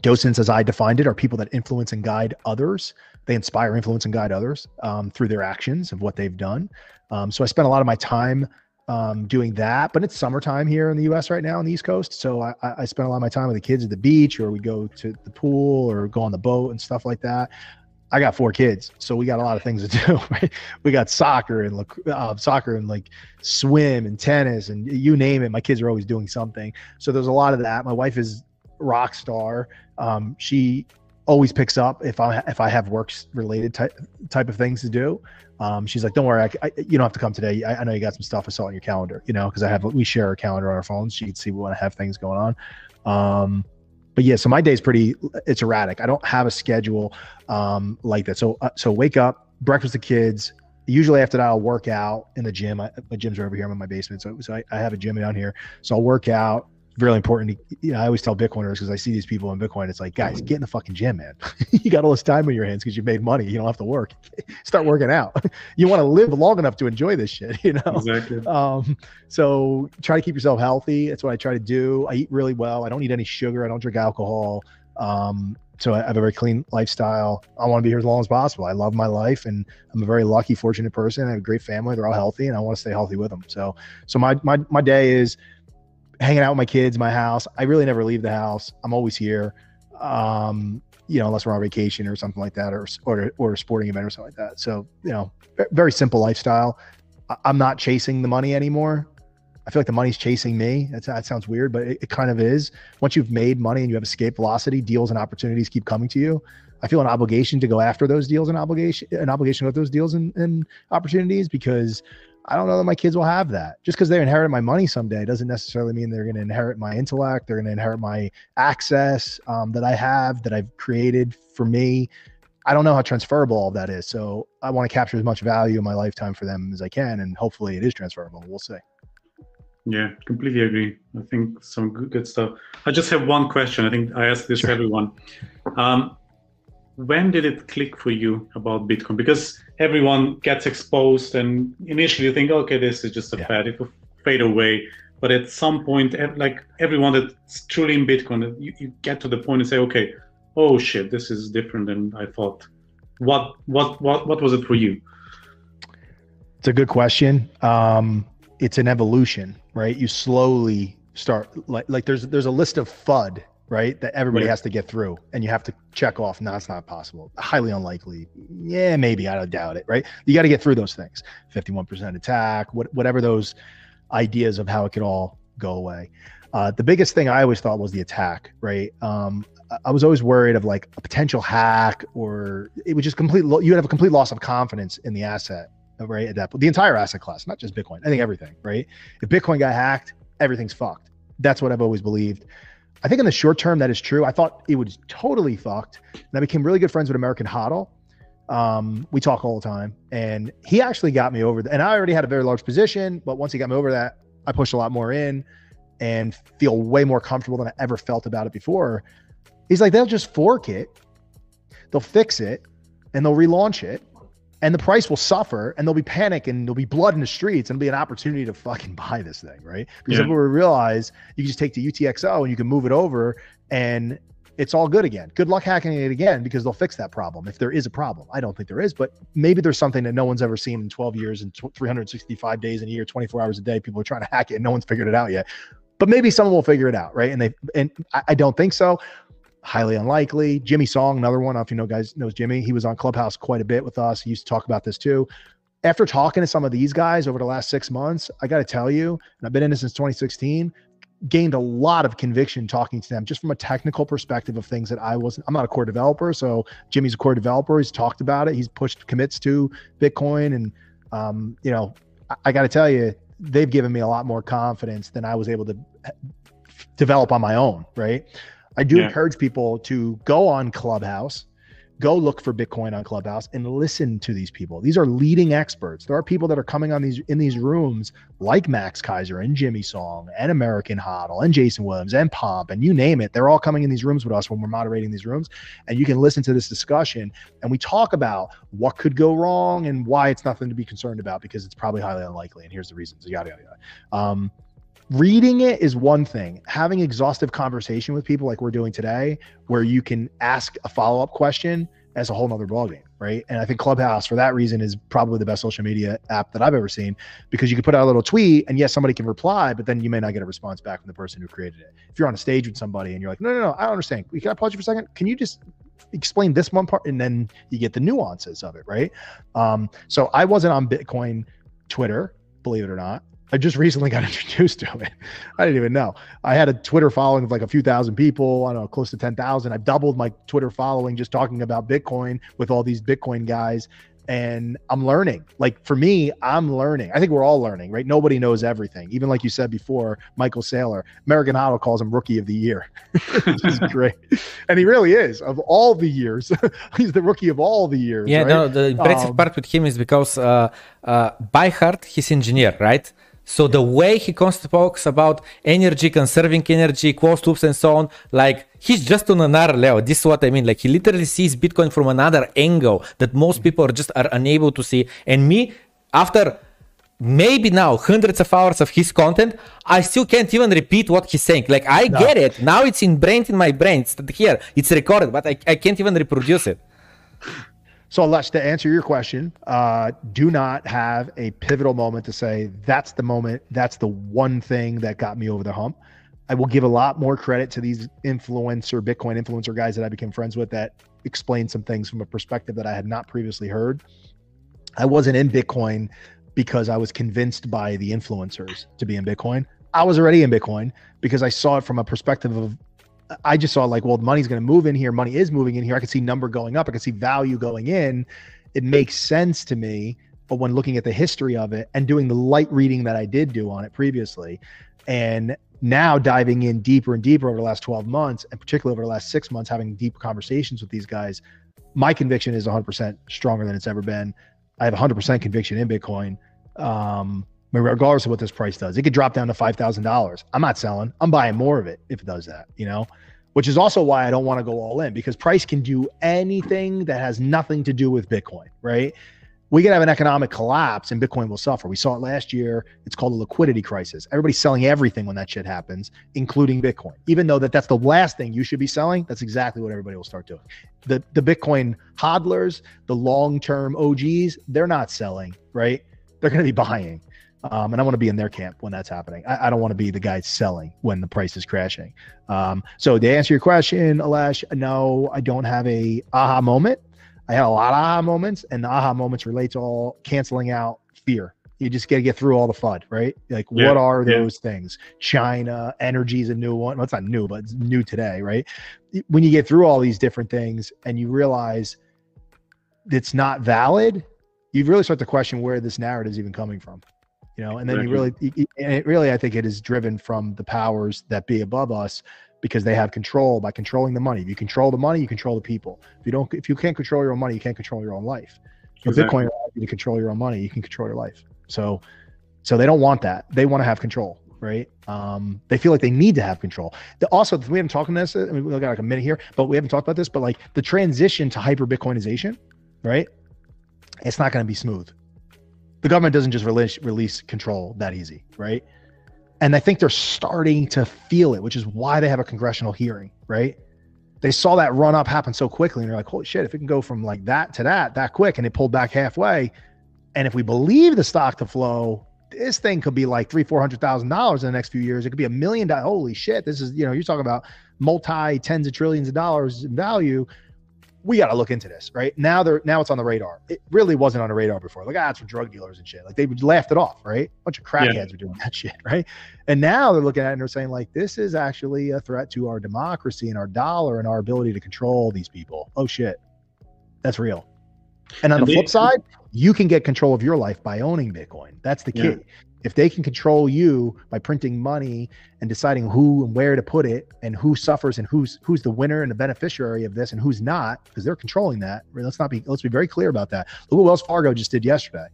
S2: Docents, as I defined it, are people that influence and guide others. They inspire, influence, and guide others um, through their actions of what they've done. Um, so I spent a lot of my time um, doing that. But it's summertime here in the U.S. right now on the East Coast, so I, I spend a lot of my time with the kids at the beach, or we go to the pool, or go on the boat and stuff like that. I got four kids, so we got a lot of things to do. We got soccer and uh, soccer and like swim and tennis and you name it. My kids are always doing something. So there's a lot of that. My wife is rock star. Um, she always picks up if I if I have works related type type of things to do. Um, she's like, "Don't worry, I, I, you don't have to come today. I, I, know you got some stuff I saw on your calendar, you know, because I have we share our calendar on our phones. She can see we want to have things going on." Um, but yeah, so my day's pretty it's erratic. I don't have a schedule um, like that. So uh, so wake up, breakfast the kids. Usually after that, I'll work out in the gym. I, my gyms are over here. I'm in my basement, so, so I, I have a gym down here. So I'll work out, really important. To, you know, I always tell Bitcoiners because I see these people in Bitcoin. It's like, guys, get in the fucking gym, man. you got all this time on your hands because you made money. You don't have to work. Start working out. you want to live long enough to enjoy this shit. You know.
S3: Exactly.
S2: Um, so try to keep yourself healthy. That's what I try to do. I eat really well. I don't eat any sugar. I don't drink alcohol. Um, so I have a very clean lifestyle. I want to be here as long as possible. I love my life, and I'm a very lucky, fortunate person. I have a great family. They're all healthy, and I want to stay healthy with them. So, so my my my day is hanging out with my kids, my house. I really never leave the house. I'm always here. Um, you know, unless we're on vacation or something like that, or or or a sporting event or something like that. So, you know, very simple lifestyle. I'm not chasing the money anymore. I feel like the money's chasing me. That's, that sounds weird, but it, it, kind of is. Once you've made money and you have escape velocity, deals and opportunities keep coming to you. I feel an obligation to go after those deals and obligation, an obligation with those deals and, and opportunities because I don't know that my kids will have that. Just because they inherit my money someday doesn't necessarily mean they're going to inherit my intellect. They're going to inherit my access um, that I have, that I've created for me. I don't know how transferable all that is. So I want to capture as much value in my lifetime for them as I can, and hopefully it is transferable. We'll see.
S3: Yeah, completely agree. I think some good, good stuff. I just have one question. I think I ask this sure. to everyone. Um, when did it click for you about Bitcoin? Because everyone gets exposed, and initially you think, okay, this is just a yeah. fad; it will fade away. But at some point, like everyone that's truly in Bitcoin, you, you get to the point and say, okay, oh shit, this is different than I thought. What what what what was it for you?
S2: It's a good question. Um, it's an evolution, right? You slowly start like like there's there's a list of FUD right? That everybody yeah. has to get through, and you have to check off. No, it's not possible. Highly unlikely. Yeah, maybe. I don't doubt it. Right? You got to get through those things. Fifty-one percent attack. What, whatever those ideas of how it could all go away. Uh, the biggest thing I always thought was the attack. Right? Um, I was always worried of like a potential hack, or it would just complete. You would have a complete loss of confidence in the asset. Right? At that, the entire asset class, not just Bitcoin. I think everything. Right? If Bitcoin got hacked, everything's fucked. That's what I've always believed. I think in the short term that is true. I thought it was totally fucked. And I became really good friends with American HODL. Um, we talk all the time, and he actually got me over. And I already had a very large position, but once he got me over that, I pushed a lot more in and feel way more comfortable than I ever felt about it before. He's like, they'll just fork it, they'll fix it, and they'll relaunch it, and the price will suffer and there'll be panic and there'll be blood in the streets and it'll be an opportunity to fucking buy this thing, right? Because yeah. will realize you can just take the UTXO and you can move it over and it's all good again. Good luck hacking it again because they'll fix that problem if there is a problem. I don't think there is, but maybe there's something that no one's ever seen in 12 years and 365 days in a year, 24 hours a day. People are trying to hack it and no one's figured it out yet. But maybe someone will figure it out, right? And they and I, I don't think so. Highly unlikely. Jimmy Song, another one. I don't know if you know guys knows Jimmy. He was on Clubhouse quite a bit with us. He used to talk about this too. After talking to some of these guys over the last six months, I got to tell you, and I've been in this since 2016, gained a lot of conviction talking to them just from a technical perspective of things that I wasn't. I'm not a core developer, so Jimmy's a core developer. He's talked about it. He's pushed commits to Bitcoin, and um, you know, I, I got to tell you, they've given me a lot more confidence than I was able to develop on my own. Right. I do yeah. encourage people to go on Clubhouse go look for Bitcoin on Clubhouse and listen to these people. These are leading experts. There are people that are coming on these in these rooms like Max Keiser and Jimmy Song and American Hodl and Jason Williams and Pomp and you name it. They're all coming in these rooms with us when we're moderating these rooms. And you can listen to this discussion and we talk about what could go wrong and why it's nothing to be concerned about because it's probably highly unlikely. And here's the reasons. Yada yada yada. Um, reading it is one thing. Having exhaustive conversation with people like we're doing today where you can ask a follow-up question as a whole nother ballgame right? And i think clubhouse for that reason is probably the best social media app that i've ever seen because you can put out a little tweet and yes somebody can reply but then you may not get a response back from the person who created it. If you're on a stage with somebody and you're like no no no i don't understand. Can i pause you for a second? Can you just explain this one part? And then you get the nuances of it right? Um, so i wasn't on bitcoin twitter believe it or not I just recently got introduced to it. I didn't even know. I had a Twitter following of like a few thousand people. I don't know, close to 10,000. I've doubled my Twitter following just talking about Bitcoin with all these Bitcoin guys. And I'm learning. Like for me, I'm learning. I think we're all learning, right? Nobody knows everything. Even like you said before, Michael Saylor, American calls him rookie of the year. which is great. and he really is. Of all the years, he's the rookie of all the years.
S1: Yeah,
S2: right?
S1: no, the impressive um, part with him is because uh, uh, by heart, he's engineer, right? So the way he constantly talks about energy, conserving energy, closed loops, and so on, like he's just on another level. This is what I mean. Like he literally sees Bitcoin from another angle that most people are just are unable to see. And me, after maybe now hundreds of hours of his content, I still can't even repeat what he's saying. Like I no. get it. Now it's ingrained in my brain. It's here. It's recorded, but I, I can't even reproduce it.
S2: So, let's to answer your question, uh, do not have a pivotal moment to say that's the moment, that's the one thing that got me over the hump. I will give a lot more credit to these influencer, Bitcoin influencer guys that I became friends with that explained some things from a perspective that I had not previously heard. I wasn't in Bitcoin because I was convinced by the influencers to be in Bitcoin. I was already in Bitcoin because I saw it from a perspective of I just saw like, well, money's going to move in here. Money is moving in here. I can see number going up. I can see value going in. It makes sense to me. But when looking at the history of it and doing the light reading that I did do on it previously, and now diving in deeper and deeper over the last 12 months, and particularly over the last six months, having deep conversations with these guys, my conviction is 100% stronger than it's ever been. I have 100% conviction in Bitcoin. Um, regardless of what this price does. It could drop down to five thousand dollars. I'm not selling. I'm buying more of it if it does that. You know, which is also why I don't want to go all in because price can do anything that has nothing to do with Bitcoin. Right? We can have an economic collapse and Bitcoin will suffer. We saw it last year. It's called a liquidity crisis. Everybody's selling everything when that shit happens, including Bitcoin. Even though that that's the last thing you should be selling, that's exactly what everybody will start doing. The the Bitcoin hodlers, the long term OGs, they're not selling. Right? They're going to be buying. Um, and I want to be in their camp when that's happening. I, I don't want to be the guy selling when the price is crashing. Um, so to answer your question, Alesh, no, I don't have a aha moment. I had a lot of aha moments, and the aha moments relate to all canceling out fear. You just got to get through all the FUD, right? Like, yeah, what are those yeah. things? China, energy is a new one. Well, it's not new, but it's new today, right? When you get through all these different things and you realize it's not valid, you really start to question where this narrative is even coming from you know and then exactly. you really and it really i think it is driven from the powers that be above us because they have control by controlling the money. If you control the money you control the people. If you don't if you can't control your own money you can't control your own life. If exactly. bitcoin allows you to control your own money you can control your life. So so they don't want that. They want to have control right? Um they feel like they need to have control. The, also we haven't talked about this I mean, we got like a minute here but we haven't talked about this but like the transition to hyper bitcoinization right? It's not going to be smooth the government doesn't just release release control that easy, right? And I think they're starting to feel it, which is why they have a congressional hearing, right? They saw that run up happen so quickly, and they're like, "Holy shit! If it can go from like that to that that quick," and it pulled back halfway, and if we believe the stock to flow, this thing could be like three, four hundred thousand dollars in the next few years. It could be a million dollars. Holy shit! This is you know you're talking about multi tens of trillions of dollars in value. We got to look into this, right? Now they're now it's on the radar. It really wasn't on the radar before. Like, ah, it's for drug dealers and shit. Like they would laughed it off, right? A bunch of crackheads
S3: Yeah.
S2: were doing that shit, right? And now they're looking at it and they're saying like, this is actually a threat to our democracy and our dollar and our ability to control these people. Oh shit, that's real. And on
S3: And
S2: the
S3: they-
S2: flip side, you can get control of your life by owning Bitcoin. That's the key.
S3: Yeah.
S2: If they can control you by printing money and deciding who and where to put it and who suffers and who's who's the winner and the beneficiary of this and who's not, because they're controlling that. Let's not be let's be very clear about that. Look what Wells Fargo just did yesterday.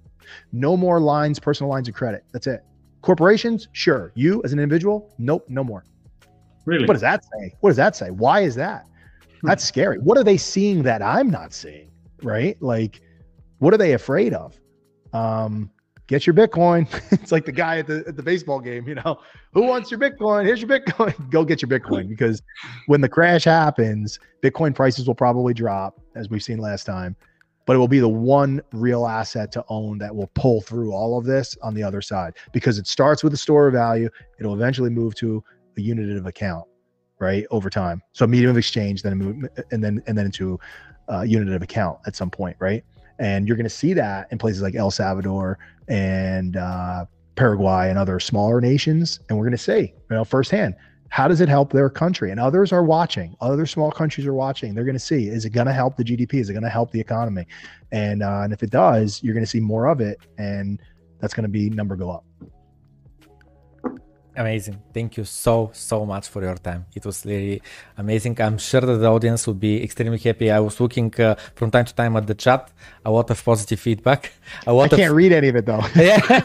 S2: No more lines, personal lines of credit. That's it. Corporations, sure. You as an individual, nope, no more.
S3: Really?
S2: What does that say? What does that say? Why is that? That's scary. What are they seeing that I'm not seeing? Right? Like, what are they afraid of? Um, get your Bitcoin. it's like the guy at the at the baseball game, you know. Who wants your Bitcoin? Here's your Bitcoin. Go get your Bitcoin because when the crash happens, Bitcoin prices will probably drop, as we've seen last time. But it will be the one real asset to own that will pull through all of this on the other side because it starts with a store of value. It'll eventually move to a unit of account, right? Over time. So a medium of exchange, then move, and then and then into a uh, unit of account at some point, right? And you're going to see that in places like El Salvador and uh, Paraguay and other smaller nations. And we're going to see, you know, firsthand, how does it help their country? And others are watching. Other small countries are watching. They're going to see: is it going to help the GDP? Is it going to help the economy? And uh, and if it does, you're going to see more of it, and that's going to be number go up.
S1: Amazing. Thank you so, so much for your time. It was really amazing. I'm sure that the audience will be extremely happy. I was looking uh, from time to time at the chat, a lot of positive feedback. A
S2: I
S1: lot I
S2: can't
S1: of
S2: read any of it though.
S1: yeah.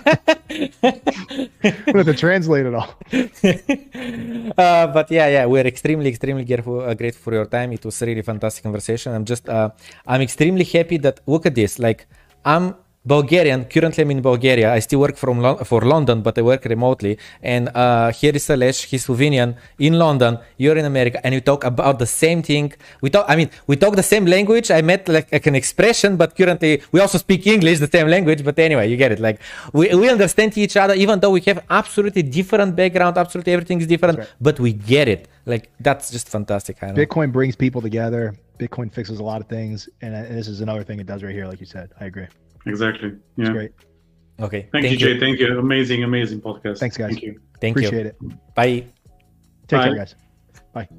S2: I'm going to translate it all.
S1: uh, but yeah, yeah, we're extremely, extremely grateful, uh, grateful for your time. It was a really fantastic conversation. I'm just, uh, I'm extremely happy that look at this. Like, I'm Bulgarian. Currently, I'm in Bulgaria. I still work from Lon- for London, but I work remotely. And uh, here is Alesh. He's Slovenian in London. You're in America, and we talk about the same thing. We talk. I mean, we talk the same language. I met like, like an expression, but currently we also speak English, the same language. But anyway, you get it. Like we, we understand each other, even though we have absolutely different background. Absolutely everything is different,
S2: right.
S1: but we get it. Like that's just fantastic. I know.
S2: Bitcoin brings people together. Bitcoin fixes a lot of things, and, and this is another thing it does right here, like you said. I agree.
S3: Exactly.
S2: It's
S3: Yeah.
S2: great.
S1: Okay.
S3: Thank, you, Jay. Thank you. Amazing, amazing podcast.
S2: Thanks, guys.
S3: Thank you.
S1: Thank
S2: Appreciate
S1: you.
S2: it.
S1: Bye.
S2: Take
S3: Bye.
S2: care, guys. Bye.